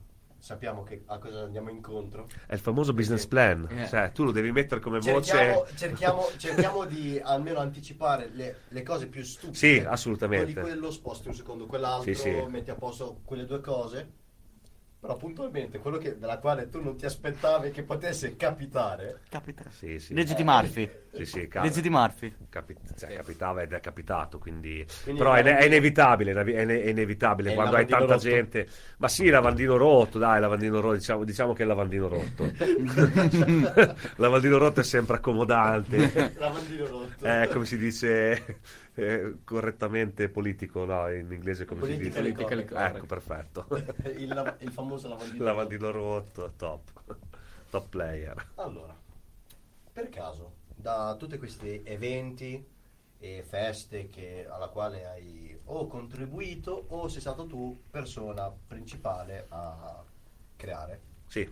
sappiamo che, a cosa andiamo incontro. È il famoso business plan. Eh. Cioè, tu lo devi mettere come Cerchiamo, voce. cerchiamo, (laughs) cerchiamo di almeno anticipare le, le cose più stupide. Sì, assolutamente. Poi di quello sposti un secondo, quell'altro, Sì, sì. metti a posto quelle due cose. Però puntualmente quello che- della quale tu non ti aspettavi che potesse capitare. Capita. Sì, sì. Leggiti Murphy. Sì, sì, cavolo. Leggiti Murphy. Capi- cioè, capitava ed è capitato, quindi... Quindi però è, è inevitabile, è è inevitabile È quando hai tanta rotto. gente. Ma sì, lavandino rotto, dai, lavandino rotto, diciamo, diciamo che è lavandino rotto. (laughs) (laughs) lavandino rotto è sempre accomodante. Lavandino rotto. Eh, come si dice eh, correttamente politico, no? In inglese come si Politically dice? correct. Ecco, perfetto. (laughs) il, la- il famoso lavandino, (laughs) lavandino rotto, top. Top player. Allora, per caso, da tutti questi eventi e feste che- alla quale hai o contribuito o sei stato tu persona principale a creare, Sì.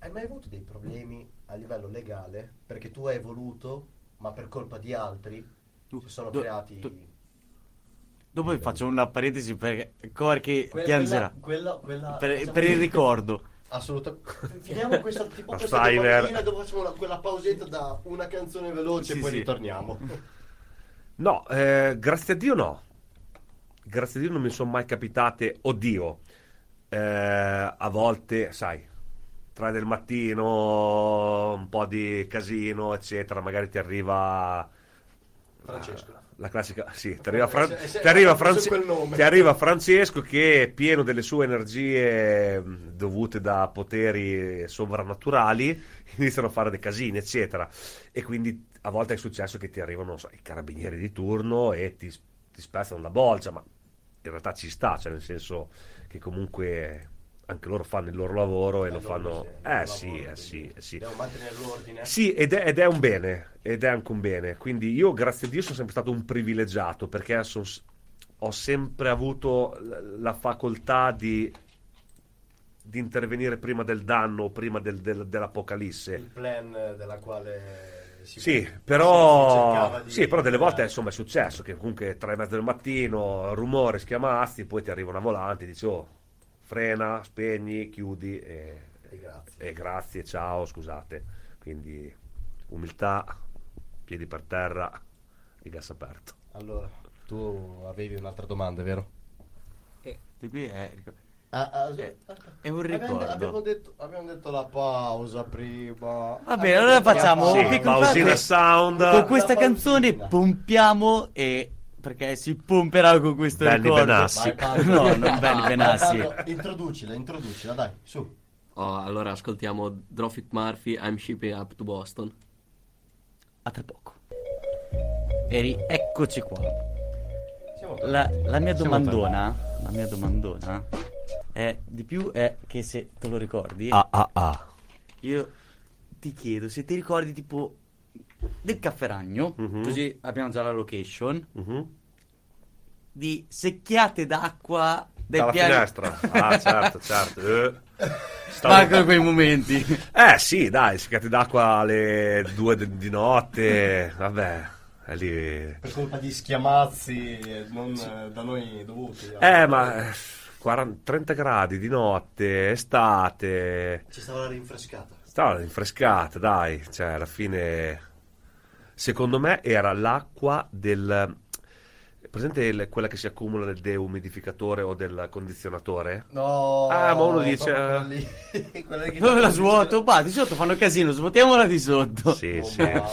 hai mai avuto dei problemi a livello legale perché tu hai voluto, ma per colpa di altri si sono do- creati... tu- Dopo vi faccio una parentesi perché Corky piangerà. Quella, quella, Per, per il ricordo. Assolutamente. Finiamo questa, tipo questa domandina, dopo facciamo una- quella pausetta da una canzone veloce Sì, e poi sì. ritorniamo. (laughs) No, eh, grazie a Dio no. Grazie a Dio non mi sono mai capitate, oddio, eh, a volte, sai, tre del mattino, un po' di casino, eccetera, magari ti arriva... Francesco. La classica, (laughs) sì, ti arriva, Fran- Eh, ti arriva ti arriva Francesco che è pieno delle sue energie mh, dovute da poteri sovrannaturali, (laughs) iniziano a fare dei casini, eccetera. E quindi a volte è successo che ti arrivano so, i carabinieri di turno e ti, ti spezzano la bolgia, ma in realtà ci sta, cioè nel senso che comunque anche loro fanno il loro lavoro e Eh, lo fanno... Eh sì, eh sì, eh sì. Devo mantenere l'ordine. Sì, ed è, ed è un bene, ed è anche un bene. Quindi io, grazie a Dio, sono sempre stato un privilegiato perché son s- ho sempre avuto la facoltà di, di intervenire prima del danno, prima del- del- dell'apocalisse. Il plan della quale si Sì, però, di- sì, però delle volte insomma è successo che comunque tre e mezza del mattino, rumore, schiamazzi, poi ti arriva una volante e dici oh, frena, spegni, chiudi e, E grazie. e grazie, ciao, scusate. Quindi umiltà, piedi per terra, il gas aperto. Allora, tu avevi un'altra domanda, vero? Di qui è, Ah, ah, è un ricordo. abbiamo detto, abbiamo detto la pausa prima. Va bene, allora facciamo Sì, un piccolo sound. Con questa canzone pompiamo e perché si pomperà con questo Benny ricordo. Benassi. Vai. No, non Benny Benassi. Introducila, introducila, dai, su. Oh, allora ascoltiamo Dropit Murphy, I'm shipping up to Boston. A tra poco. Eri, eccoci qua. La, la mia domandona, la mia domandona è di più è che se te lo ricordi, Ah, ah, ah. io ti chiedo se ti ricordi tipo del caffè ragno, Mhm. così abbiamo già la location, Mhm. di secchiate d'acqua dai Dalla piani. finestra. Ah, (laughs) certo, certo. Eh. Stavo- Mancano quei momenti. Eh sì, dai, secati d'acqua alle due de- di notte, vabbè, è lì... Per colpa di schiamazzi eh, non eh, da noi dovuti. Eh, ma eh, 40 30 gradi di notte, estate, Ci stava la rinfrescata. stava rinfrescata, dai, cioè alla fine... Secondo me era l'acqua del... Presente il- quella che si accumula nel deumidificatore o del condizionatore? No. Ah, ma uno dice, proprio eh. quella lì. (laughs) Quella che- Dove la svuoto? Bah, di sotto fanno casino, svuotiamola di sotto. Sì, Oh, sì. mamma.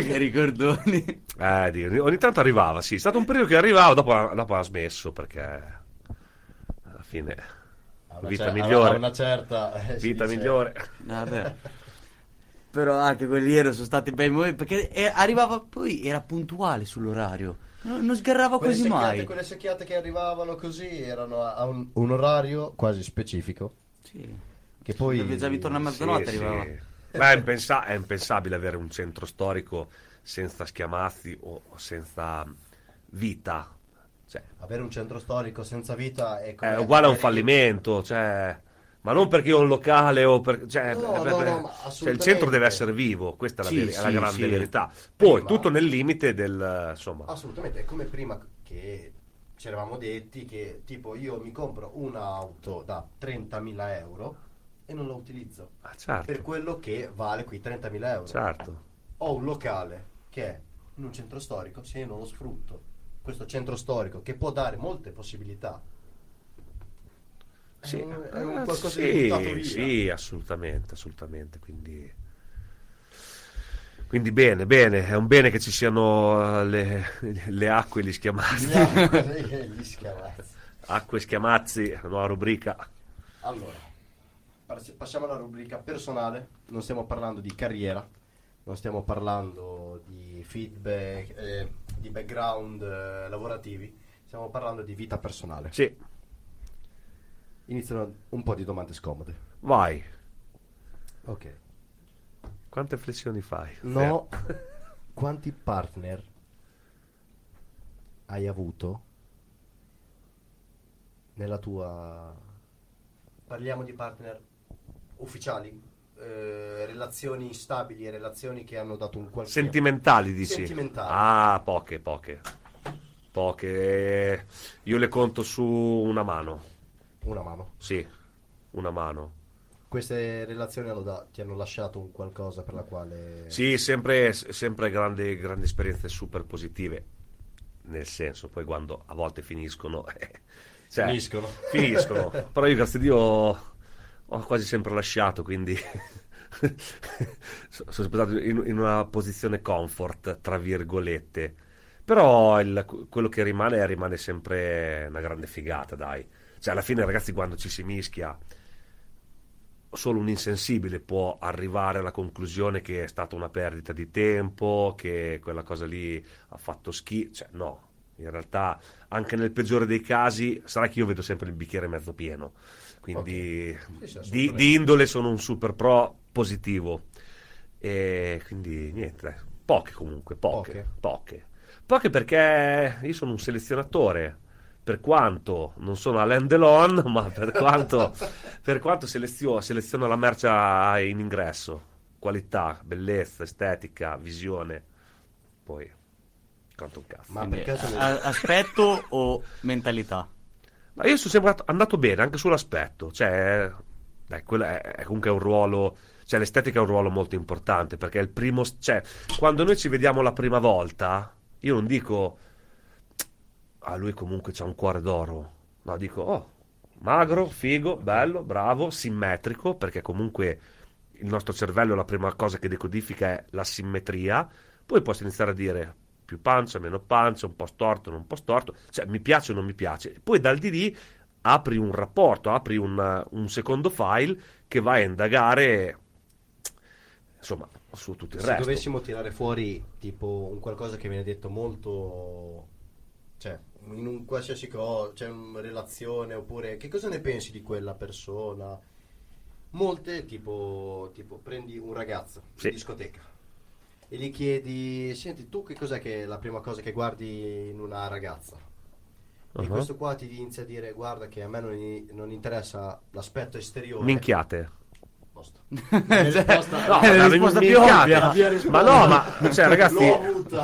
che ricordoni. Eh, di- ogni tanto arrivava, sì. È stato un periodo che arrivava, dopo, dopo ha smesso perché alla fine A una vita cer- migliore. a una certa eh, si vita dice- migliore. Vabbè. (laughs) Però anche quelli erano sono stati bei momenti perché arrivava poi era puntuale sull'orario. Non, non sgarrava Quelle quasi secchiate, mai. quelle secchiate che arrivavano così erano a un, un orario quasi specifico. Sì. Che poi. Dove già intorno a mezzanotte Sì, arrivava. sì. Ma è, impensa- è impensabile avere un centro storico senza schiamazzi o senza vita. Cioè, Avere un centro storico senza vita è, come è uguale a un fallimento, cioè, ma non perché ho un locale o per, cioè, No, eh, no, beh, no, cioè, il centro deve essere vivo, questa è la, Sì, veri- è la sì, grande sì. verità. Poi Prima- tutto nel limite del insomma. Assolutamente, è come prima che ci eravamo detti che tipo io mi compro un'auto da 30.000 euro e non la utilizzo. Ah, certo, Per quello che vale quei 30.000 euro. certo. Ho un locale che è in un centro storico, se io non lo sfrutto, questo centro storico che può dare molte possibilità. Sì, è un, è un eh, qualcosa sì, di buttato via. sì, assolutamente, assolutamente. Quindi, quindi bene, bene, è un bene che ci siano eh, le, le acque e gli schiamazzi. Gli schiamazzi. acque e schiamazzi, nuova rubrica. Allora, pass- passiamo alla rubrica personale. Non stiamo parlando di carriera, non stiamo parlando di feedback, eh, di background eh, lavorativi, stiamo parlando di vita personale. Sì, Iniziano un po' di domande scomode. vai. Ok. Quante flessioni fai? No, (laughs) quanti partner hai avuto nella tua... Parliamo di partner ufficiali, eh, relazioni stabili e relazioni che hanno dato un qualche... Sentimentali, dici? Sentimentali. Ah, poche, poche. Poche. Io le conto su una mano. Una mano. Sì, una mano. Queste relazioni hanno da- ti hanno lasciato un qualcosa per la quale... Sì, sempre, sempre grandi, grandi esperienze super positive. Nel senso, poi quando a volte finiscono... (laughs) eh, cioè, Finiscono. Finiscono. (laughs) Però io, grazie a Dio, ho quasi sempre lasciato, quindi... (laughs) sono sempre stato in, in una posizione comfort, tra virgolette. Però il- quello che rimane, rimane sempre una grande figata, dai. Cioè, alla fine, ragazzi, quando ci si mischia, solo un insensibile può arrivare alla conclusione che è stata una perdita di tempo, che quella cosa lì ha fatto schifo. Cioè, no, in realtà, anche nel peggiore dei casi, sarà che io vedo sempre il bicchiere mezzo pieno. Quindi, sì, di, di indole sono un super pro positivo. E quindi, niente, poche comunque, poche, Poche? poche. Poche perché io sono un selezionatore. Per quanto non sono Alain Delon, (laughs) ma per quanto, per quanto selezio- seleziono la merce in ingresso, qualità, bellezza, estetica, visione, poi quanto un cazzo. Ma Quindi, per caso a- aspetto o mentalità? Ma io sono sempre andato bene anche sull'aspetto, cioè, dai, quello è, è comunque un ruolo, cioè l'estetica è un ruolo molto importante perché è il primo, cioè, quando noi ci vediamo la prima volta, io non dico, ah, lui comunque c'ha un cuore d'oro, no, dico, oh, magro, figo, bello, bravo, simmetrico, perché comunque il nostro cervello la prima cosa che decodifica è la simmetria, poi posso iniziare a dire più pancia, meno pancia, un po' storto, non un po' storto, cioè mi piace o non mi piace. Poi dal di lì apri un rapporto, apri un, un secondo file che va a indagare, insomma, su tutto il Se resto. dovessimo tirare fuori tipo un qualcosa che viene detto molto, cioè in un qualsiasi cosa, cioè una relazione oppure che cosa ne pensi di quella persona? Molte tipo, tipo prendi un ragazzo Sì. in discoteca e gli chiedi, senti tu che cos'è che è la prima cosa che guardi in una ragazza? E Uh-huh. questo qua ti inizia a dire guarda che a me non, non interessa l'aspetto esteriore. Minchiate. (laughs) No, È la ma risposta min- più minchiate. ovvia. Ma no, ma cioè, ragazzi,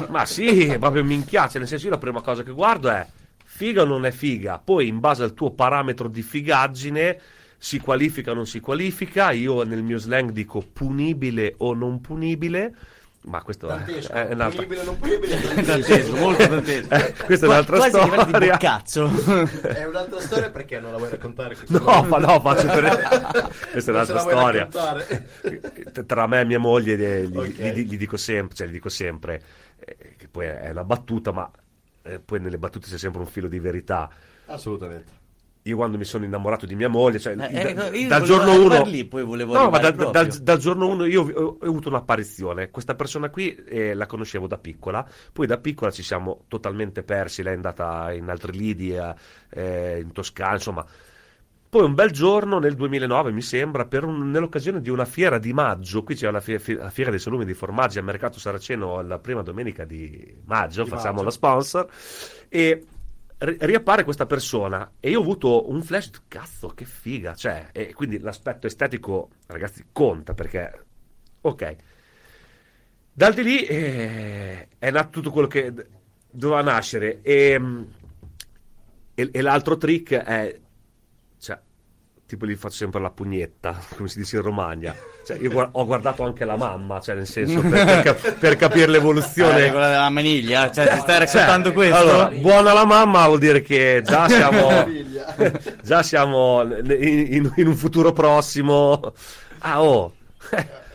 ma sì, è proprio minchiate. Nel senso, io la prima cosa che guardo è figa o non è figa. Poi, in base al tuo parametro di figaggine, si qualifica o non si qualifica. Io nel mio slang dico punibile o non punibile. Ma questo è, Dantesco, è un'altra. punibile o non punibile? (laughs) Dantesco, molto dantesco. Eh, questa è un'altra Quasi storia. boccazzo. È un'altra storia perché non la vuoi raccontare No, ma no, faccio per... (laughs) Questa è un'altra storia. Tra me e mia moglie eh, gli, Ok. gli- gli dico sempre, cioè gli dico sempre, eh, che poi è una battuta, ma eh, poi nelle battute c'è sempre un filo di verità. Assolutamente. Io quando mi sono innamorato di mia moglie, cioè, Eh, da- eh, io dal giorno 1... lì, poi volevo No, ma arrivare dal, dal- giorno 1 io ho, ho avuto un'apparizione. Questa persona qui eh, la conoscevo da piccola, poi da piccola ci siamo totalmente persi. Lei è andata in altri lidi, eh, eh, in Toscana, insomma. Poi un bel giorno nel 2009, mi sembra, per un- nell'occasione di una fiera di maggio, qui c'è la, fie- fi- la fiera dei salumi di formaggi al mercato saraceno la prima domenica di maggio, Di facciamo maggio. la sponsor, e ri- riappare questa persona e io ho avuto un flash, cazzo, che figa, cioè, e quindi l'aspetto estetico, ragazzi, conta perché, ok, dal di lì eh, è nato tutto quello che doveva nascere e, mm, e- e l'altro trick è, tipo gli faccio sempre la pugnetta, (laughs) come si dice in Romagna, cioè, io guar- ho guardato anche la mamma, cioè, nel senso, per, per cap- per capire Eh, l'evoluzione. quella della maniglia, cioè ti stai Cioè, raccontando questo? Allora, buona la mamma vuol dire che già siamo, (laughs) già siamo in, in- in un futuro prossimo. Ah, oh.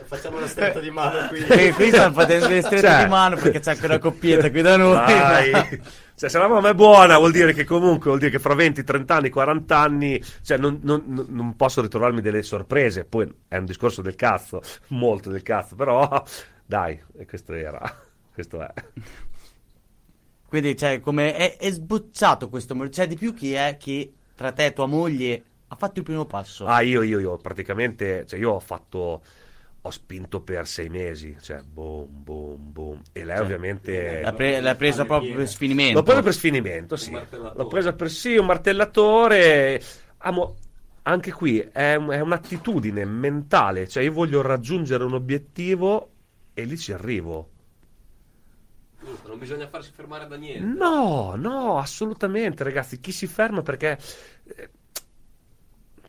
Facciamo una stretta di mano qui. E qui stanno facendo le strette Cioè. di mano perché c'è anche una coppietta qui da noi. Dai. (laughs) Cioè, se la mamma è buona, vuol dire che comunque vuol dire che fra 20, 30 anni, 40 anni, cioè, non, non- non- posso ritrovarmi delle sorprese. Poi è un discorso del cazzo, molto del cazzo, però dai, questo era. Questo è. Quindi, cioè, come è, è sbocciato questo amore? C'è di più chi è che tra te e tua moglie ha fatto il primo passo. Ah, io, io, io, praticamente, cioè, io ho fatto, ho spinto per sei mesi, cioè, boom, boom, boom. E lei Cioè, ovviamente... L'ha, pre- l'ha presa proprio per sfinimento. L'ho presa per sfinimento, sì. L'ho presa per sì, un martellatore. Amo- anche qui è, un- è un'attitudine mentale, cioè io voglio raggiungere un obiettivo e lì ci arrivo. Giusto, non bisogna farsi fermare da niente. No, no, assolutamente, ragazzi. Chi si ferma perché eh,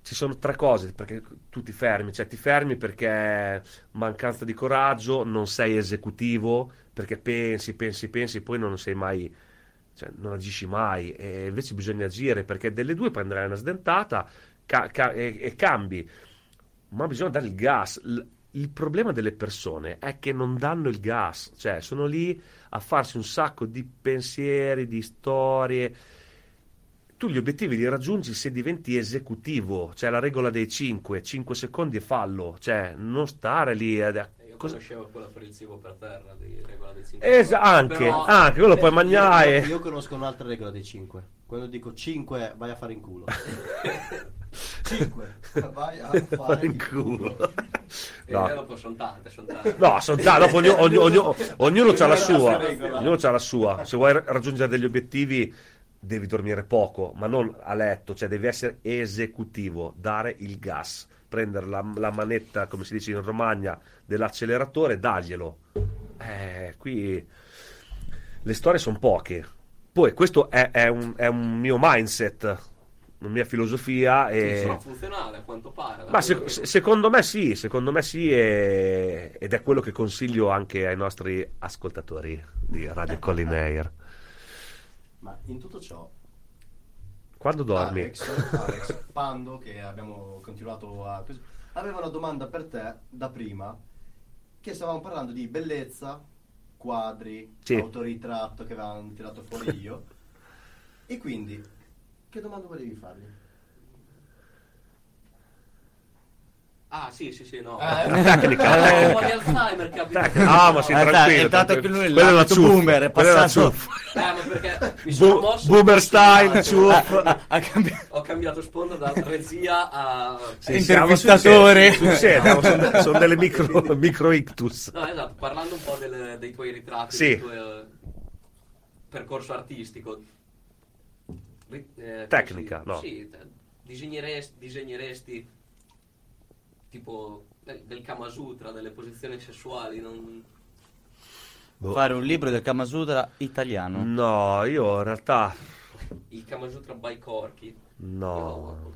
ci sono tre cose perché tu ti fermi, cioè ti fermi perché mancanza di coraggio, non sei esecutivo, perché pensi, pensi, pensi, poi non sei mai, cioè non agisci mai. E invece bisogna agire perché delle due prenderai una sdentata ca- ca- e, e cambi. Ma bisogna dare il gas. L- il problema delle persone è che non danno il gas, cioè sono lì a farsi un sacco di pensieri, di storie. Tu gli obiettivi li raggiungi se diventi esecutivo, cioè la regola dei 5, 5 secondi e fallo, cioè non stare lì a... Io cosa- conoscevo quella per il cibo per terra di regola dei 5 Esa- anche, Però- anche, quello puoi Io, mangiare. io conosco un'altra regola dei 5. Quando dico 5, vai a fare in culo. (laughs) 5, vai a (laughs) fare Fare in culo. culo. E No. dopo sono tante, sono tante. No, sono tanti, dopo (laughs) ognuno, ognuno, ognuno, ognuno ha la sua. Ognuno ha la sua. Se vuoi raggiungere degli obiettivi devi dormire poco, ma non a letto, cioè devi essere esecutivo, dare il gas, prendere la, la manetta, come si dice in Romagna, dell'acceleratore e darglielo. Eh, qui le storie sono poche. Poi questo è, è un, è un mio mindset, una mia filosofia. E... Sì, sono funzionale a quanto pare. Ma se- che- secondo me sì, secondo me sì, e- ed è quello che consiglio anche ai nostri ascoltatori di Radio Colin Air. Ma in tutto ciò, Quando dormi? Alex, Alex Pando, che abbiamo continuato a... aveva una domanda per te da prima, che stavamo parlando di bellezza, quadri, Sì. autoritratto che avevamo tirato fuori io. (laughs) e quindi, che domanda volevi fargli? Ah, sì, sì, sì, no. Eh, Tecnica. Ho un po' di Alzheimer, capito? Tecnica. Ah, ma sì, Eh, dai, tranquillo. è entrato anche lui ciuffa, boomer, è passato-. Eh, ma perché mi sono Bu- mosso. Cambiato- (laughs) Ha cambiato. Ho cambiato sponda da regia a. Sì, Intervistatore. sono, (laughs) sono delle micro, micro ictus. No, esatto, parlando un po' delle- dei tuoi ritratti, Sì. del tuo eh, percorso artistico. Ri- eh, Tecnica, come no. Sì, disegneresti, disegneresti tipo eh, del Kama Sutra, delle posizioni sessuali, non... Fare un libro del Kama Sutra italiano. No, io in realtà il Kama Sutra by Corky. no.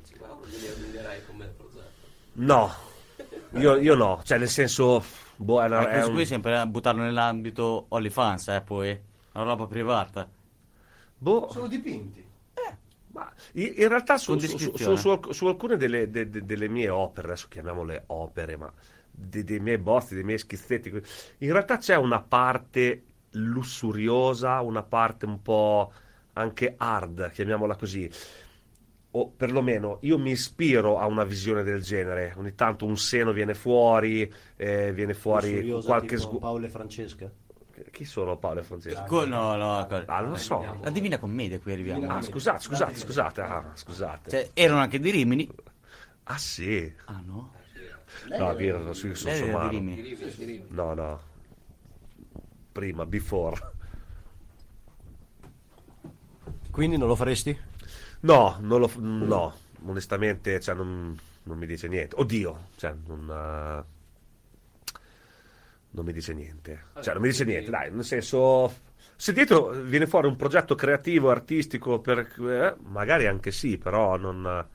No, io, io no, cioè nel senso, boh, è una- Ma è un- qui sempre a buttarlo nell'ambito OnlyFans, eh, poi. Una roba privata. boh, sono dipinti. Ma in, in realtà su, su- su- su- alcune delle, de- de- delle mie opere, adesso chiamiamole opere, ma de- dei miei bozzi, dei miei schizzetti, in realtà c'è una parte lussuriosa, una parte un po' anche hard, chiamiamola così. O perlomeno io mi ispiro a una visione del genere. Ogni tanto un seno viene fuori, eh, viene fuori qualche tipo sgu- Paolo e Francesca. Chi sono Paolo e Francesco? Co- no, no, co- Ah, non lo so. La Divina Commedia qui arriviamo. Ah, scusate, scusate, scusate. Ah, scusate. Cioè, erano anche di Rimini. Ah, sì. Ah, no? No, io sono, sono somaro. Rimini. Di Rimini, di Rimini. No, no. Prima, before. Quindi non lo faresti? No, non lo, no, onestamente, cioè, non, non mi dice niente. Oddio, cioè, non, eh, non mi dice niente. Cioè, non mi dice niente, dai, nel senso, se dietro viene fuori un progetto creativo, artistico, per, eh, magari anche sì, però non,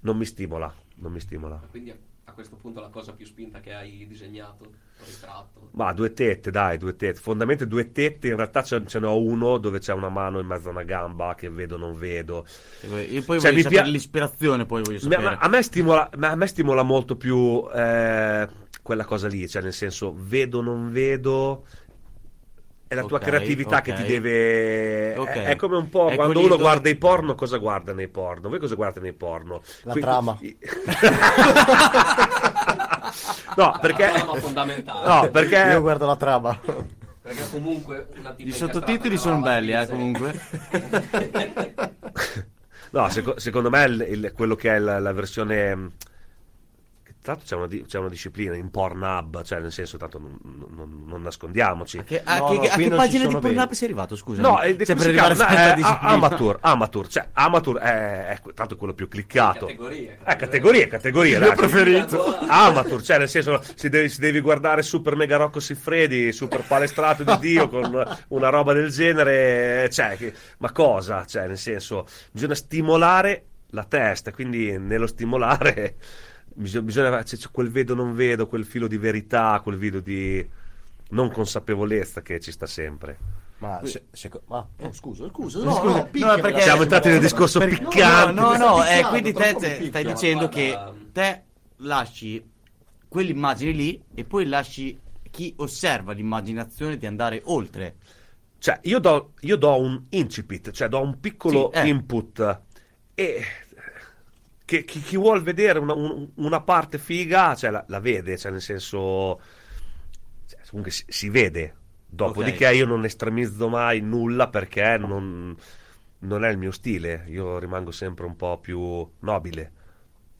non mi stimola, non mi stimola. Quindi a, questo punto la cosa più spinta che hai disegnato, ritratto. Ma due tette, dai, due tette. Fondamentalmente due tette, in realtà ce, ce ne ho uno dove c'è una mano in mezzo a una gamba che vedo non vedo. Io poi Cioè, voglio mi sapere pia- l'ispirazione, poi voglio Ma- sapere. ma a, me stimola, ma a me stimola molto più eh, quella cosa lì, cioè nel senso vedo, non vedo. È la tua Ok, creatività che ok. ti deve. Ok. È, è come un po' Ecco quando uno dove- guarda i porno, cosa guarda nei porno? Voi cosa guardate nei porno? La trama. (laughs) no, perché. La trama fondamentale. No, perché. Io guardo la trama. Perché comunque I sottotitoli sono belli, eh, comunque. (laughs) No, seco- secondo me il- il- quello che è la, la versione. Tra l'altro c'è una, c'è una disciplina in Pornhub, cioè nel senso, tanto non, non- non nascondiamoci. A che, a No, che- no, a che pagina di Pornhub sei arrivato? Scusa. No, è, cioè, come per si arrivare chiama? a No, è disciplina. Amateur, Amateur, cioè Amateur è, è tanto quello più cliccato. Categorie. Eh, categorie, categorie. Il mio dai. preferito. Amateur, cioè nel senso, si devi, si devi guardare Super Mega Rocco Siffredi, Super Palestrato di Dio con una roba del genere, cioè, che- ma cosa? Cioè, nel senso, bisogna stimolare la testa, quindi nello stimolare bisogna, bisogna c'è, c'è quel vedo non vedo, quel filo di verità, quel filo di non consapevolezza che ci sta sempre. Ma, se, seco- ma oh, scusa, scusa, No, scusa, no, perché- Siamo entrati nel discorso Perché- piccante. No, no, no, eh, quindi te, te- stai dicendo Guarda, che te lasci quell'immagine lì e poi lasci chi osserva l'immaginazione di andare oltre. Cioè, io do, io do un incipit, cioè do un piccolo Sì, eh. input e che, chi, chi vuol vedere una, un- una parte figa, cioè, la, la vede, cioè nel senso, cioè, comunque si, si vede. Dopodiché Ok. io non estremizzo mai nulla perché non, non è il mio stile, io rimango sempre un po' più nobile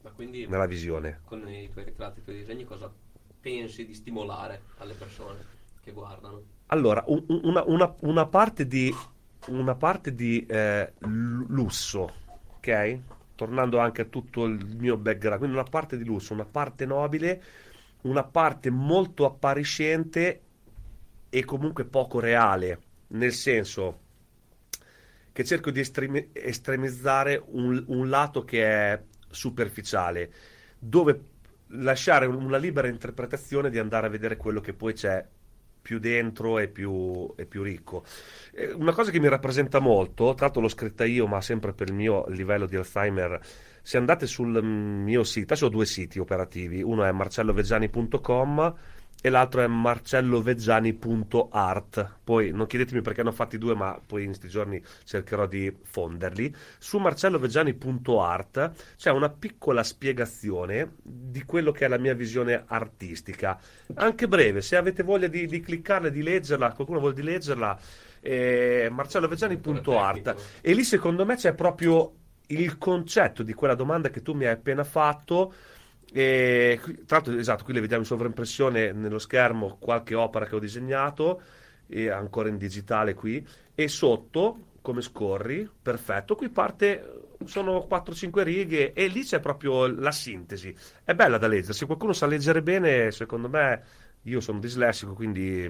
Ma quindi nella visione. con i tuoi ritratti, i tuoi disegni, cosa pensi di stimolare alle persone che guardano? Allora, un- un- una, una- una parte di, una parte di eh, lusso, ok? Tornando anche a tutto il mio background, quindi una parte di lusso, una parte nobile, una parte molto appariscente e comunque poco reale, nel senso che cerco di estremi- estremizzare un, un lato che è superficiale, dove lasciare una libera interpretazione di andare a vedere quello che poi c'è più dentro e più, e più ricco. Eh, Una cosa che mi rappresenta molto, tra l'altro l'ho scritta io, ma sempre per il mio livello di Alzheimer, se andate sul mio sito, adesso ho due siti operativi, uno è marcelloveggiani.com e l'altro è marcelloveggiani.art. Poi non chiedetemi perché ne ho fatti due, ma poi in questi giorni cercherò di fonderli. Su marcelloveggiani.art c'è una piccola spiegazione di quello che è la mia visione artistica, anche breve, se avete voglia di, di cliccarla di leggerla, qualcuno vuole di leggerla, eh, marcelloveggiani.art. E lì secondo me c'è proprio il concetto di quella domanda che tu mi hai appena fatto. E, tra l'altro, esatto, qui le vediamo in sovraimpressione nello schermo qualche opera che ho disegnato, e ancora in digitale qui, e sotto, come scorri, perfetto, qui parte, sono 4-5 righe e lì c'è proprio la sintesi. È bella da leggere, se qualcuno sa leggere bene, secondo me, io sono dislessico, quindi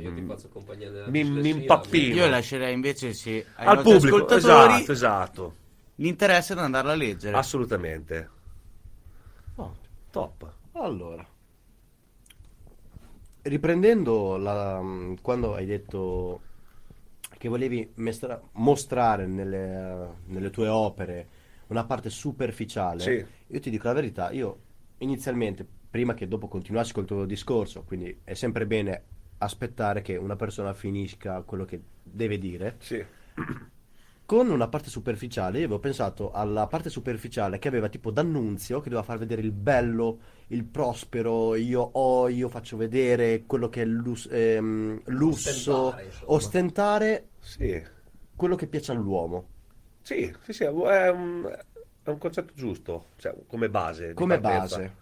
mi- mi impappino. Io lascerei invece ai al pubblico, esatto, esatto, l'interesse ad andarla a leggere. assolutamente. Top. Allora, riprendendo la, quando hai detto che volevi mestra- mostrare nelle, nelle tue opere una parte superficiale, Sì. io ti dico la verità, io inizialmente, prima che dopo continuassi col tuo discorso, quindi è sempre bene aspettare che una persona finisca quello che deve dire, Sì. Con una parte superficiale, io avevo pensato alla parte superficiale che aveva tipo D'Annunzio, che doveva far vedere il bello, il prospero, io ho, io faccio vedere quello che è lus- ehm, lusso, Ostentare, ostentare Sì. quello che piace all'uomo. Sì, sì, sì, è un, è un concetto giusto, cioè, come base. come base.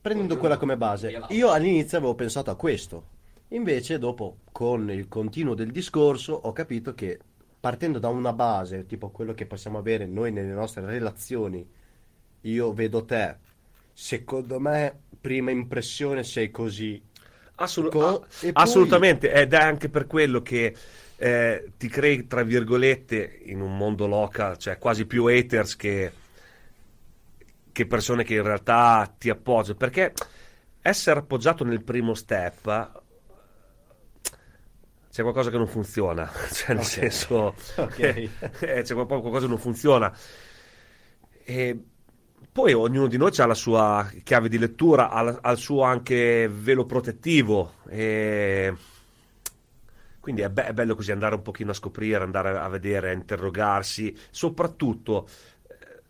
Prendendo quella come base, io all'inizio avevo pensato a questo. Invece, dopo, con il continuo del discorso, ho capito che partendo da una base, tipo quello che possiamo avere noi nelle nostre relazioni, io vedo te, secondo me, prima impressione sei così. Assolut- Co- ah, e poi- assolutamente, ed è anche per quello che eh, ti crei, tra virgolette, in un mondo local, cioè quasi più haters che, che persone che in realtà ti appoggiano, perché essere appoggiato nel primo step c'è qualcosa che non funziona, (laughs) cioè nel Ok. senso (laughs) Ok. eh, c'è qual- qualcosa che non funziona. E poi ognuno di noi ha la sua chiave di lettura, ha, la- ha il suo anche velo protettivo. E quindi è, be- è bello così andare un pochino a scoprire, andare a vedere, a interrogarsi. Soprattutto eh,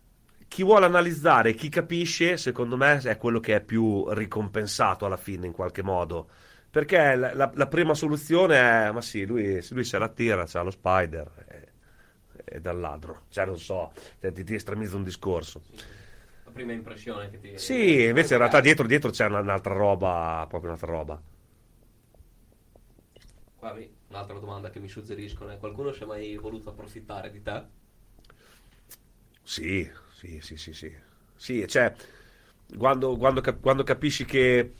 chi vuole analizzare, chi capisce, secondo me è quello che è più ricompensato alla fine in qualche modo. Perché la, la- la prima soluzione è, ma sì, lui, lui se la tira, c'ha lo spider e, e dal ladro. Cioè, non so, cioè, ti, ti estremizza un discorso. La prima impressione che ti Sì, invece in realtà dietro, dietro c'è una- un'altra roba, proprio un'altra roba. Qua mi- un'altra domanda che mi suggeriscono è qualcuno si è mai voluto approfittare di te? Sì, sì, sì, sì, sì. Sì, cioè, quando, quando quando capisci che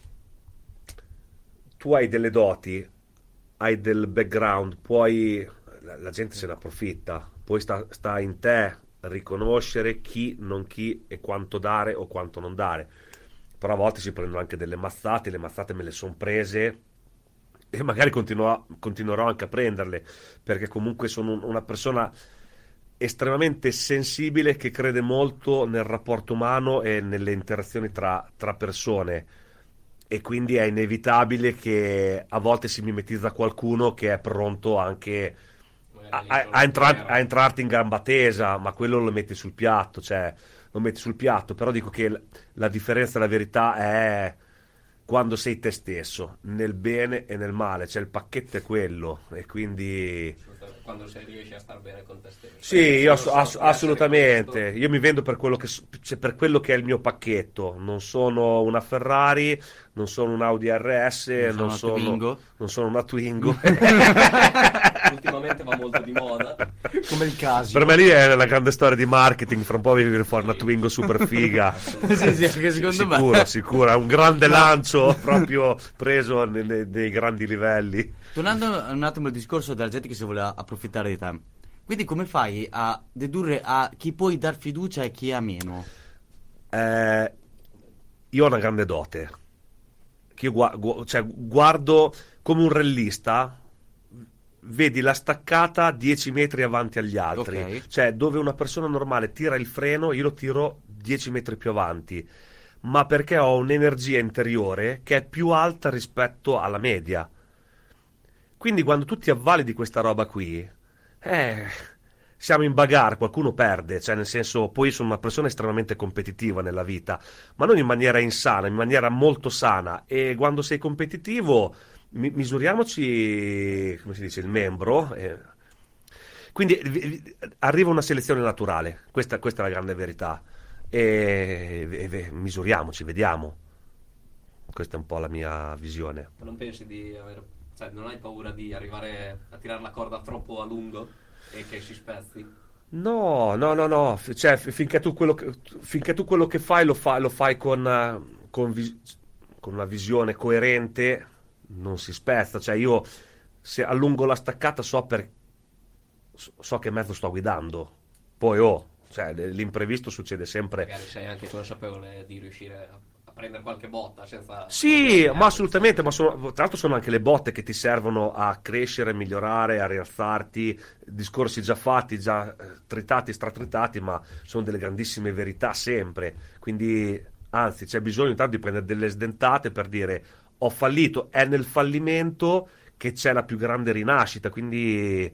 tu hai delle doti, hai del background, puoi, la, la gente se ne approfitta, poi sta, sta in te riconoscere chi, non chi e quanto dare o quanto non dare. Però a volte si prendono anche delle mazzate, le mazzate me le sono prese e magari continuerò, continuerò anche a prenderle, perché comunque sono un- una persona estremamente sensibile che crede molto nel rapporto umano e nelle interazioni tra, tra persone. E quindi è inevitabile che a volte si mimetizza qualcuno che è pronto anche a, a- a entrar- a entrarti in gamba tesa, ma quello lo metti sul piatto, cioè lo metti sul piatto, però dico che la differenza, la verità è quando sei te stesso, nel bene e nel male, cioè il pacchetto è quello. E quindi... Quando sei riesci a star bene con te stesso. Sì, io ass- ass- assolutamente. questo. Io mi vendo per quello, che, cioè, per quello che è il mio pacchetto. Non sono una Ferrari, non sono un Audi RS, Non non, sono una sono, Twingo. non sono una Twingo. (laughs) Ultimamente va molto di moda. Come il caso. per me lì è una grande storia di marketing. Fra un po' vi fuori una Twingo super figa. (laughs) sì, sì, anche secondo me. sicuro, sicuro. È un grande lancio proprio preso nei, nei- nei grandi livelli. Tornando un attimo al discorso della gente che si vuole approfittare di te. Quindi come fai a dedurre a chi puoi dar fiducia e chi ha meno? Eh, io ho una grande dote. Che io gua- gu- cioè, guardo come un rallista, vedi la staccata 10 metri avanti agli altri. Ok. Cioè, dove una persona normale tira il freno, io lo tiro 10 metri più avanti. Ma perché ho un'energia interiore che è più alta rispetto alla media. Quindi quando tu ti avvali di questa roba qui, eh, siamo in bagarre, qualcuno perde, cioè nel senso, poi sono una persona estremamente competitiva nella vita, ma non in maniera insana, in maniera molto sana. E quando sei competitivo, mi- misuriamoci, come si dice, il membro. eh. Quindi vi- arriva una selezione naturale, questa, questa è la grande verità. E, e- e misuriamoci, vediamo. Questa è un po' la mia visione. Ma non pensi di avere. Cioè, non hai paura di arrivare a tirare la corda troppo a lungo e che si spezzi? No, no, no, no, cioè finché tu quello che, finché tu quello che fai lo fai, lo fai con, eh, con, vis- con una visione coerente, non si spezza, cioè io se allungo la staccata so, per, so che mezzo sto guidando, poi oh, cioè, l'imprevisto succede sempre. Magari sei anche consapevole di riuscire a prendere qualche botta senza. Sì, ma assolutamente, ma sono- tra l'altro sono anche le botte che ti servono a crescere, migliorare, a rialzarti, discorsi già fatti, già eh, tritati, stratritati, ma sono delle grandissime verità sempre. Quindi, anzi, c'è bisogno intanto di prendere delle sdentate per dire ho fallito, è nel fallimento che c'è la più grande rinascita, quindi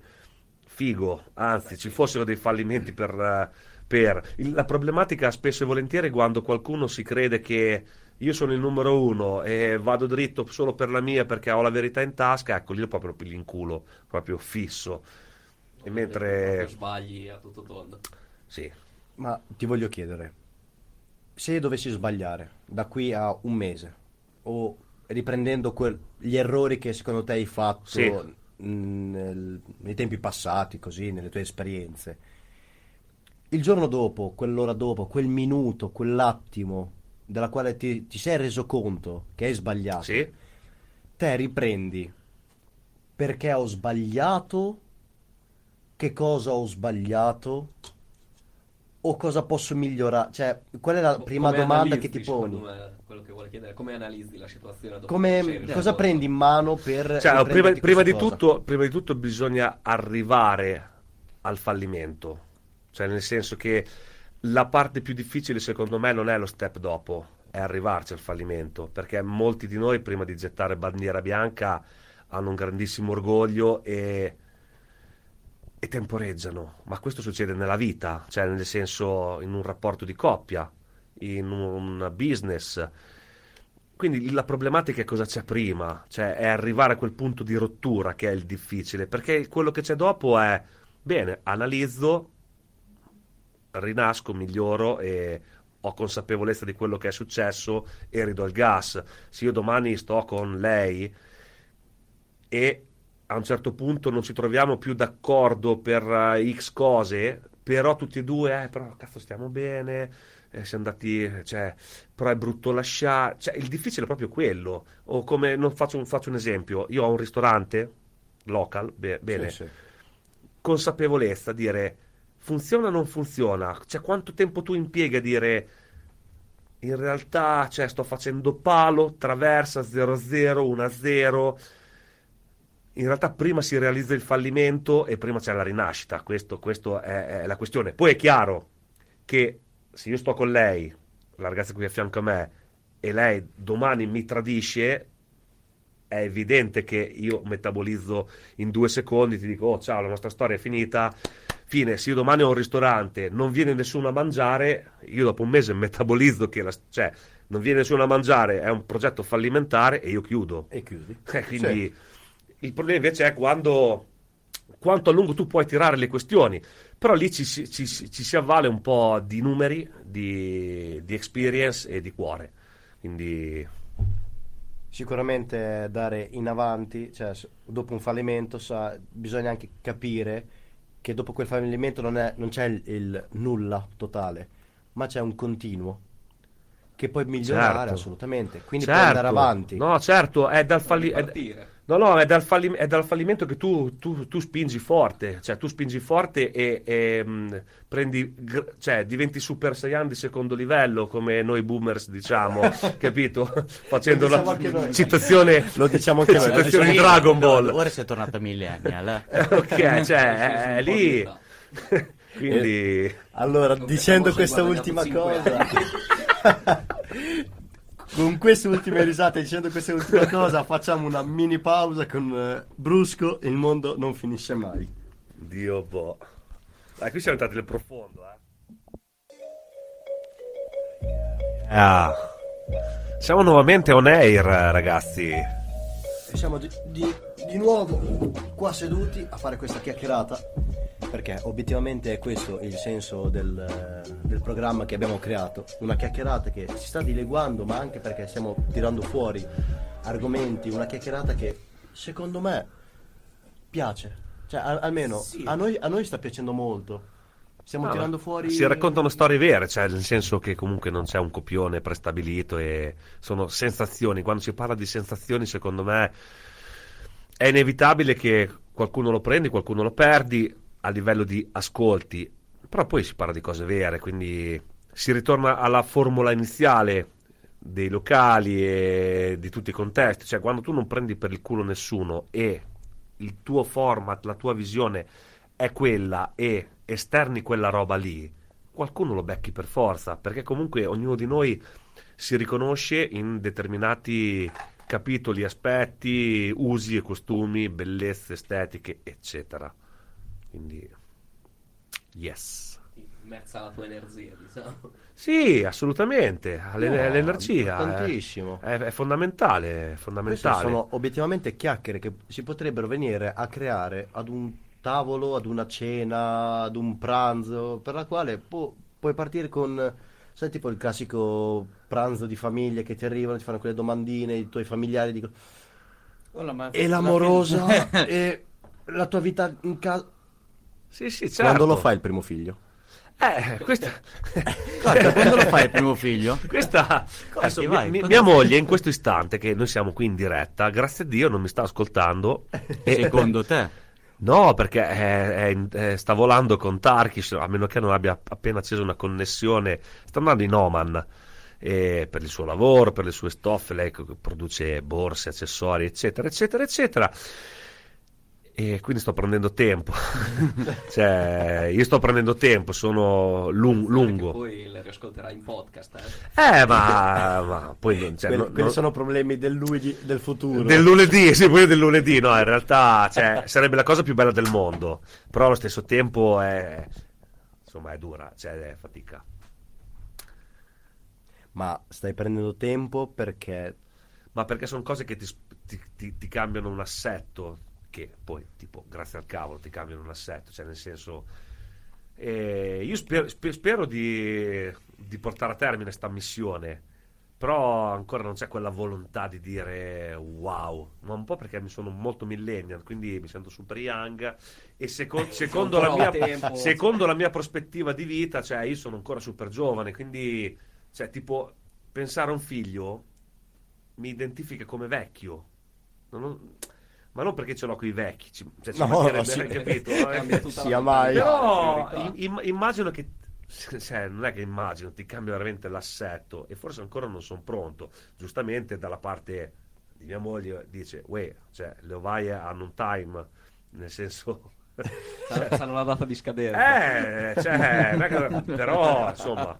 figo, anzi, ci fossero dei fallimenti per... per- La problematica spesso e volentieri è quando qualcuno si crede che io sono il numero uno e vado dritto solo per la mia perché ho la verità in tasca, ecco, lì lo proprio pigli in culo, proprio fisso. E mentre... Sbagli a tutto tondo. Sì. Ma ti voglio chiedere, se dovessi sbagliare da qui a un mese, o riprendendo quel- gli errori che secondo te hai fatto Sì. nel- nei tempi passati, così, nelle tue esperienze, il giorno dopo, quell'ora dopo, quel minuto, quell'attimo della quale ti, ti sei reso conto che hai sbagliato, Sì. te riprendi perché ho sbagliato, che cosa ho sbagliato o cosa posso migliorare? Cioè, qual è la Co- prima come domanda che ti secondo poni? quello che vuole chiedere, come analizzi la situazione Come, cosa prendi in mano per Cioè, prima, prima di tutto, prima di tutto bisogna arrivare al fallimento. Cioè, nel senso che la parte più difficile, secondo me, non è lo step dopo, è arrivarci al fallimento. Perché molti di noi, prima di gettare bandiera bianca, hanno un grandissimo orgoglio e, e temporeggiano. Ma questo succede nella vita, cioè, nel senso, in un rapporto di coppia, in un business. Quindi la problematica è cosa c'è prima, cioè è arrivare a quel punto di rottura che è il difficile, perché quello che c'è dopo è, bene, analizzo, rinasco, miglioro e ho consapevolezza di quello che è successo e ridò il gas. Se io domani sto con lei e a un certo punto non ci troviamo più d'accordo per eh, X cose, però tutti e due, eh, però cazzo stiamo bene, eh, siamo andati, cioè, però è brutto lasciare, cioè il difficile è proprio quello. O come, non faccio, un- faccio un esempio, io ho un ristorante local, be- bene, Sì, sì. consapevolezza, dire funziona o non funziona, cioè quanto tempo tu impieghi a dire in realtà cioè, sto facendo palo, traversa 0-0, 1-0. In realtà prima si realizza il fallimento e prima c'è la rinascita, questo, questo è, è la questione. Poi è chiaro che se io sto con lei, la ragazza qui a fianco a me, e lei domani mi tradisce, è evidente che io metabolizzo in due secondi, ti dico, oh ciao, la nostra storia è finita, fine, se io domani ho un ristorante, non viene nessuno a mangiare, io dopo un mese (laughs) metabolizzo che la, cioè, non viene nessuno a mangiare, è un progetto fallimentare e io chiudo. E chiudi. Eh, quindi il problema invece è quando quanto a lungo tu puoi tirare le questioni, però lì ci, si- ci si- ci si avvale un po' di numeri, di, di experience e di cuore. Quindi Sicuramente dare in avanti, cioè dopo un fallimento sa- bisogna anche capire che dopo quel fallimento non, è- non c'è il, il nulla totale, ma c'è un continuo che puoi migliorare Certo. assolutamente. Quindi puoi certo, andare avanti. No, certo, è dal, falli- è- Partire. No, no, è dal, falli- è dal fallimento che tu, tu- tu spingi forte, cioè tu spingi forte e, e, mh, prendi, gr- cioè diventi Super Saiyan di secondo livello, come noi boomers diciamo, (laughs) capito? (laughs) Facendo diciamo la noi. citazione, Lo diciamo anche noi. citazione di Sì, Dragon no, Ball. Ora sei tornato a millennial. eh. Eh, (laughs) ok, cioè, è di lì. Quindi, Allora, Lo dicendo questa ultima cosa, con queste ultime risate, dicendo questa ultima cosa, facciamo una mini pausa con eh, Brusco. Il mondo non finisce mai. Dio boh. Dai, qui siamo entrati nel profondo, eh. Ah. Siamo nuovamente on air, ragazzi. Siamo di, di- di nuovo qua seduti a fare questa chiacchierata. Perché obiettivamente è questo il senso del, del programma che abbiamo creato. Una chiacchierata che si sta dileguando, ma anche perché stiamo tirando fuori argomenti. Una chiacchierata che secondo me piace. Cioè, al- almeno Sì. a, noi, a noi sta piacendo molto. Stiamo No, tirando fuori. Si raccontano storie vere, cioè nel senso che comunque non c'è un copione prestabilito e sono sensazioni. Quando si parla di sensazioni, secondo me è inevitabile che qualcuno lo prendi, qualcuno lo perdi a livello di ascolti, però poi si parla di cose vere, quindi si ritorna alla formula iniziale dei locali e di tutti i contesti, cioè quando tu non prendi per il culo nessuno e il tuo format, la tua visione è quella e esterni quella roba lì, qualcuno lo becchi per forza, perché comunque ognuno di noi si riconosce in determinati capitoli, aspetti, usi e costumi, bellezze, estetiche, eccetera. Quindi, yes. Immersa la tua energia, diciamo. Sì, assolutamente, l'e- No, l'energia è, Importantissimo. è- è fondamentale, è Queste fondamentale. sono obiettivamente chiacchiere che si potrebbero venire a creare ad un tavolo, ad una cena, ad un pranzo, per la quale pu- puoi partire con, sai, tipo il classico pranzo di famiglia che ti arrivano, ti fanno quelle domandine, i tuoi familiari dicono e l'amorosa (laughs) e la tua vita in casa. Sì, sì, certo. Quando lo fai il primo figlio? Eh, questa... (laughs) Guarda, quando lo fai il primo figlio? Questa adesso, ti mi- vai? mi- Cosa- mia moglie in questo istante che noi siamo qui in diretta, grazie a Dio non mi sta ascoltando. E- Secondo te? No, perché è- è in- è- sta volando con Tarkish, a meno che non abbia appena acceso una connessione. Sta andando in Oman eh, per il suo lavoro, per le sue stoffe, lei produce borse, accessori, eccetera, eccetera, eccetera. E quindi sto prendendo tempo. (laughs) cioè, io sto prendendo tempo, sono lung- Che lungo. poi le riascolterai in podcast, eh. Eh, ma, ma poi non, cioè, quelli non- quelli non- sono problemi del lui del futuro. del lunedì, (laughs) sì, quello del lunedì, no, in realtà cioè, sarebbe la cosa più bella del mondo, però allo stesso tempo è, insomma, è dura, cioè è fatica. Ma stai prendendo tempo perché Ma perché sono cose che ti, ti- ti- ti cambiano un assetto, che poi, tipo, grazie al cavolo, ti cambiano un assetto, cioè nel senso... eh, io spero, spe- spero di, di portare a termine sta missione, però ancora non c'è quella volontà di dire wow, ma un po' perché mi sono molto millennial, quindi mi sento super young e seco- (laughs) secondo, la mia, secondo la mia prospettiva di vita, cioè io sono ancora super giovane, quindi cioè, tipo pensare a un figlio mi identifica come vecchio. Non ho- ma non perché ce l'ho con i vecchi, ci, cioè, ci No, mancherebbe, sì. capito? (laughs) Tutta sia la mai. Però im- immagino che, cioè, non è che immagino, ti cambia veramente l'assetto e forse ancora non sono pronto. Giustamente dalla parte di mia moglie dice, uè, cioè, le ovaie hanno un time, nel senso... (laughs) Sa- Sanno la data di scadenza. Eh, cioè, che- (laughs) però insomma,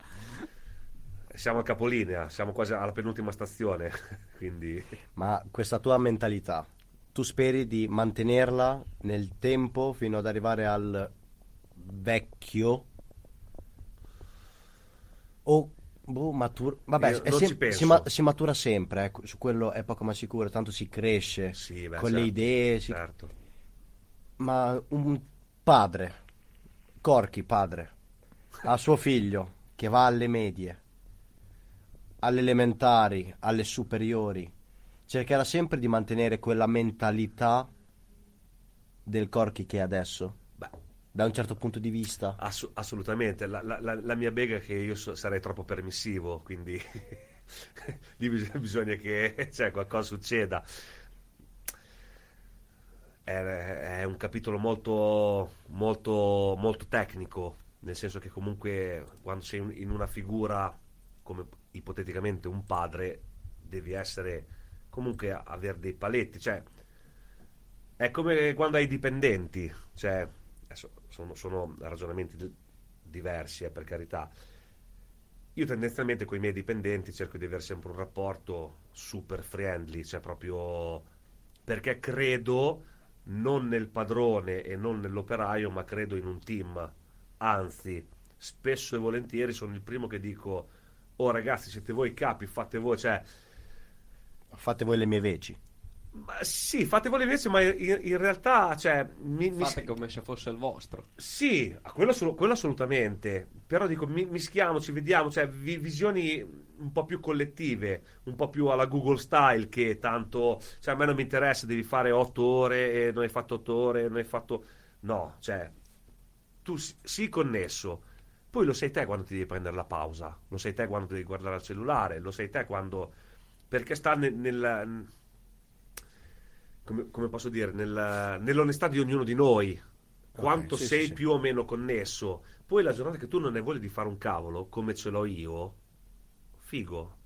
siamo al capolinea, siamo quasi alla penultima stazione, quindi Ma questa tua mentalità, tu speri di mantenerla nel tempo fino ad arrivare al vecchio? O boh, matur- Vabbè, sem- si, ma- si matura sempre, ecco, su quello è poco ma sicuro, tanto si cresce sì, beh, con certo, le idee. si- certo. Ma un padre, Corchi padre, ha suo figlio che va alle medie, alle elementari, alle superiori, cercherà sempre di mantenere quella mentalità del Corchi che è adesso, Beh, da un certo punto di vista. Assu- assolutamente, la, la- la- la mia bega è che io so- sarei troppo permissivo, quindi (laughs) lì bis- bisogna che (laughs) cioè, qualcosa succeda. È, è un capitolo molto, molto, molto tecnico, nel senso che comunque quando sei in una figura come ipoteticamente un padre, devi essere comunque avere dei paletti, cioè è come quando hai dipendenti, cioè sono, sono ragionamenti di- diversi, eh, per carità. Io tendenzialmente con i miei dipendenti cerco di avere sempre un rapporto super friendly, cioè proprio perché credo non nel padrone e non nell'operaio, ma credo in un team. Anzi, spesso e volentieri sono il primo che dico: Oh ragazzi, siete voi capi, fate voi, cioè Fate voi le mie veci. ma sì, fate voi le invece, ma in, in realtà, cioè, mi, mi- Fate come se fosse il vostro. Sì, quello, quello assolutamente. Però dico, mi- mischiamoci, vediamo, cioè, vi- visioni un po' più collettive, un po' più alla Google style, che tanto, cioè, a me non mi interessa, devi fare otto ore e non hai fatto otto ore, non hai fatto... No, cioè, tu sii connesso. Poi lo sai te quando ti devi prendere la pausa, lo sai te quando devi guardare il cellulare, lo sai te quando... Perché sta nel... nel- come, come posso dire, nel- nell'onestà di ognuno di noi, quanto sì, sei sì, sì. più o meno connesso. Poi la giornata che tu non hai voglia di fare un cavolo, come ce l'ho io, figo.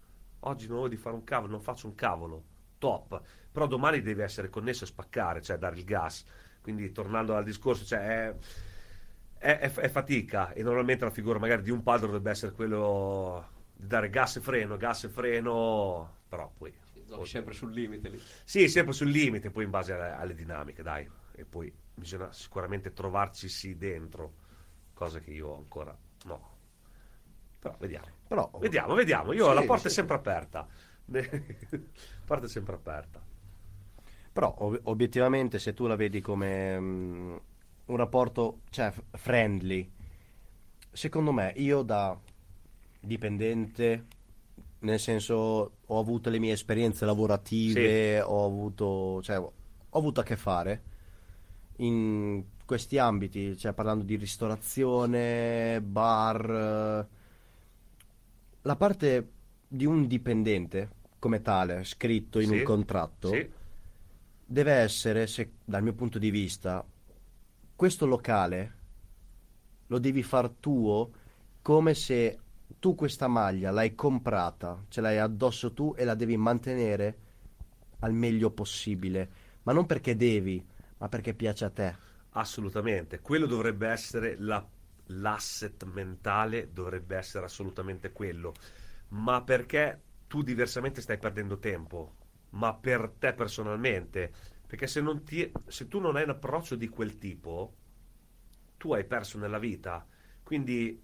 Oggi non ho voglia di fare un cavolo, non faccio un cavolo. Top. Però domani devi essere connesso e spaccare, cioè dare il gas. Quindi tornando al discorso, cioè è, è- è- è fatica e normalmente la figura magari di un padre dovrebbe essere quello di dare gas e freno, gas e freno, però poi... Giochi sempre sul limite lì. Sì, sempre sul limite, poi in base alle, alle dinamiche, dai. E poi bisogna sicuramente trovarci sì dentro, cosa che io ancora no. Però vediamo. Però, Vediamo, vediamo. Io Sì, la porta è sì. sempre aperta. (laughs) la porta è sempre aperta. Però ob- obiettivamente se tu la vedi come mm, un rapporto, cioè f- friendly, secondo me io da dipendente, nel senso ho avuto le mie esperienze lavorative, ho avuto, cioè, ho avuto a che fare in questi ambiti, cioè parlando di ristorazione, bar, la parte di un dipendente come tale, scritto in Sì, un contratto, Sì, deve essere, se- dal mio punto di vista, questo locale lo devi far tuo come se tu questa maglia l'hai comprata, ce l'hai addosso tu e la devi mantenere al meglio possibile, ma non perché devi, ma perché piace a te. assolutamente. Quello dovrebbe essere la- l'asset mentale, dovrebbe essere assolutamente quello. Ma perché tu diversamente stai perdendo tempo? Ma per te personalmente? Perché se, non ti, se tu non hai un approccio di quel tipo, tu hai perso nella vita. Quindi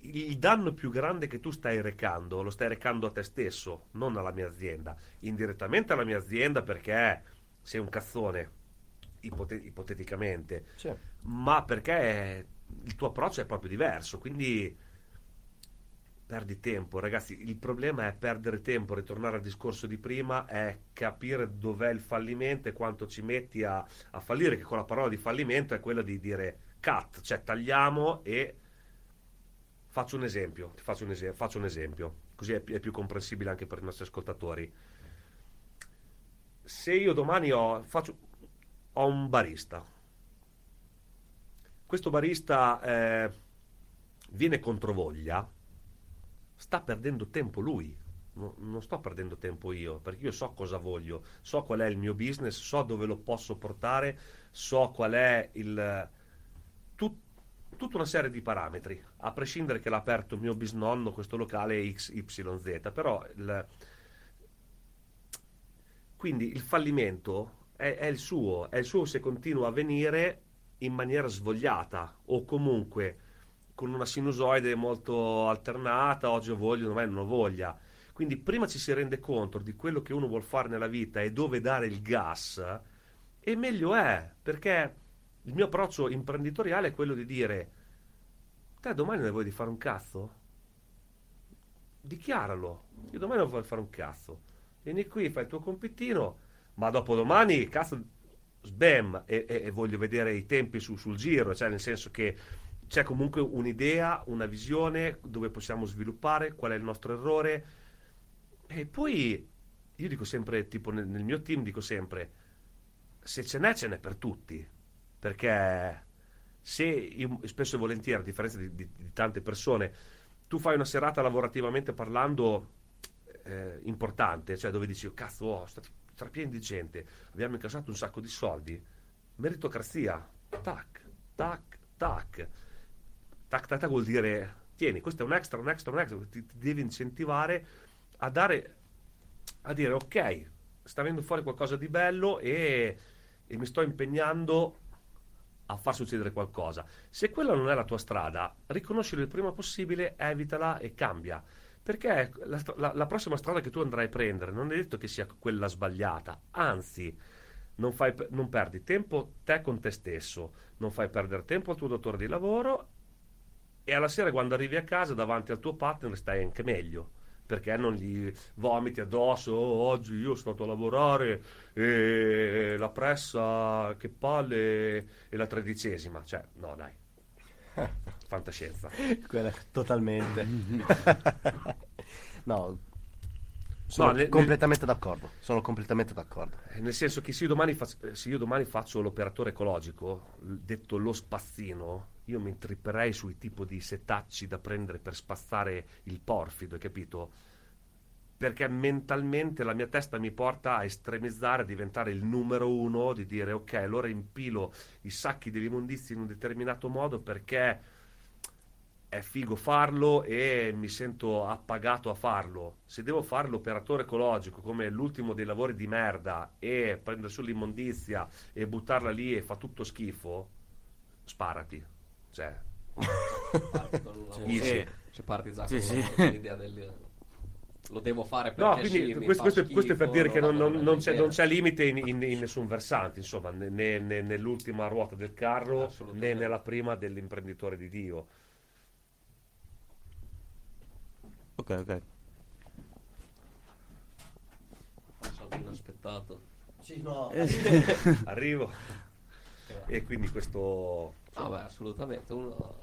il danno più grande che tu stai recando lo stai recando a te stesso, non alla mia azienda. Indirettamente alla mia azienda perché sei un cazzone, ipote- ipoteticamente, ma perché il tuo approccio è proprio diverso. Quindi perdi tempo, ragazzi. Il problema è perdere tempo. Ritornare al discorso di prima è capire dov'è il fallimento e quanto ci metti a, a fallire. Che con la parola di fallimento è quella di dire cut, cioè tagliamo e faccio un esempio. Faccio un, esempio, faccio un esempio, così è, è più comprensibile anche per i nostri ascoltatori. Se io domani ho, faccio, ho un barista, questo barista eh, viene controvoglia, sta perdendo tempo lui. No- non sto perdendo tempo io, perché io so cosa voglio, so qual è il mio business, so dove lo posso portare, so qual è il... tu- tutta una serie di parametri, a prescindere che l'ha aperto mio bisnonno questo locale XYZ, però il, quindi il fallimento è, è il suo, è il suo se continua a avvenire in maniera svogliata o comunque con una sinusoide molto alternata, oggi ho voglia, domani non ho voglia. Quindi prima ci si rende conto di quello che uno vuole fare nella vita e dove dare il gas, e meglio è, perché il mio approccio imprenditoriale è quello di dire, te domani ne vuoi di fare un cazzo? Dichiaralo, io domani non voglio fare un cazzo. Vieni qui, fai il tuo compitino, ma dopo domani, cazzo, sbam, e, e- e voglio vedere i tempi su- sul giro, cioè nel senso che c'è comunque un'idea, una visione dove possiamo sviluppare, qual è il nostro errore. E poi io dico sempre, tipo nel mio team dico sempre, se ce n'è, ce n'è per tutti. Perché se io spesso e volentieri, a differenza di, di- di tante persone, tu fai una serata lavorativamente parlando eh, importante, cioè dove dici, "Oh, cazzo, oh, sta strapieni di gente, abbiamo incassato un sacco di soldi, meritocrazia, tac, tac, tac. Tac, tac, tac vuol dire, tieni, questo è un extra, un extra, un extra, ti, ti devi incentivare a dare, a dire, ok, sta venendo fuori qualcosa di bello e, e mi sto impegnando a far succedere qualcosa. Se quella non è la tua strada, riconoscilo il prima possibile, evitala e cambia. Perché la, la- la prossima strada che tu andrai a prendere non è detto che sia quella sbagliata, anzi, non, fai- non perdi tempo te con te stesso, non fai perdere tempo al tuo datore di lavoro e alla sera quando arrivi a casa davanti al tuo partner stai anche meglio. Perché non gli vomiti addosso, "Oh, oggi io sono stato a lavorare e la pressa, che palle, e la tredicesima. Cioè, no dai, (laughs) fantascienza. Quella- totalmente. (laughs) (laughs) no, sono No, nel- completamente d'accordo. Sono completamente d'accordo. Eh, Nel senso che se io domani, fac- eh, se io domani faccio l'operatore ecologico, detto lo spazzino, io mi intripperei sui tipo di setacci da prendere per spazzare il porfido, hai capito? Perché mentalmente la mia testa mi porta a estremizzare, a diventare il numero uno, di dire ok, allora impilo i sacchi dell'immondizia in un determinato modo perché è figo farlo e mi sento appagato a farlo. Se devo fare l'operatore ecologico come l'ultimo dei lavori di merda e prendere su l'immondizia e buttarla lì e fa tutto schifo, sparati. Cioè, Parti con un lavoro- Easy. Se parti già Sì, con sì. l'idea del... Lo devo fare perché No, sì, quindi mi questo, fa questo- questo è per schifo, dire che non, non- non c'è, non c'è limite in, in- in nessun versante, insomma, né, né- né nell'ultima ruota del carro né nella prima dell'imprenditore di Dio. Ok, ok. Salto inaspettato. Sì, no. (laughs) Arrivo. E quindi questo... Ah, beh, assolutamente. Uno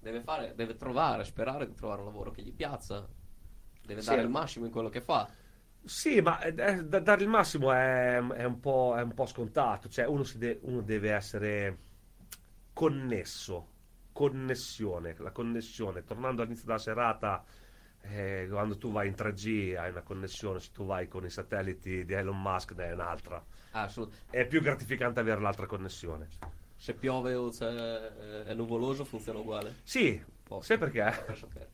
deve fare, deve trovare, sperare di trovare un lavoro che gli piazza. Deve Sì. dare il massimo in quello che fa. Sì, ma eh, eh, da- dare il massimo è, è un po', è un po' scontato, cioè uno, si de- uno deve essere connesso, connessione, la connessione, tornando all'inizio della serata, eh, quando tu vai in 3G hai una connessione, se tu vai con i satelliti di Elon Musk ne hai un'altra, Ah, assolut- è più gratificante avere l'altra connessione. Se piove o c'è- è nuvoloso funziona uguale. Sì, Posso. sai perché? (laughs)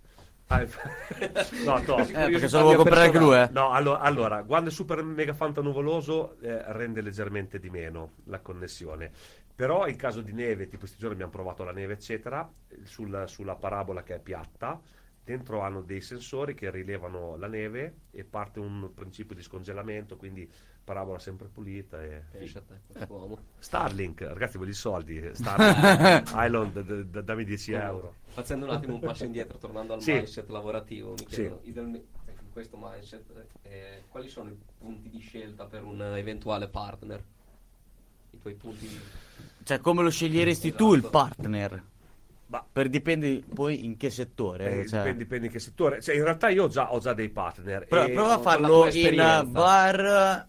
No, (laughs) to. Eh, perché se lo vuoi comprare anche lui, eh. No, allo- allora, quando è super mega fanta nuvoloso eh, rende leggermente di meno la connessione. Però in caso di neve, tipo questi giorni abbiamo provato la neve, eccetera, sul- sulla parabola che è piatta, dentro hanno dei sensori che rilevano la neve e parte un principio di scongelamento, quindi parabola sempre pulita. E... Te. (laughs) Starlink, ragazzi, voglio i soldi. Starlink, (laughs) Island, d- d- dammi 10 euro. Facendo un attimo un passo indietro, tornando al Sì. mindset lavorativo, mi Sì. chiedono, idealme- in questo mindset, eh, quali sono i punti di scelta per un eventuale partner? I tuoi punti di... Cioè, come lo sceglieresti tu il Esatto. partner? Ma Per dipende poi in che settore. Eh, cioè. dipende, dipende in che settore. Cioè, in realtà io ho già, ho già dei partner. Pro- e- prova a farlo in bar,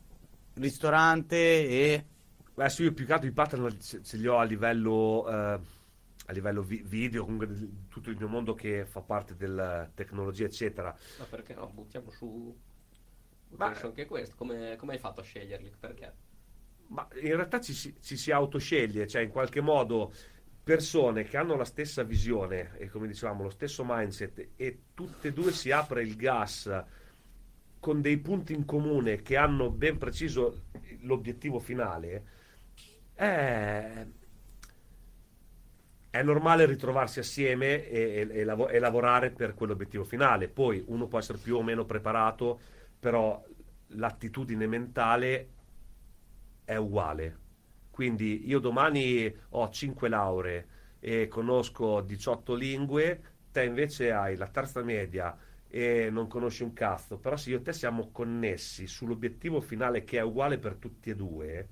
ristorante e... Adesso io più che altro i partner ce, li ho a livello, eh, a livello vi- video, comunque di tutto il mio mondo che fa parte della tecnologia, eccetera. Ma perché no? Buttiamo su... Ma- anche questo. Come, come hai fatto a sceglierli? Perché? Ma in realtà ci, si- ci si autosceglie, cioè in qualche modo persone che hanno la stessa visione e come dicevamo lo stesso mindset e tutte e due si apre il gas con dei punti in comune che hanno ben preciso l'obiettivo finale, è, è normale ritrovarsi assieme e, e- e lavo- e lavorare per quell'obiettivo finale. Poi uno può essere più o meno preparato, però l'attitudine mentale è uguale. Quindi io domani ho 5 lauree e conosco 18 lingue, te invece hai la terza media e non conosci un cazzo, però se io e te siamo connessi sull'obiettivo finale che è uguale per tutti e due,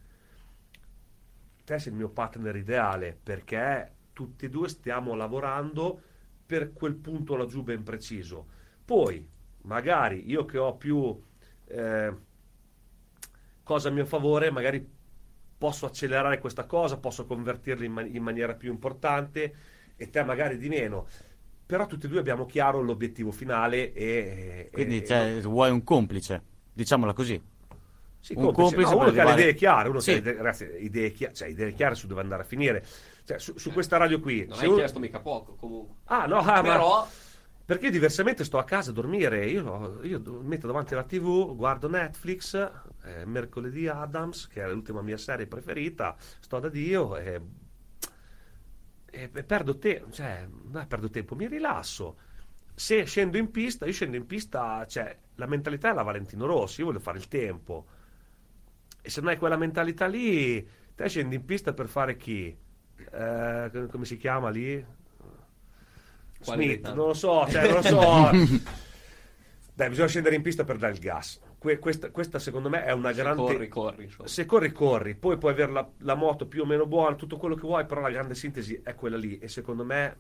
te sei il mio partner ideale perché tutti e due stiamo lavorando per quel punto laggiù ben preciso. Poi, magari io che ho più eh, cose a mio favore, magari posso accelerare questa cosa, posso convertirla in, ma- in maniera più importante e te magari di meno. Però tutti e due abbiamo chiaro l'obiettivo finale e... Quindi e- cioè, vuoi un complice, diciamola così. sì, un complice. complice No, uno che ha le idee chiare, uno Sì. che ha le idee, ragazzi, idee, chia- cioè, idee chiare su dove andare a finire. Cioè, su, su questa radio qui... Non hai uno- chiesto mica poco, comunque. Ah, no, ah, ma- Però, Perché diversamente sto a casa a dormire, io, io metto davanti la tv, guardo Netflix, eh, mercoledì Adams, che è l'ultima mia serie preferita, sto da Dio e, e- e perdo tempo, cioè, non è perdo tempo, mi rilasso. Se scendo in pista, io scendo in pista, cioè, la mentalità è la Valentino Rossi, io voglio fare il tempo. E se non hai quella mentalità lì, te scendi in pista per fare chi? Eh, come si chiama lì? Quali dei Smith, non lo so, cioè, non lo so. (laughs) Dai, bisogna scendere in pista per dare il gas. Que- questa, questa, secondo me è una se grande... corri, corri, insomma. Se corri, corri, poi puoi avere la, la moto più o meno buona, tutto quello che vuoi, però la grande sintesi è quella lì e secondo me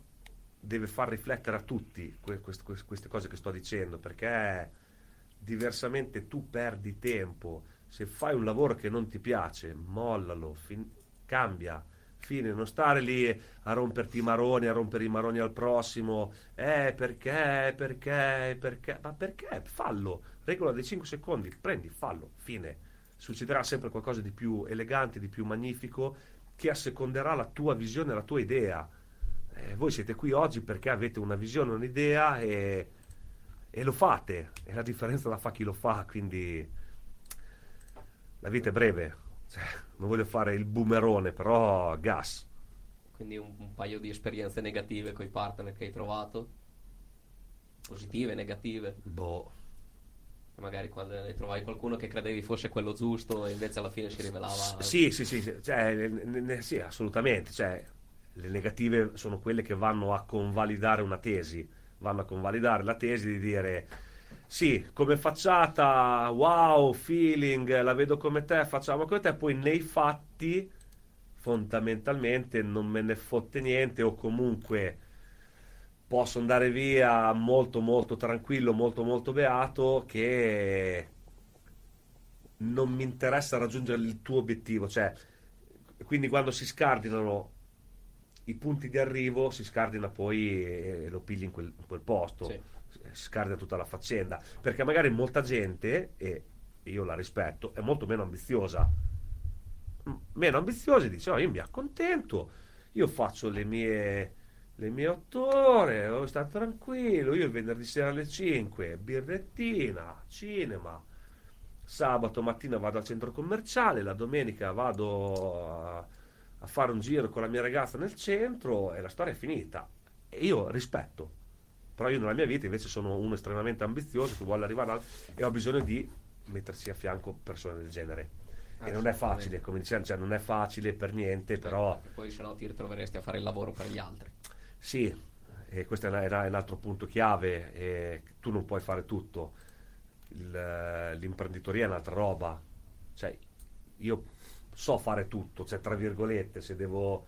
deve far riflettere a tutti que- quest- quest- queste cose che sto dicendo, perché diversamente tu perdi tempo. Se fai un lavoro che non ti piace, mollalo, fin- cambia, fine, non stare lì a romperti i maroni, a rompere i maroni al prossimo, eh perché, perché, perché, ma perché? Fallo, regola dei 5 secondi, prendi, fallo, fine. Succederà sempre qualcosa di più elegante, di più magnifico, che asseconderà la tua visione, la tua idea. Eh, voi siete qui oggi perché avete una visione, un'idea e, e lo fate, e la differenza la fa chi lo fa, quindi la vita è breve. Cioè, non voglio fare il boomerone, però gas. Quindi un, un paio di esperienze negative con i partner che hai trovato. Positive, negative. Boh. Magari quando ne trovavi qualcuno che credevi fosse quello giusto e invece alla fine si rivelava... Sì, sì, sì, sì, cioè, ne- ne- sì, assolutamente. Cioè, le negative sono quelle che vanno a convalidare una tesi, vanno a convalidare la tesi di dire sì, come facciata, wow, feeling, la vedo come te, facciamo come te, poi nei fatti fondamentalmente non me ne fotte niente o comunque posso andare via molto molto tranquillo, molto molto beato che non mi interessa raggiungere il tuo obiettivo, cioè quindi quando si scardinano i punti di arrivo si scardina poi e lo pigli in quel, in quel posto, Sì. Si scardina tutta la faccenda, perché magari molta gente, e io la rispetto, è molto meno ambiziosa, meno ambiziosa e dice, "Oh, io mi accontento, io faccio le mie, le mie otto ore, voglio stare tranquillo, io venerdì sera alle 5, birrettina, cinema, sabato mattina vado al centro commerciale, la domenica vado a, a fare un giro con la mia ragazza nel centro e la storia è finita. E io rispetto, però io nella mia vita invece sono uno estremamente ambizioso che vuole arrivare al- e ho bisogno di mettersi a fianco persone del genere. E non è facile, come dicevamo, cioè non è facile per niente, però Poi se no ti ritroveresti a fare il lavoro per gli altri. sì, e questo è, era un altro punto chiave, tu non puoi fare tutto. Il- l'imprenditoria è un'altra roba. Cioè, io so fare tutto, cioè, tra virgolette, se devo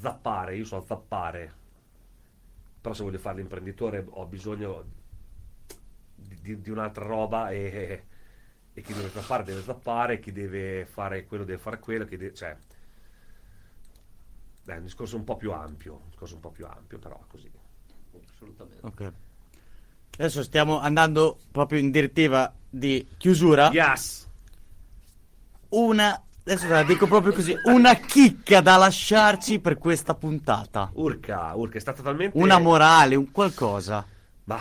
zappare, io so zappare. Però se voglio fare l'imprenditore ho bisogno di, di- di un'altra roba e, e chi deve zappare deve zappare, chi deve fare quello deve fare quello, chi deve- cioè, è un discorso un po' più ampio, un discorso un po' più ampio, però così. Assolutamente. Ok. Adesso stiamo andando proprio in direttiva di chiusura. Yes! Una adesso te la dico proprio così, una chicca da lasciarci per questa puntata. Urca, Urca, è stata talmente... Una morale, un qualcosa. Ma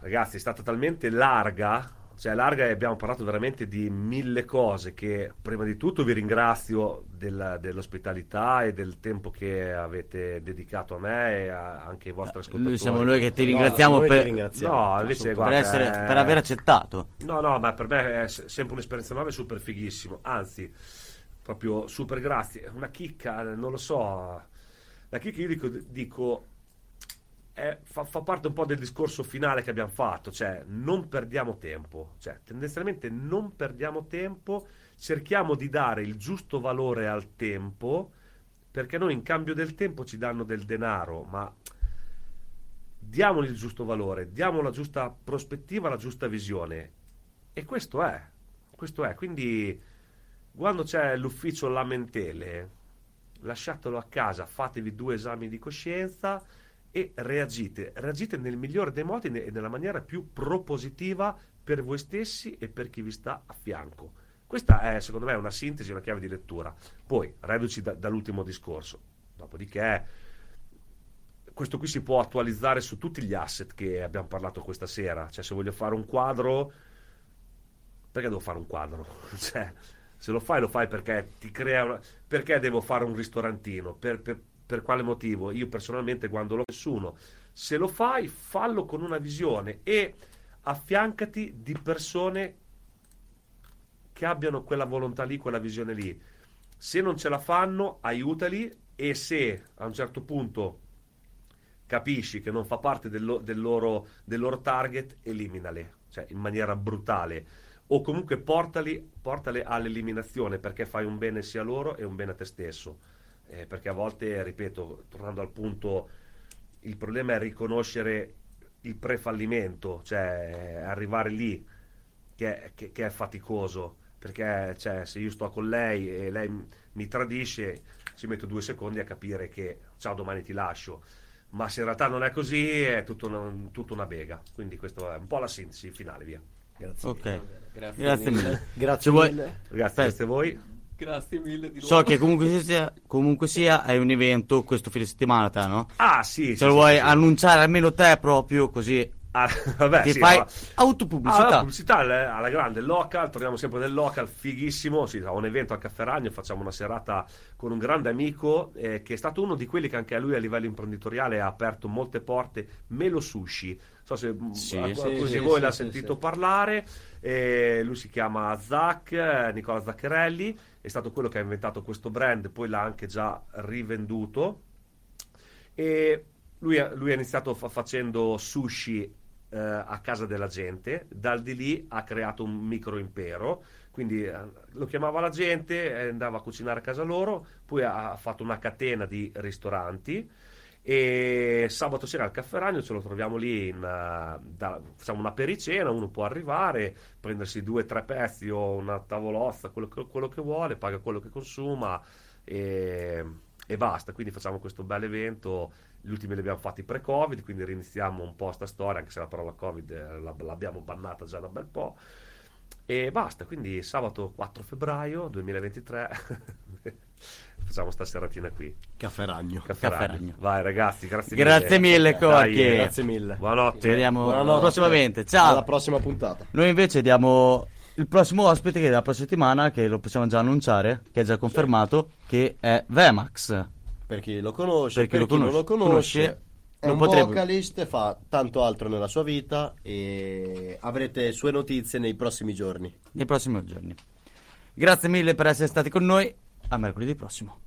ragazzi, è stata talmente larga, cioè larga e abbiamo parlato veramente di mille cose che prima di tutto vi ringrazio della- dell'ospitalità e del tempo che avete dedicato a me e a- anche ai vostri ascoltatori. Siamo noi che ti No, ringraziamo ti per, ringraziamo. No, invece per, guarda, essere, eh, per aver accettato. No, no, ma per me è sempre un'esperienza nuova e super fighissimo. Anzi, proprio super grazie. Una chicca, non lo so. La chicca io dico, dico è- fa, fa parte un po' del discorso finale che abbiamo fatto, cioè non perdiamo tempo, cioè tendenzialmente non perdiamo tempo, cerchiamo di dare il giusto valore al tempo, perché noi in cambio del tempo ci danno del denaro, ma diamogli il giusto valore, diamo la giusta prospettiva, la giusta visione. E questo è, questo è. Quindi quando c'è l'ufficio lamentele, lasciatelo a casa, fatevi due esami di coscienza e reagite. Reagite nel migliore dei modi e nella maniera più propositiva per voi stessi e per chi vi sta a fianco. Questa è, secondo me, una sintesi, una chiave di lettura. Poi, reduci da- dall'ultimo discorso. Dopodiché, questo qui si può attualizzare su tutti gli asset che abbiamo parlato questa sera. Cioè, se voglio fare un quadro, perché devo fare un quadro? (laughs) Cioè, se lo fai, lo fai perché ti crea una... Perché devo fare un ristorantino? Per, per- per quale motivo? Io personalmente, quando lo nessuno, se lo fai, fallo con una visione e affiancati di persone che abbiano quella volontà lì, quella visione lì. Se non ce la fanno, aiutali e se a un certo punto capisci che non fa parte del, lo- del loro, del loro target, eliminale, cioè in maniera brutale. O comunque portali, portale all'eliminazione perché fai un bene sia a loro e un bene a te stesso. Eh, perché a volte, ripeto, tornando al punto, il problema è riconoscere il prefallimento, cioè arrivare lì che che- che è faticoso. Perché cioè, se io sto con lei e lei mi tradisce, ci metto due secondi a capire che ciao, domani ti lascio. Ma se in realtà non è così, è tutto una, tutta una bega. Quindi questa è un po' la sintesi finale, via. Grazie. Ok, Grazie, grazie mille. mille. (laughs) Grazie Se vuoi- mille. Aspetta. grazie a voi. Grazie mille di nuovo. So che comunque sia, comunque sia è un evento questo fine settimana, te, no? Ah, sì, sì, Se lo sì, vuoi sì, sì. annunciare almeno te proprio così Ah, (laughs) vabbè, ti sì, fai no. autopubblicità. Ah, pubblicità alla grande, local, torniamo sempre nel local, fighissimo, sì, a un evento a Caffè Ragno, facciamo una serata con un grande amico eh, che è stato uno di quelli che anche a lui a livello imprenditoriale ha aperto molte porte, Melo Sushi, so se Sì, a- sì, qualcuno sì, di voi l'ha sentito parlare, eh, lui si chiama Zach, eh, Nicola Zaccherelli, è stato quello che ha inventato questo brand, poi l'ha anche già rivenduto. E lui, ha- iniziato fa- facendo sushi eh, a casa della gente, dal di lì ha creato un micro impero, quindi eh, lo chiamava la gente, andava a cucinare a casa loro, poi ha fatto una catena di ristoranti e sabato sera al caffè ragno ce lo troviamo lì, in, eh, da- facciamo una pericena, uno può arrivare, prendersi due o tre pezzi o una tavolozza, quello che, quello che vuole, paga quello che consuma e, e basta, quindi facciamo questo bel evento. Gli ultimi li abbiamo fatti pre-Covid, quindi riniziamo un po' sta storia, anche se la parola Covid eh, la- l'abbiamo bannata già da un bel po'. E basta, quindi sabato 4 febbraio 2023 (laughs) facciamo sta seratina qui. Caffè Ragno. Caffè Caffè Ragno. Ragno. Vai ragazzi, grazie Grazie mille, Dai, Corchi. eh, Grazie mille. Buonanotte. Ci vediamo Buonanotte. prossimamente. Ciao. Alla prossima puntata. Noi invece diamo il prossimo ospite che è la prossima settimana, che lo possiamo già annunciare, che è già confermato, che è Vemax. Per chi lo conosce, Per chi lo non lo conosce, conosce, conosce, è non un potrebbe- vocalist, fa tanto altro nella sua vita e avrete sue notizie nei prossimi giorni. nei prossimi giorni. Grazie mille per essere stati con noi. A mercoledì prossimo.